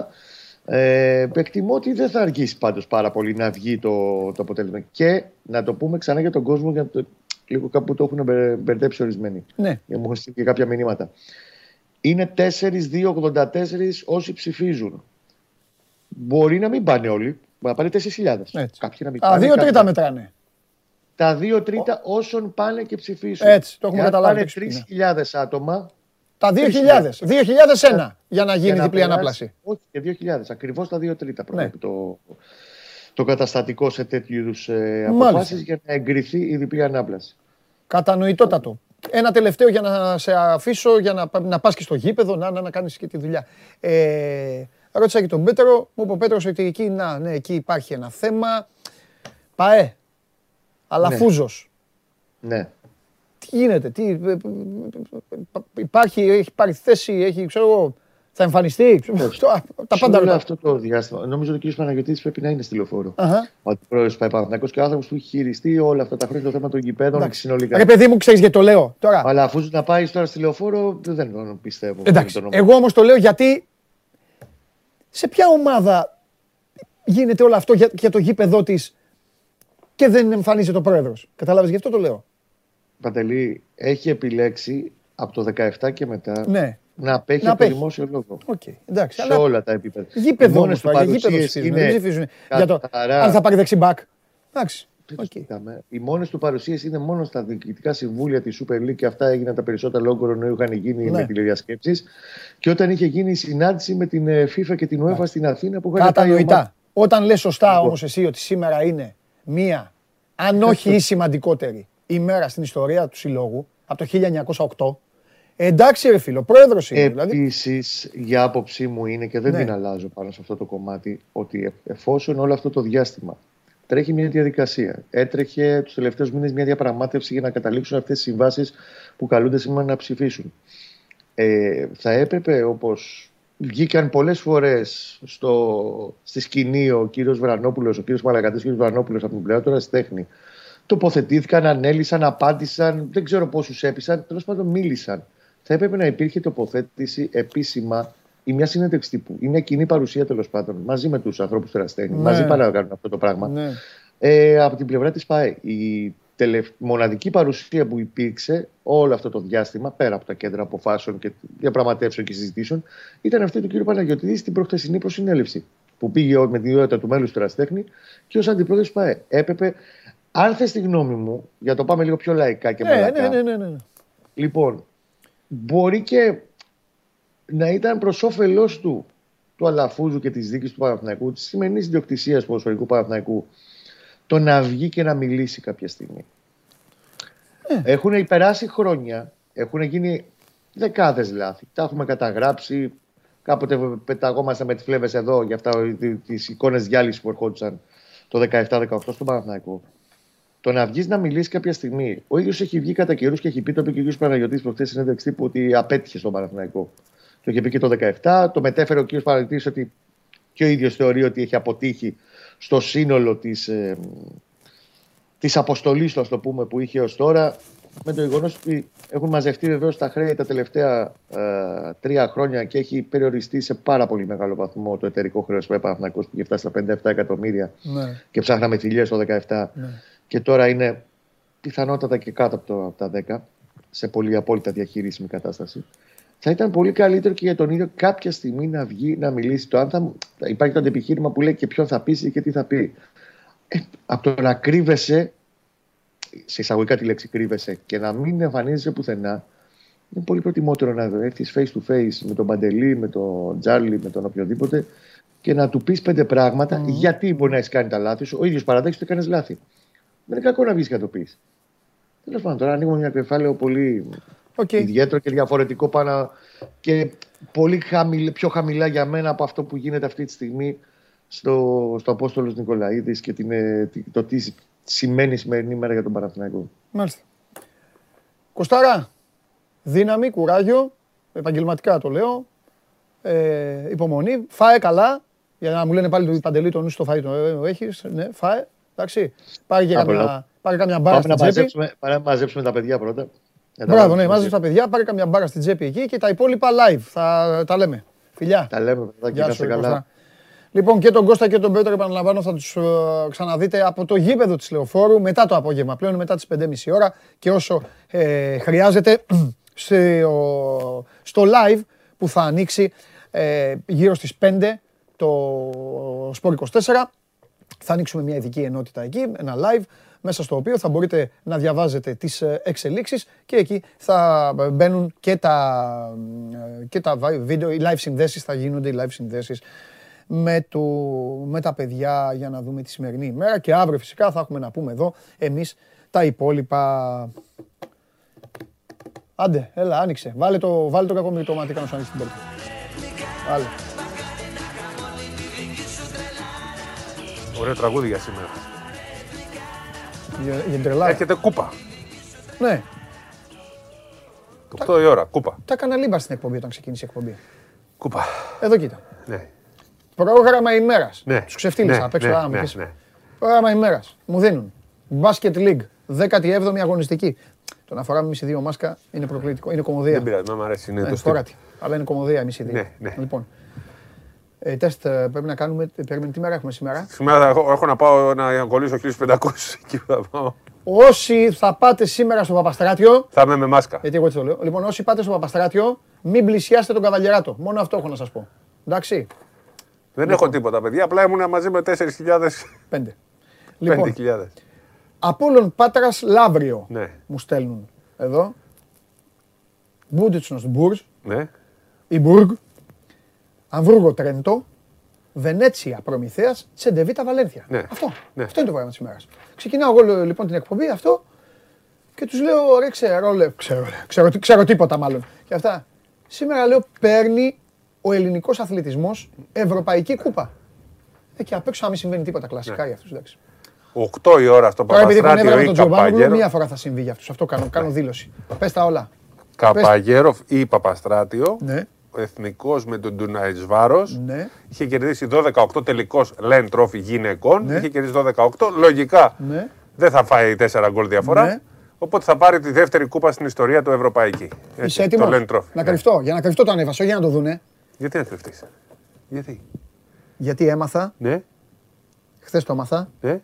Ε, εκτιμώ ότι δεν θα αργήσει πάντως πάρα πολύ να βγει το, το αποτέλεσμα. Και να το πούμε ξανά για τον κόσμο, για να το, λίγο κάπου το έχουν μπε- μπερδέψει ορισμένοι. Ναι. Για μου έχουν στείλει και κάποια μηνύματα. Είναι 4-2-84 όσοι ψηφίζουν. Μπορεί να μην πάνε όλοι. Μπορεί να πάνε 4.000. Έτσι. Κάποιοι να μην Α, πάνε, δύο κάποιοι τρίτα να- μετράνε. τα δύο τρίτα όσων πάνε και ψηφίσουν. Έτσι, το έχουμε Εάν καταλάβει, Πάνε το έχεις πει, 3.000 άτομα. Τα 2.000. 2.001 για να γίνει για διπλή περάσει- ανάπλαση. Όχι, και 2.000. Ακριβώς τα δύο τρίτα Ναι. προβλέπει το, το καταστατικό σε τέτοιου είδους ε, Μάλιστα. αποφάσεις για να εγκριθεί η διπλή ανάπλαση. Κατανοητότατο. Ένα τελευταίο για να σε αφήσω, για να, να πας και στο γήπεδο, να, να, να κάνεις και τη δουλειά. Ε, ρώτησα και τον Πέτρο, μου είπε ο Πέτρος ότι εκεί, να, ναι, εκεί υπάρχει ένα θέμα. Παέ. Αλλά Ναι. φούζος. Ναι. Τι γίνεται, τι, ε, ε, ε, υπάρχει, έχει πάρει θέση, έχει, ξέρω εγώ, Θα εμφανιστεί. Το- α, Τα Σε πάντα όλο ρωτάω. αυτό το διάστημα. Νομίζω ότι ο κ. Παναγιώτης πρέπει να είναι στη λεωφόρο. Αχα. Ο αντιπρόεδρο του Παναθηναϊκός και ο άνθρωπος που έχει χειριστεί όλα αυτά τα χρόνια το θέμα των γηπέδων Εντάξει. συνολικά. Ρε παιδί μου, ξέρεις γιατί το λέω τώρα. Αλλά αφού να πάει τώρα στη λεωφόρο, δεν τον πιστεύω. Εντάξει, Δεν τον νομίζω. εγώ όμως το λέω γιατί σε ποια ομάδα γίνεται όλο αυτό για, για το γήπεδό της και δεν εμφανίζεται ο πρόεδρος. Κατάλαβες, γι' αυτό το λέω. Παντελή έχει επιλέξει από το 17 και μετά Ναι. Να απέχει Να από το απέχει. δημόσιο λόγο. Οκ, εντάξει. Σε αλλά όλα τα επίπεδα. Γήπεδο Οι μόνες όμως του τώρα, για γήπεδο παρουσίες ψηφίζουν, είναι δεν ψηφίζουν για το καθαρά- αν θα πάρει δεξί μπακ. Εντάξει. Τι το συζητάμε. Οι μόνες του παρουσίες είναι μόνο στα διοικητικά συμβούλια της Super League και αυτά έγιναν τα περισσότερα λόγω κορονοϊού είχαν γίνει Ναι. με τηλεδιασκέψεις. Και όταν είχε γίνει η συνάντηση με την ε, FIFA και την UEFA στην Αθήνα που είχαν πάει η ομάδα- Κατανοητά. Όταν λες σωστά Λοιπόν. όμως εσύ ότι σήμερα είναι μία, αν όχι η σημαντικότερη ημέρα στην ιστορία του συλλόγου, από το 1908, εντάξει ρε φίλο, πρόεδρος είναι. δηλαδή, Επίσης, για άποψή μου είναι και δεν Ναι. την αλλάζω πάνω σε αυτό το κομμάτι, ότι ε- εφόσον όλο αυτό το διάστημα τρέχει μια διαδικασία, έτρεχε τους τελευταίους μήνες μια διαπραγμάτευση για να καταλήξουν αυτές τις συμβάσεις που καλούνται σήμερα να ψηφίσουν. Ε, θα έπρεπε όπως βγήκαν πολλές φορές στο, στη σκηνή ο κύριος Βρανόπουλος, ο κύριος Μαλακατής, ο κύριος Βρανόπουλος από την πλευρά του Ερασιτέχνη. Τοποθετήθηκαν, ανέλησαν, απάντησαν, δεν ξέρω πόσους έπεισαν, τέλος πάντων μίλησαν. Θα έπρεπε να υπήρχε τοποθέτηση επίσημα ή μια συνέντευξη τύπου ή μια κοινή παρουσία τέλος πάντων μαζί με τους ανθρώπους του Ερασιτέχνη. Ναι. Μαζί πάνε να κάνουν αυτό το πράγμα. ναι. Ε, από την πλευρά της ΠΑΕ. Η τελευ... μοναδική παρουσία που υπήρξε όλο αυτό το διάστημα, πέρα από τα κέντρα αποφάσεων και διαπραγματεύσεων και συζητήσεων, ήταν αυτή του κ. Παναγιωτήδη στην προχθεσινή προσυνέλευση. Που πήγε ο- με την ιδιότητα του μέλους του Εραστέχνη και ως αντιπρόεδρος της ΠΑΕ. Έπρεπε, αν θες τη γνώμη μου, για το πάμε λίγο πιο λαϊκά και Ναι, μαλακά. ναι, ναι, ναι, ναι. Λοιπόν, μπορεί και να ήταν προς όφελός του του Αλαφούζου και της δίκης του Παναθηναϊκού, της σημερινής ιδιοκτησίας του ποδοσφαιρικού Παναθηναϊκού, το να βγει και να μιλήσει κάποια στιγμή. Έχουν υπεράσει χρόνια, έχουν γίνει δεκάδες λάθη. Τα έχουμε καταγράψει. Κάποτε πεταγόμαστε με τις φλέβες εδώ για αυτά τις εικόνες διάλυσης που ερχόντουσαν το 17-18 στον Παναθηναϊκό. Το να βγεις να μιλήσεις κάποια στιγμή. Ο ίδιος έχει βγει κατά καιρούς και έχει πει, το είπε και ο κ. Παναγιώτης προχθές συνέντευξη τύπου, ότι απέτυχε στον Παναθηναϊκό. Το είχε πει και το 17. Το μετέφερε ο κ. Παναγιώτης ότι και ο ίδιος θεωρεί ότι έχει αποτύχει στο σύνολο της ε, της αποστολής του, ας το πούμε, που είχε ως τώρα. Με το γεγονός ότι έχουν μαζευτεί βεβαίως τα χρέη τα τελευταία ε, τρία χρόνια και έχει περιοριστεί σε πάρα πολύ μεγάλο βαθμό το εταιρικό χρέος που έπαθε να που είχε φτάσει στα 57 εκατομμύρια Ναι. και ψάχναμε θηλιές το 17 Ναι. Και τώρα είναι πιθανότατα και κάτω από, το, από τα 10 σε πολύ απόλυτα διαχειρίσιμη κατάσταση. Θα ήταν πολύ καλύτερο και για τον ίδιο κάποια στιγμή να βγει να μιλήσει. Το αν θα, θα υπάρχει το αντεπιχείρημα που λέει και ποιον θα πείσει και τι θα πει. Ε, από το να κρύβεσαι, σε εισαγωγικά τη λέξη κρύβεσαι, και να μην εμφανίζεσαι πουθενά, είναι πολύ προτιμότερο να έρθεις face to face με τον Παντελή, με τον Τζάρλι, με τον οποιοδήποτε και να του πεις πέντε πράγματα γιατί μπορεί να έχεις κάνει τα λάθη σου. Ο ίδιος παραδέχει ότι έκανες λάθη. Δεν είναι κακό να βγεις και να το πεις. Τέλος πάντων, τώρα ανοίγουμε ένα κεφάλαιο πολύ Οκ. ιδιαίτερο και διαφορετικό πάνω και πολύ χαμηλ, πιο χαμηλά για μένα από αυτό που γίνεται αυτή τη στιγμή στο, στο Απόστολος Νικολαίδης και την, ε, τι- το τι σημαίνει η σημερινή μέρα για τον Παναθηναϊκό. Μάλιστα. Κοστάρα, δύναμη, κουράγιο, επαγγελματικά το λέω, ε, υπομονή, φάε καλά, για να μου λένε πάλι του Παντελή το νου στο φαΐ το έχεις, ναι, φάε, εντάξει. Πάρε και Απολαύ- καμιά, πάρε καμιά μπάρα Πάμε στην να τσέπη. μαζέψουμε, πάμε να μαζέψουμε τα παιδιά πρώτα. Να τα Μπράβο, βάλουμε ναι, στο μάζεψε τα ζύγι. παιδιά, πάρε καμιά μπάρα στην τσέπη εκεί και τα υπόλοιπα live, θα τα λέμε. Φιλιά. Τα λέμε, παιδάκι, Γεια να σου, είστε ρε καλά. Κώστα. Λοιπόν, και τον Κώστα και τον Πέτρο, επαναλαμβάνω, θα τους ε, ξαναδείτε από το γήπεδο της Λεωφόρου μετά το απόγευμα, πλέον μετά τις 5.30 ώρα και όσο ε, χρειάζεται σε, ο- στο live που θα ανοίξει ε, γύρω στις 5 το Sport 24. Θα ανοίξουμε μια ειδική ενότητα εκεί, ένα live, μέσα στο οποίο θα μπορείτε να διαβάζετε τις ε, εξελίξεις και εκεί θα μπαίνουν και τα, ε, και τα βα- βίντεο, οι live συνδέσεις, θα γίνονται οι live συνδέσεις με, το, με τα παιδιά για να δούμε τη σημερινή ημέρα και αύριο φυσικά θα έχουμε να πούμε εδώ εμείς τα υπόλοιπα. Άντε, έλα, άνοιξε. Βάλε το, βάλε το κακό το μάτι να σου ανοίξει την πόρτα. Βάλε. Ωραίο τραγούδι για σήμερα. Για, για τρελά. Έρχεται κούπα. Ναι, Το 8 η ώρα, κούπα. τα έκανα λίμπα στην εκπομπή όταν ξεκίνησε η εκπομπή. Κούπα. Εδώ κοίτα. Ναι. Πρόγραμμα ημέρας. Ναι. Τους ξεφτύλισα Ναι, απ' έξω. ναι, άμα μου ναι, πεις. ναι. Πρόγραμμα ημέρας. Μου δίνουν. Basket League. 17η αγωνιστική. Το να φοράμε εμεί οι δύο μάσκα είναι προκλητικό. Είναι κομμωδία. Δεν πειράζει, μου αρέσει. Είναι Ναι, το στυλ. φοράτη. Αλλά είναι κομμωδία εμεί οι δύο. Ναι, ναι. Λοιπόν. Ε, τεστ ε, πρέπει να κάνουμε. Περίμενε, τι μέρα έχουμε σήμερα; Σήμερα θα έχω, έχω να πάω να κολλήσω 1500 εκεί που θα πάω. Όσοι θα πάτε σήμερα στο Παπαστράτιο. Θα είμαι με μάσκα. Γιατί εγώ έτσι το λέω. Λοιπόν, όσοι πάτε στο Παπαστράτιο, μην πλησιάσετε τον Καβαλιεράτο. Μόνο αυτό έχω να σας πω. Εντάξει. Δεν Λοιπόν. έχω τίποτα, παιδιά. Απλά ήμουν μαζί με 4.000. Πέντε. Λοιπόν, 5.000. Απόλλων Πάτρας Λαύριο Ναι. μου στέλνουν εδώ. Μπούντιτσνος Μπούρζ, Ναι. Ιμπούργ, Αμβούργο Τρέντο, Βενέτσια Προμηθέας, Τσεντεβίτα Βαλένθια. Ναι. Αυτό. Ναι. Αυτό είναι το πρόγραμμα της ημέρας. Ξεκινάω εγώ λοιπόν την εκπομπή αυτό και τους λέω ρε ξέρω, λέω, ξέρω, λέω, ξέρω, τι- ξέρω τίποτα μάλλον. Και αυτά. Σήμερα λέω παίρνει ο ελληνικός αθλητισμός Ευρωπαϊκή Κούπα. Ε, και απ' έξω να μην συμβαίνει τίποτα κλασικά Ναι. για αυτούς. Εντάξει. 8 η ώρα στο Τώρα επειδή Παπαστράτιο πονέβαλα ή τον Τζοβάνογλου, Καπαγέρο. μία φορά θα συμβεί για αυτούς. Αυτό κάνω, κάνω δήλωση. Πες τα όλα. Καπαγέροφ ή Παπαστράτιο. Ναι. Ο εθνικός με τον Ντουνάιτ Βάρο. Ναι. Είχε κερδίσει 12-8 τελικός Λεν Τρόφι γυναικών. Ναι. Είχε κερδίσει 12-8. Λογικά Ναι. δεν θα φάει 4 γκολ διαφορά. Ναι. Οπότε θα πάρει τη δεύτερη κούπα στην ιστορία του Ευρωπαϊκή. Έτσι, Είσαι έτοιμος; Το Λεν Τρόφι. να Ναι. κρυφτώ. Για να κρυφτώ το ανέβασα, όχι για να το δούνε. Γιατί να κρυφτείς; Γιατί; Γιατί έμαθα, Ναι. χθες το έμαθα. Ναι.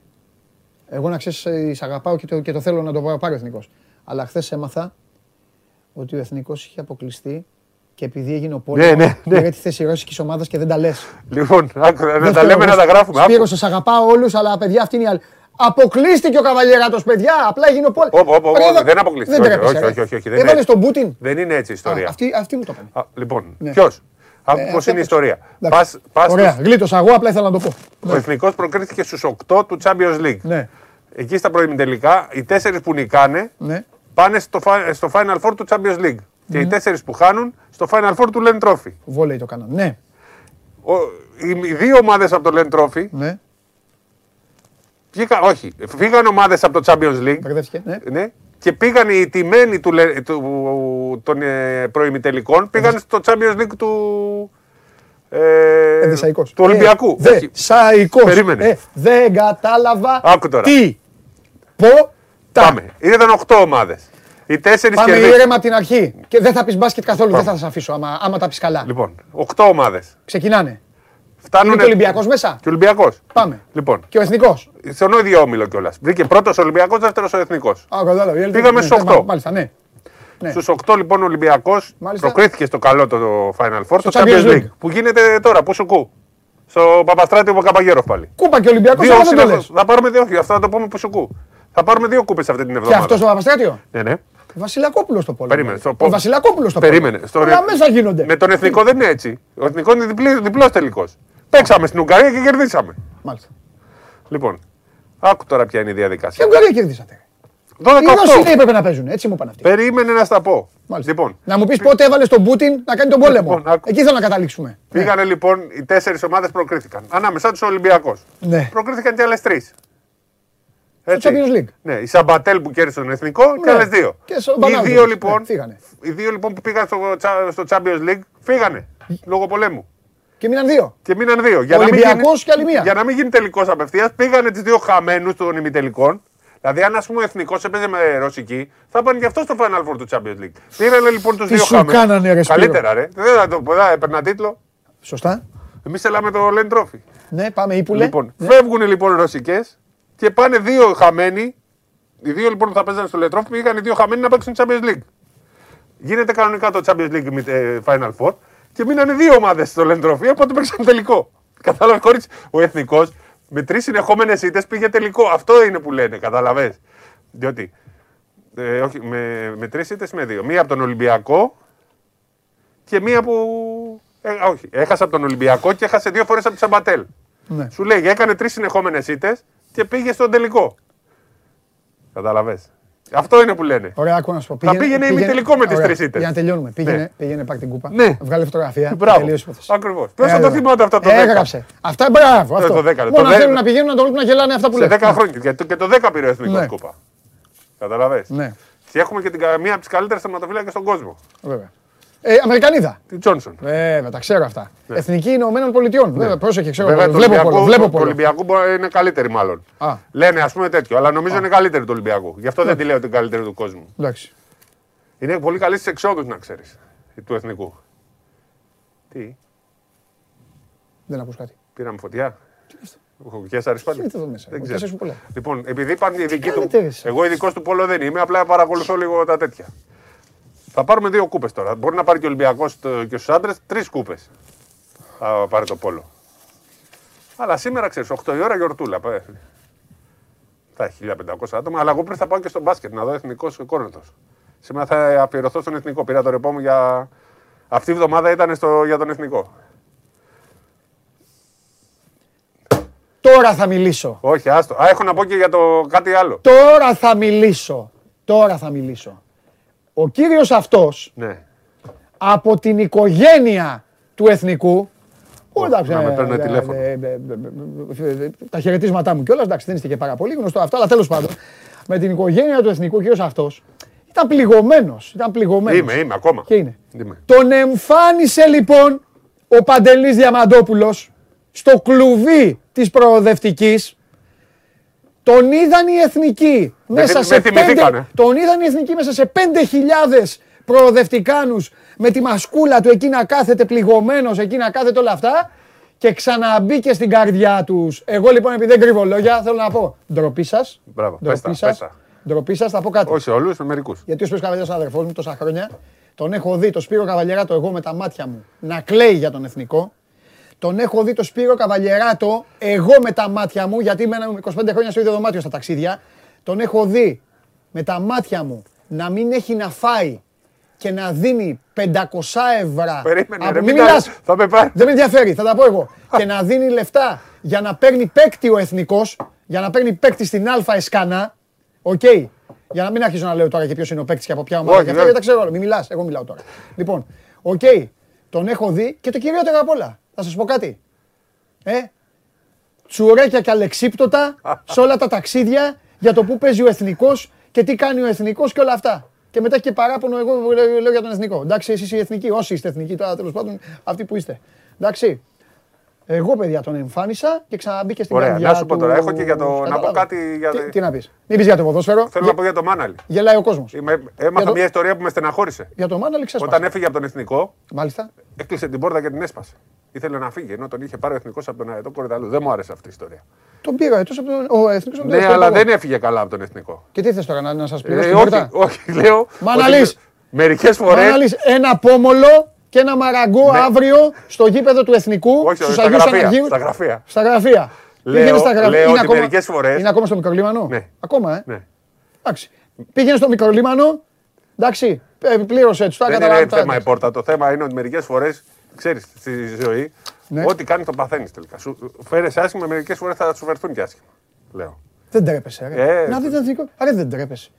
Εγώ να ξέρεις, σ' αγαπάω και το, και το θέλω να το πάρει ο εθνικός. Αλλά χθες έμαθα ότι ο εθνικός είχε αποκλειστεί και επειδή έγινε ο πόλεμος. ναι, ναι. Πήρε τη θέση ρώσικη ομάδας και δεν τα λες. Λοιπόν, άκου, να τα λέμε να τα γράφουμε. Σπύρο, Άκου. σας αγαπάω όλους, αλλά παιδιά αυτή είναι η άλλη. Αποκλείστηκε ο Καβαλιεράτο, παιδιά. Απλά έγινε ο πόλεμο. Όπο, όπο, όπο, δεν αποκλείστηκε. Δεν Όχι, τρέπεσαι, όχι, ρε. όχι, όχι, δεν είναι Έβαλες έτσι. τον Πούτιν. Δεν είναι έτσι η ιστορία. Α, Αυτή, αυτή μου το έκανε. Α, λοιπόν, Ναι. ποιος; Άκου Ε, πώς αυτό είναι η έπαιξε. ιστορία; Εντάξει. Πας, πας Ωραία, στους- γλίτωσα εγώ, απλά ήθελα να το πω. Ο εθνικός προκρίθηκε στους 8 του Champions League. Ναι, Εκεί στα προημιτελικά, οι τέσσερις που νικάνε ναι. πάνε στο, φα- στο Final Four του Champions League. Και οι τέσσερις που χάνουν στο Final Four του Len Trophy. Βόλεϊ το κάνανε. Ναι, Ο, οι, οι δύο ομάδες από το Len Trophy ναι. βγήκαν, όχι, φύγαν ομάδες από το Champions League. Μπερδεύτηκε. Ναι. Ναι, και πήγαν οι τιμένοι του, Λε- του, των ε, προημιτελικών, πήγαν στο Champions League του. Ε, Εδεσαϊκός. του Ολυμπιακού. Ε, Όχι. Δεσαϊκός. Περίμενε. Ε, δεν κατάλαβα Άκου τώρα. τι. Πω. Τα. Πάμε. Ήταν 8 ομάδες. Οι τέσσερις Πάμε κερδίσαν. ήρεμα από την αρχή. Και δεν θα πεις μπάσκετ καθόλου. Δεν θα σας αφήσω άμα, άμα τα πεις καλά. Λοιπόν, 8 ομάδες. Ξεκινάνε. Φτάνουν. Είναι και ο Ολυμπιακός μέσα; Και ο Ολυμπιακός. Πάμε. Λοιπόν, Και ο εθνικός; στον ίδιο όμιλο κιόλας. Βρήκε πρώτος ο Ολυμπιακός, δεύτερος ο Εθνικός. Α, κατάλαβα. η Πήγαμε ναι, στους ναι, οκτώ. Μάλιστα, ναι. Ναι. Στους 8 λοιπόν ο Ολυμπιακός Μάλιστα. προκρίθηκε στο καλό το Final Four, Στο το Champions Champions League. League. Που γίνεται τώρα, που σου κου. Στο Παπαστράτιο από Καπαγέροφ πάλι. Κούπα και ο Ολυμπιακός. Δύο δεν το συνεχώς. λες. Θα πάρουμε δύο, όχι, αυτό θα το πούμε που σου κου. Θα πάρουμε δύο κούπες αυτή την Και εβδομάδα. αυτός στο Παπαστράτιο; Ναι, ναι. Βασιλακόπουλος το πόλεμο. Περίμενε. Στο... Ο Βασιλακόπουλος το πόλεμο. Περίμενε. Στο... Όλα μέσα γίνονται. Με τον εθνικό δεν είναι έτσι. Ο εθνικός είναι διπλή, διπλός τελικός. Παίξαμε στην Ουγγαρία και κερδίσαμε. Μάλιστα. Λοιπόν, άκου τώρα ποια είναι η Και διαδικασία. Ουγγαρία κερδίσατε. 12-8. Οι Ρώσοι δεν έπρεπε να παίζουν. Έτσι μου είπαν αυτοί. Περίμενε να στα πω. Μάλιστα. Λοιπόν, Να μου πεις πότε έβαλες τον Πούτιν να κάνει τον πόλεμο. Λοιπόν, άκου. Εκεί θέλω να καταλήξουμε. πήγανε λοιπόν οι τέσσερις ομάδες προκρίθηκαν. Ανάμεσά τους ο Ολυμπιακό. Ναι. Προκρίθηκαν και άλλες τρεις. Champions League. Ναι, η Σαμπατέλ που κέρδισε τον εθνικό και Ναι. άλλες δύο. Και στο οι, Μπανάνο δύο, τους. λοιπόν, Ναι, φύγανε. οι δύο λοιπόν που πήγαν στο, τσα- στο Champions League φύγανε λόγω πολέμου. Και μείναν δύο. Και μείναν δύο. Για Ο να μην Ολυμπιακός γίνει- και άλλη μία. Για να μην γίνει τελικός απευθείας, πήγανε τις δύο χαμένους των ημιτελικών. Δηλαδή, αν ας πούμε ο εθνικός έπαιζε με ρωσική, θα πάνε και αυτό στο Final Four του Champions League. Πήρανε λοιπόν τους Τι δύο σου χαμένους. κάνανε, ρε, Σπύρο; Καλύτερα, ρε. Δεν θα το πω, δεν έπαιρνα τίτλο. Σωστά. Εμείς έλαμε το Λεν Trophy. Ναι, πάμε ύπουλε. Λοιπόν, φεύγουν λοιπόν ρωσικές και πάνε δύο χαμένοι. Οι δύο λοιπόν που θα παίζανε στο Λεν Trophy πήγαν οι δύο χαμένοι να παίξουν Champions League. Γίνεται κανονικά το Champions League με ε, Final Four και μείνανε δύο ομάδες στο Λεν Trophy, οπότε παίξαν τελικό. Κατάλαβες, χωρίς ο εθνικός με τρεις συνεχόμενες ήττες πήγε τελικό. Αυτό είναι που λένε, κατάλαβες. Διότι. Ε, όχι, με, με τρεις ήττες με δύο. Μία από τον Ολυμπιακό και μία που. Ε, όχι, έχασε από τον Ολυμπιακό και έχασε δύο φορές από τη Σαμπατέλ. Ναι. Σου λέει, έκανε τρεις συνεχόμενες ήττες και πήγε στον τελικό. Κατάλαβε. Αυτό είναι που λένε. Ωραία, ακούω να σου πω. Θα πήγαινε ημιτελικό με τις Ωραία, τρεις ήττες. Για να τελειώνουμε. Πήγαινε, Ναι. πήγαινε πάρ' την κούπα. Ναι. Βγάλε φωτογραφία. Μπράβο. τελείωσε η υπόθεση. Ακριβώς. Ποιο Ε, θα το βέβαια. θυμάται αυτό το 10. Έγραψε. Αυτά μπράβο. Αυτό. το 10, Μόνο το να 10. θέλουν να πηγαίνουν να το βλέπουν να γελάνε αυτά που Σε λένε. 10 χρόνια. Και το, και το 10 πήρε ο εθνικός Ναι. κούπα. Καταλαβέ. Ναι, Και έχουμε και την, κα- μία από τις καλύτερες θεματοφύλακες στον κόσμο. βέβαια. Ε, Αμερικανίδα. Τη Τζόνσον. Βέβαια, τα ξέρω αυτά. Εθνική Ηνωμένων Πολιτειών. Βέβαια, πρόσεχε, ξέρω. Ναι. Βέβαια, του Βλέπω Ολυμπιακού- πολλό. Βλέπω του πολλό. Ολυμπιακού μπορεί να είναι καλύτερη μάλλον. Α. Λένε ας πούμε τέτοιο, αλλά νομίζω είναι καλύτερη του Ολυμπιακού. Γι' αυτό δεν τη λέω ότι είναι καλύτερη του κόσμου. Εντάξει. Είναι πολύ καλή στις εξόδους, να ξέρεις. Του εθνικού. Τι, Δεν ακούς κάτι. πήραμε φωτιά. Έχω πιάσει πάλι. γίνεται εδώ μέσα, Δεν έχω ξέρω. πιάσεις πολλά. Λοιπόν, επειδή υπάρχουν οι ειδικοί του. κάνετε εσείς; Εγώ ειδικός του Πόλο δεν είμαι, απλά παρακολουθώ λίγο τα τέτοια. Θα πάρουμε δύο κούπες τώρα. Μπορεί να πάρει και ο Ολυμπιακός και στους άντρες τρεις κούπες. Θα πάρει το Πόλο. Αλλά σήμερα ξέρεις, 8 η ώρα γιορτούλα. πέ. Θα έχει 1500 άτομα, αλλά εγώ πριν θα πάω και στο μπάσκετ να δω εθνικός κόρνετος. Σήμερα θα αφιερωθώ στον εθνικό. Πήρα το ρεπό μου για. Αυτή η εβδομάδα ήταν στο... για τον εθνικό. Τώρα θα μιλήσω. Όχι, άστο. Α, έχω να πω και για το κάτι άλλο. Τώρα θα μιλήσω. Τώρα θα μιλήσω. Ο κύριος αυτός Ναι. από την οικογένεια του εθνικού. Ω, εντάξει, να με ε, παίρνουν ε, τηλέφωνο. ε, ε, ε, ε, ε, Τα χαιρετίσματά μου κιόλας. Εντάξει, δεν είστε και πάρα πολύ γνωστό αυτό, αλλά τέλος πάντων. Με την οικογένεια του εθνικού, ο κύριος αυτός ήταν πληγωμένος. Ήταν πληγωμένος. Είμαι, είμαι ακόμα. Και είναι. Είμαι. Τον εμφάνισε λοιπόν ο Παντελής Διαμαντόπουλος στο κλουβί της προοδευτικής. Τον είδαν οι εθνικοί Με μέσα θυ- σε με πέντε, θυμηθήκανε. τον είδαν οι εθνικοί μέσα σε 5.000 προοδευτικάνους με τη μασκούλα του εκεί να κάθεται πληγωμένος, εκεί να κάθεται όλα αυτά και ξαναμπήκε στην καρδιά τους. Εγώ λοιπόν επειδή δεν κρύβω λόγια θέλω να πω ντροπή σας. Μπράβο, πες Ντροπή τα, σας. πες τα. Ντροπή σας, θα πω κάτι. Όχι σε όλους, με μερικούς. Γιατί ο Σπύρος Καβαλιέρας είναι αδερφός μου τόσα χρόνια. Τον έχω δει το Σπύρο Καβαλιεράτο εγώ με τα μάτια μου να κλαίει για τον εθνικό. Τον έχω δει το Σπύρο Καβαλιεράτο εγώ με τα μάτια μου, γιατί μέναμε 25 χρόνια στο ίδιο δωμάτιο στα ταξίδια. Τον έχω δει με τα μάτια μου να μην έχει να φάει και να δίνει 500 ευρώ. Περίμενε, Από- ρε, μην μην μιλάς. τα- θα με πάρει. Δεν με ενδιαφέρει, θα τα πω εγώ. και να δίνει λεφτά για να παίρνει παίκτη ο εθνικός, για να παίρνει παίκτη στην Α' ΕΣΚΑΝΑ. Οκ. Για να μην αρχίσω να λέω τώρα και ποιος είναι ο παίκτης και από ποια ομάδα. Όχι, και αυτά, δεν- γιατί τα ξέρω όλα. Μην μιλάς, εγώ μιλάω τώρα. Λοιπόν, οκ. Τον έχω δει και το κυριότερο απ' όλα. Θα σας πω κάτι. Ε, τσουρέκια και αλεξίπτωτα σε όλα τα ταξίδια για το πού παίζει ο εθνικός και τι κάνει ο εθνικός και όλα αυτά. Και μετά και παράπονο, εγώ λέω, λέω για τον εθνικό. Εντάξει, εσείς οι εθνικοί, όσοι είστε εθνικοί, τώρα τέλος πάντων αυτοί που είστε. Εντάξει. Εγώ, παιδιά, τον εμφάνισα και ξαναμπήκε στην Ωραία, καρδιά να σου πω του. τώρα, έχω και για το- να πω Κατάλαβα. κάτι για- Τι, τι να πεις. Μην πεις για το ποδόσφαιρο. Θέλω Γε- να πω για το Μάναλι. Γελάει ο κόσμος. Είμαι, Για έμαθα το- μια ιστορία που με στεναχώρησε. Για το Μάναλι ξέσπασε. Όταν έφυγε από τον εθνικό, Μάλιστα. έκλεισε την πόρτα και την έσπασε. Ήθελε να φύγει, ενώ τον είχε πάρει ο εθνικός από τον αετό κορυδαλού. Δεν μου άρεσε αυτή η ιστορία. Τον πήρα εκτό από τον. Ο εθνικός τον Ναι, αλλά δεν έφυγε καλά από τον εθνικό. Και τι θες τώρα, να, να σας πληρώσω Ε, την όχι, πόρτα. όχι, λέω. Μαναλής. Μερικές φορέ. Μαναλής, ένα πόμολο και ένα μαραγκό Ναι. αύριο στο γήπεδο του Εθνικού. Όχι, στους στα Αγίους γραφεία, Αναγείρους. στα γραφεία. Στα γραφεία. Λέω- Πήγαινε στα γραφεία. λέω Είναι ότι ακόμα- μερικές φορές- Είναι ακόμα στο μικρολίμανο; Ναι. Ακόμα, ε; Ναι. Εντάξει. Πήγαινε στο μικρολίμανο. Εντάξει. Ε, Πλήρωσε τους. Δεν είναι θέμα η πόρτα. Το θέμα είναι ότι μερικές φορές, ξέρεις, στη ζωή, Ναι. ό,τι κάνει το παθαίνεις τελικά. Σου φέρεσαι άσχημα, μερικές φορές θα σου φερθούν και άσχημα. Λέω. Δεν τρέπεσαι. Ρε. Ε, να δεις τον εθνικό. Άρα δεν τρέπεσαι.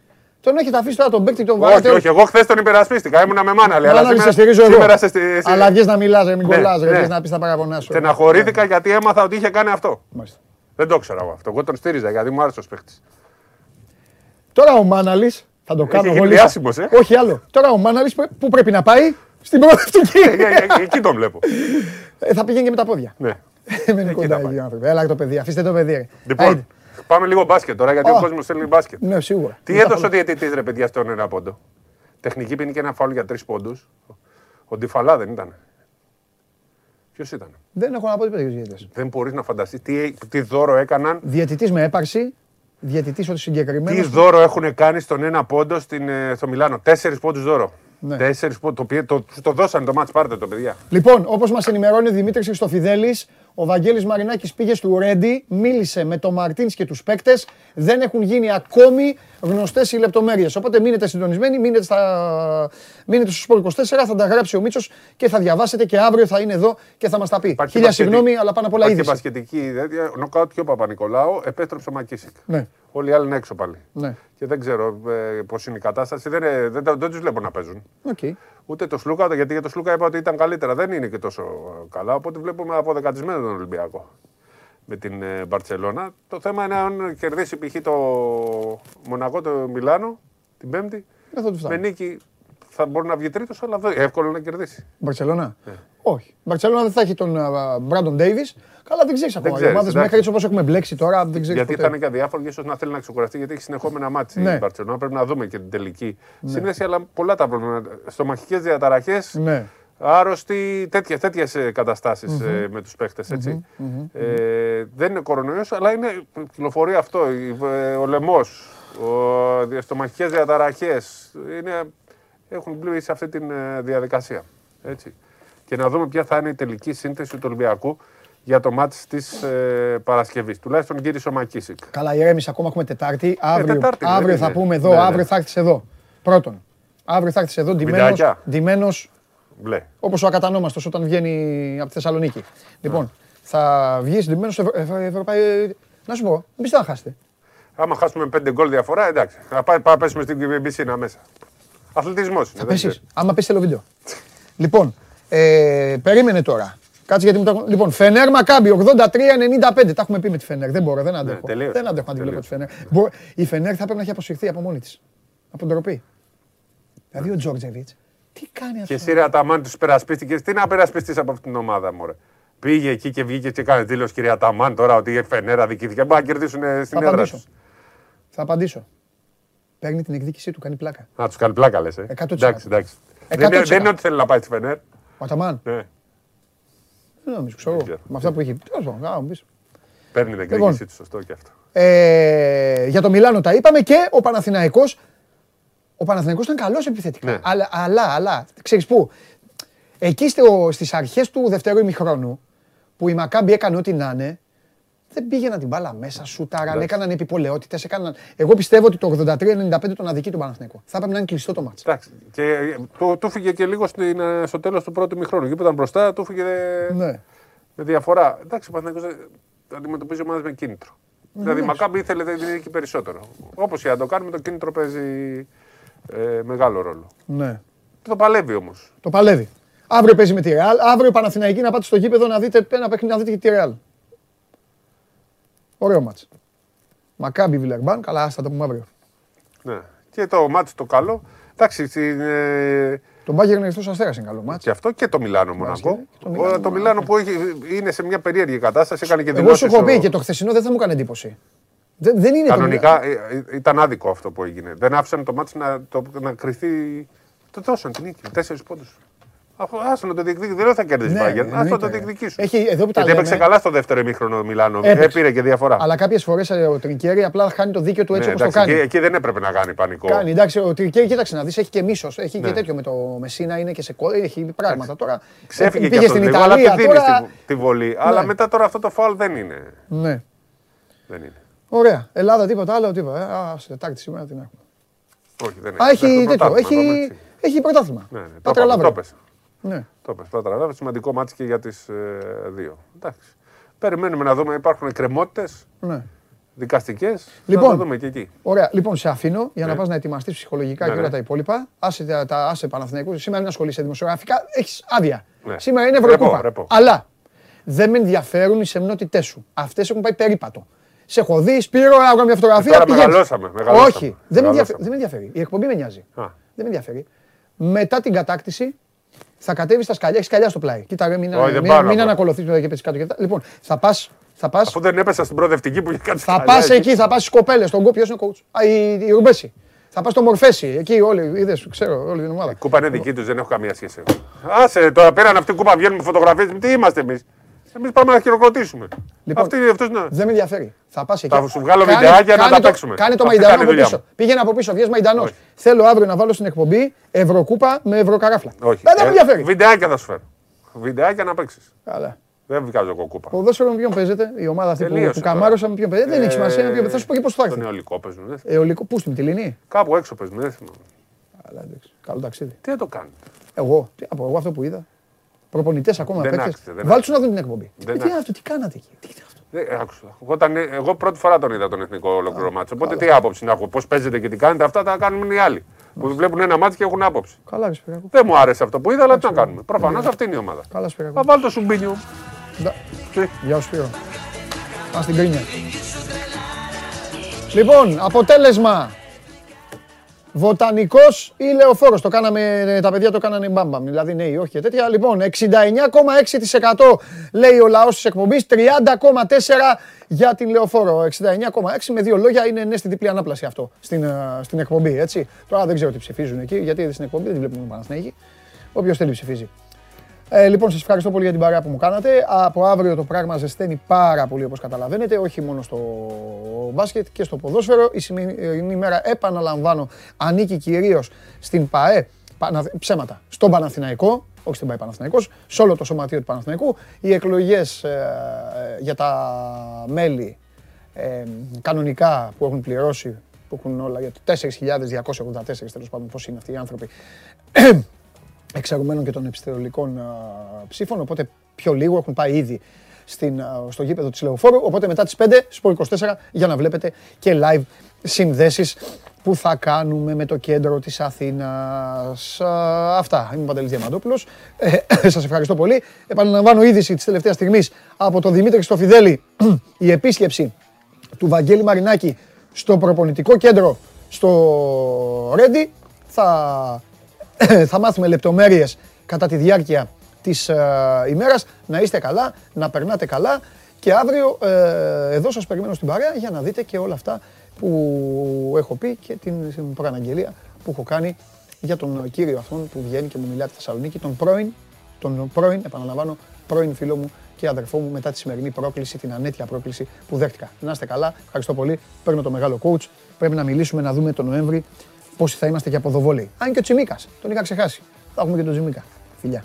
Τον έχετε αφήσει τώρα τον παίκτη, τον Όχι, βάλατε. όχι, εγώ χθες τον υπερασπίστηκα. Ήμουνα με μάνα, αλλά Μάλλον σε σήμερα, στηρίζω εγώ. σήμερα σε στη- σε- Αλλά βγες να μιλάς, ρε, μην Ναι, κολλάς, ρε, ναι. βγες να πεις τα παραπονά σου. Στεναχωρήθηκα γιατί έμαθα ότι είχε κάνει αυτό. Μάλιστα. Δεν το ήξερα εγώ αυτό. Εγώ τον στήριζα γιατί μου άρεσε ο παίκτης. Τώρα ο Μάναλης, θα το κάνω γίνει εγώ λίγο. διάσημος, ε. Όχι άλλο. Τώρα ο Μάναλης που- πού πρέπει να πάει, στην προοδευτική. Εκεί τον βλέπω. Ε, θα πηγαίνει και με τα πόδια. Ναι. Μένει κοντά εκεί ο άνθρωπος. Έλα το παιδί, αφήστε το παιδί. ρε. Λοιπόν, Άιντε. πάμε λίγο μπάσκετ τώρα γιατί Ω. ο κόσμος θέλει μπάσκετ. Ναι, σίγουρα. Τι Δεν τα έδωσε ο έχω- διαιτητή ρε παιδιά στον ένα πόντο. Τεχνική ποινή και ένα φάουλ για τρεις πόντους. Ο Ντιφαλά δεν ήταν. Ποιος ήταν. Δεν έχω να πω τίποτα για τους διαιτητές. Δεν μπορείς να φανταστείς τι, τι δώρο έκαναν. Διαιτητής με έπαρση, διαιτητής ότι Τι συγκεκριμένος. δώρο έχουν κάνει στον ένα πόντο στην, ε, στο Μιλάνο. Τέσσερις πόντους δώρο. Ναι. Τέσσερις πόντου. Το, πήρε- το, το, δώσανε το μάτς, πάρτε το παιδιά. Λοιπόν, όπως μας ενημερώνει ο Δημήτρης Χριστοφιδέλης, ο Βαγγέλης Μαρινάκης πήγε στο Ρέντι, μίλησε με τον Μαρτίνς και τους παίκτες. Δεν έχουν γίνει ακόμη γνωστές οι λεπτομέρειες. Οπότε μείνετε συντονισμένοι, μείνετε, στα... μείνετε στο Sport 24, θα τα γράψει ο Μίτσος και θα διαβάσετε και αύριο θα είναι εδώ και θα μας τα πει. Υπάρχει Χίλια μπασκετική- συγγνώμη, αλλά πάνω απ' όλα υπάρχει είδηση. μπασκετική τέτοια. Νοκάουτ και ο Παπανικολάου επέστρεψε ο ΜακΚίσικ. Ναι, Όλοι οι άλλοι είναι έξω πάλι. ναι. Και δεν ξέρω ε, πώς είναι η κατάσταση. Δεν, ε, δεν, δεν, δεν τους βλέπω να παίζουν. Οκ. Ούτε το Σλούκα, γιατί για το Σλούκα είπα ότι ήταν καλύτερα. Δεν είναι και τόσο ε, καλά. Οπότε βλέπουμε αποδεκατισμένο τον Ολυμπιακό με την ε, Μπαρσελόνα. Το θέμα είναι αν κερδίσει π.χ. το Μονακό το Μιλάνο την Πέμπτη. Δεν θα τους Με φτάνει. νίκη θα μπορεί να βγει τρίτος, αλλά δεν- εύκολο να κερδίσει. Μπαρσελόνα; Ναι. Όχι. Η Μπαρσελόνα δεν θα έχει τον Μπράντον Ντέιβις. Καλά, δεν ξέρεις ακόμα. Οι ξέρεις, ομάδες εντάξει. μέχρι έτσι όπως έχουμε μπλέξει τώρα δεν ξέρεις. Γιατί θα είναι και αδιάφορο και ίσως να θέλει να ξεκουραστεί, γιατί έχει συνεχόμενα μάτια Ναι. η Μπαρσελόνα. Πρέπει να δούμε και την τελική σύνδεση, αλλά πολλά τα προβλήματα. Στομαχικές διαταραχές, Ναι. Άρρωστοι, τέτοιες καταστάσεις με τους παίχτες. ετσι Ε, δεν είναι κορονοϊός, αλλά είναι κυκλοφορεί αυτό. η- ε, Ο λαιμός, οι στομαχικές διαταραχές έχουν μπει σε αυτή τη διαδικασία. Έτσι. Και να δούμε ποια θα είναι η τελική σύνθεση του Ολυμπιακού για το μάτς της ε, Παρασκευής. Τουλάχιστον κύριε Σωμακίσικ. Καλά, ηρέμησε ακόμα έχουμε Τετάρτη. Αύριο, Τετάρτη, δεν αύριο είναι. θα πούμε εδώ, Ναι, ναι. αύριο θα έρθεις εδώ. Πρώτον. Αύριο θα έρθεις εδώ Βιντεάκια. ντυμένο Μπλε. όπως ο ακατανόμαστος όταν βγαίνει από τη Θεσσαλονίκη. Λοιπόν, θα βγεις ντυμένο Ευρωπαϊκό. Να σου πω, μην θα χάσετε. Άμα χάσουμε πέντε γκολ διαφορά, εντάξει. Θα πάμε να πέσουμε στην πισίνα μέσα. Αθλητισμός. Θα πέσεις. Άμα πέσει θέλω βίντεο. λοιπόν, ε, περίμενε τώρα. Κάτσε γιατί μου τα. Λοιπόν, Φενέρ Μακάμπι 83-95. Τα έχουμε πει με τη Φενέρ. Δεν μπορώ, δεν αντέχω. τελείωσε. δεν αντέχω να τη βλέπω τη Φενέρ. Μπο- Η Φενέρ θα πρέπει να έχει αποσυρθεί από μόνη της. Από ντροπή. Δηλαδή ο Τζόρτζεβιτς. Τι κάνει Και αυτό; εσύ ρε Αταμάν τους περασπίστηκες. Τι να περασπιστείς από αυτήν την ομάδα, μωρέ; Πήγε εκεί και βγήκε και κάνει δήλωση κυρία Αταμάν τώρα ότι η Φενέρα δικήθηκε. Μπορεί να κερδίσουν ε, στην Θα έδρα απαντήσω. του. Θα απαντήσω. Παίρνει την εκδίκησή του, κάνει πλάκα. Να τους κάνει πλάκα, λες. Ε. 100%. Εντάξει, εντάξει. 100%. Δεν, είναι- δεν είναι ότι θέλει να πάει στη Φενέρ. Ο Αταμάν. Ναι. Δεν νομίζω, ξέρω. Δεν ξέρω. Με αυτά που έχει. Τέλος πάντων, να μου πεις. Παίρνει την Λοιπόν. εκδίκησή του, σωστό και αυτό. Ε, για το Μιλάνο τα είπαμε και ο Παναθηναϊκός. Ο Παναθηναϊκός ήταν καλός επιθετικά. Ναι. Αλλά, αλλά, αλλά, ξέρεις πού; Εκεί στο, στις αρχές του δευτέρου ημιχρόνου, που η Μακάμπη έκανε ό,τι να είναι, δεν πήγαιναν την μπάλα μέσα, σούταραν, Εντάξει. έκαναν επιπολαιότητες, έκαναν... Εγώ πιστεύω ότι το 83-95 τον αδικεί τον Παναθηναϊκό. Θα έπρεπε να είναι κλειστό το μάτς. Εντάξει. Και ε, του, του φύγε και λίγο στην, ε, στο τέλος του πρώτου μηχρόνου. Εκεί που ήταν μπροστά, του φύγε ε, Ναι. με διαφορά. Εντάξει, ο Παναθηναϊκός ε, αντιμετωπίζει ομάδες με κίνητρο. δηλαδή η Μακάμπη ήθελε την νίκη περισσότερο. Όπως και να το κάνουμε, το κίνητρο παίζει ε, μεγάλο ρόλο. ναι. Το παλεύει όμως. Το παλεύει. Αύριο παίζει με τη Ρεάλ. Αύριο Παναθηναϊκή να πάτε στο γήπεδο να δείτε ένα παιχνίδι να δείτε και τη Ρεάλ. Ωραίο μάτς. Μακάμπι Βιλερμπάν, καλά, άστα το πούμε αύριο. Ναι. Και το μάτι το καλό. Εντάξει, στην, ε, Το Μπάγκερ Ερυθρός Αστέρας είναι καλό μάτς. και αυτό και το Μιλάνο Μονακό. και το Ο- Μιλάνο, Το Μιλάνο που έχει, είναι σε μια περίεργη κατάσταση, έκανε και Εγώ σου δηλώσεις έχω ο- πει και το χθεσινό δεν θα μου έκανε εντύπωση. Δεν, δεν είναι το Κανονικά ε, ε, ήταν άδικο αυτό που έγινε. Δεν άφησαν το μάτι να, το, να κρυθεί. Το δώσαν την νίκη. Τέσσερις πόντους. Άσο να το διεκδικήσει. Δεν λέω θα κερδίσει Ναι, η Bayern. Άσο να εννοείται, το ρε. διεκδικήσουν. Έχει, εδώ που τα Γιατί έπαιξε λέμε, καλά στο δεύτερο ημίχρονο ο Μιλάνο. Έπαιξε. Έπειρε και διαφορά. αλλά κάποιες φορές ο Τρικέρι απλά χάνει το δίκαιο του έτσι Ναι, όπως το εντάξει, κάνει. εκεί, εκεί δεν έπρεπε να κάνει πανικό. Κάνει, εντάξει, ο Τρικέρι, κοίταξε να δεις, έχει και μίσος. Έχει Ναι. και τέτοιο με το Μεσίνα, είναι και σε κό- έχει πράγματα τώρα. Ξέφυγε και πήγε αυτό στην λίγο, αλλά Ιταλία τη δίνεις τώρα. τη, τη βολή. Αλλά μετά τώρα αυτό το φάουλ δεν είναι. Ναι. Δεν είναι. Ωραία. Ελλάδα, τίποτα άλλο, τίποτα. Ε, Α, σε Τετάρτη σήμερα την έχουμε. Όχι, δεν Α, έχει Έχουμε τέτοιο. πρωτάθλημα, είπαμε Έχει, έτσι. έχει πρωτάθλημα. Ναι, ναι, το Πάτρα είπαμε, Λαύρο. το πες. Ναι. Το πες, Πάτρα Λαύρο, σημαντικό μάτι και για τις ε, δύο. Εντάξει. Περιμένουμε να δούμε, υπάρχουν εκκρεμότητες ναι. δικαστικές. Λοιπόν. θα το δούμε και εκεί. Ωραία. Λοιπόν, σε αφήνω για να Ναι. πας να ετοιμαστείς ψυχολογικά Ναι, και όλα ναι. τα υπόλοιπα. Άσε τα, τα άσε Παναθηναϊκούς. Σήμερα δεν ασχολείσαι δημοσιογραφικά. Έχεις άδεια. Ναι. Σήμερα είναι Ρεπό, Ευρωκούπα. ρεπό. Αλλά δεν με ενδιαφέρουν οι σεμνότητές σου. Αυτές έχουν πάει περίπατο. Σε έχω δει, Σπύρο, να βγάλω μια φωτογραφία. Ε, τώρα πηγαίνεις. μεγαλώσαμε, μεγαλώσαμε. Όχι, δεν με, ενδιαφε- Μεγαλώσαμε. δεν με ενδιαφέρει. Η εκπομπή με νοιάζει. Α. Δεν με ενδιαφέρει. Μετά την κατάκτηση θα κατέβεις στα σκαλιά. Έχεις σκαλιά στο πλάι. Κοίτα, ρε, μην, Όχι, δεν μην, πάω μην να πω. ανακολουθεί μετά και πέσει κάτω. και αυτά. Λοιπόν, θα πας. Θα πας, Αφού δεν έπεσα στην προοδευτική που είχε κάτι θα σκαλιά πας εκεί, θα πας στις κοπέλες, τον κόπιο είναι ο coach. Α, η, η Ρουμπέση. Θα πας στο Μορφέση, εκεί όλοι, είδες, ξέρω, όλη την ομάδα. Η κούπα είναι δική τους, δεν έχω καμία σχέση. Άσε, τώρα πέραν αυτή η κούπα βγαίνουμε φωτογραφίες. Τι είμαστε εμείς; Εμείς πάμε να χειροκροτήσουμε. Λοιπόν, Αυτή, αυτός, ναι. Δεν με ενδιαφέρει. Θα πας εκεί. Θα σου βγάλω Κάνε- βιντεάκια να κάνε τα το- παίξουμε. Κάνε το Αυτή Μαϊντανό κάνει από δουλειά πίσω. μου. Πήγαινε από πίσω, βγες Μαϊντανός. Όχι. Θέλω αύριο να βάλω στην εκπομπή Ευρωκούπα με Ευρωκαράφλα. Όχι. Δεν με Ε, ενδιαφέρει. Βιντεάκια θα σου φέρω. Βιντεάκια να παίξεις. Καλά. Δεν βγάζω εγώ κούπα. Ποδόσφαιρο με ποιον παίζετε, η ομάδα αυτή που, Τελείωσε που τώρα. καμάρωσα με ποιον παίζετε; Δεν έχει σημασία με ποιον Θα σου πω και πώς θα Τον έρθει. αιωλικό παίζουν. δεν- Αιωλικό, πού στην Τιλίνη. Κάπου έξω παίζουν. Δεν θυμάμαι. Καλά, εντάξει. Καλό ταξίδι. Τι να το κάνουν. Εγώ, τι από εγώ αυτό που είδα. Προπονητές ακόμα Δεν παίκτες. άξιζε, δεν Βάλτε τους να δουν την εκπομπή. Δεν Ε, Τι είναι αυτό, τι κάνατε εκεί; Τι είναι αυτό; Δεν, άκουσα. Εγώ, όταν, εγώ πρώτη φορά τον είδα τον εθνικό ολόκληρο μάτσο. Οπότε τι άποψη να έχω, πώς παίζετε και τι κάνετε, αυτά τα κάνουν οι άλλοι. Που βλέπουν ένα μάτσο και έχουν άποψη. Καλά, ρε Σπυράκο. Δεν μου άρεσε αυτό που είδα, αλλά τι να κάνουμε. Προφανώς αυτή είναι η ομάδα. Καλά, Σπυράκο. Θα βάλω το σουμπίνιο. Ντα- Γεια σου Σπύρο. Πάμε στην κρίνια. Λοιπόν, αποτέλεσμα. Βοτανικός ή λεωφόρος. Το κάναμε, τα παιδιά το κάνανε μπάμπαμ. Δηλαδή ναι ή όχι και τέτοια. Λοιπόν, 69,6% λέει ο λαός της εκπομπής, 30,4% για την λεωφόρο. 69,6% με δύο λόγια είναι ναι στη διπλή ανάπλαση αυτό στην, ε, στην εκπομπή. Έτσι. Τώρα δεν ξέρω τι ψηφίζουν εκεί, γιατί στην εκπομπή δεν τη βλέπουμε Παναθηναϊκή. Όποιος θέλει ψηφίζει. Ε, λοιπόν, σας ευχαριστώ πολύ για την παρέα που μου κάνατε. Από αύριο το πράγμα ζεσταίνει πάρα πολύ όπως καταλαβαίνετε, όχι μόνο στο μπάσκετ και στο ποδόσφαιρο. Η σημερινή μέρα, επαναλαμβάνω, ανήκει κυρίως στην ΠαΕ, Παναθ- ψέματα, στον Παναθηναϊκό, όχι στην ΠαΕ Παναθηναϊκός, σε όλο το σωματείο του Παναθηναϊκού. Οι εκλογές ε, για τα μέλη ε, κανονικά που έχουν πληρώσει, που έχουν όλα για το 4.284 τέλος πάντων, πώς είναι αυτοί οι άνθρωποι, εξαιρουμένων και των επιστρολικών α, ψήφων, οπότε πιο λίγο έχουν πάει ήδη στην, α, στο γήπεδο της Λεωφόρου, οπότε μετά τις 5 στο 24 για να βλέπετε και live συνδέσεις που θα κάνουμε με το κέντρο της Αθήνας. Α, Αυτά. Είμαι ο Παντελής Διαμαντόπουλος. Ε, σας ευχαριστώ πολύ. Επαναλαμβάνω είδηση της τελευταίας στιγμής από τον Δημήτρη Στοφιδέλη η επίσκεψη του Βαγγέλη Μαρινάκη στο προπονητικό κέντρο στο Ρέντι. Θα θα μάθουμε λεπτομέρειες κατά τη διάρκεια της ε, ημέρας. Να είστε καλά, να περνάτε καλά και αύριο ε, εδώ σας περιμένω στην παρέα για να δείτε και όλα αυτά που έχω πει και την, την προαναγγελία που έχω κάνει για τον κύριο αυτόν που βγαίνει και μου μιλάει από τη Θεσσαλονίκη, τον πρώην, τον πρώην, επαναλαμβάνω, πρώην φίλο μου και αδερφό μου μετά τη σημερινή πρόκληση, την ανέτεια πρόκληση που δέχτηκα. Να είστε καλά, ευχαριστώ πολύ. Παίρνω το μεγάλο coach. Πρέπει να μιλήσουμε, να δούμε τον Νοέμβρη πόσοι θα είμαστε και από το βόλεϊ. Αν και ο Τσιμίκας, τον είχα ξεχάσει. Θα έχουμε και τον Τσιμίκα. Φιλιά.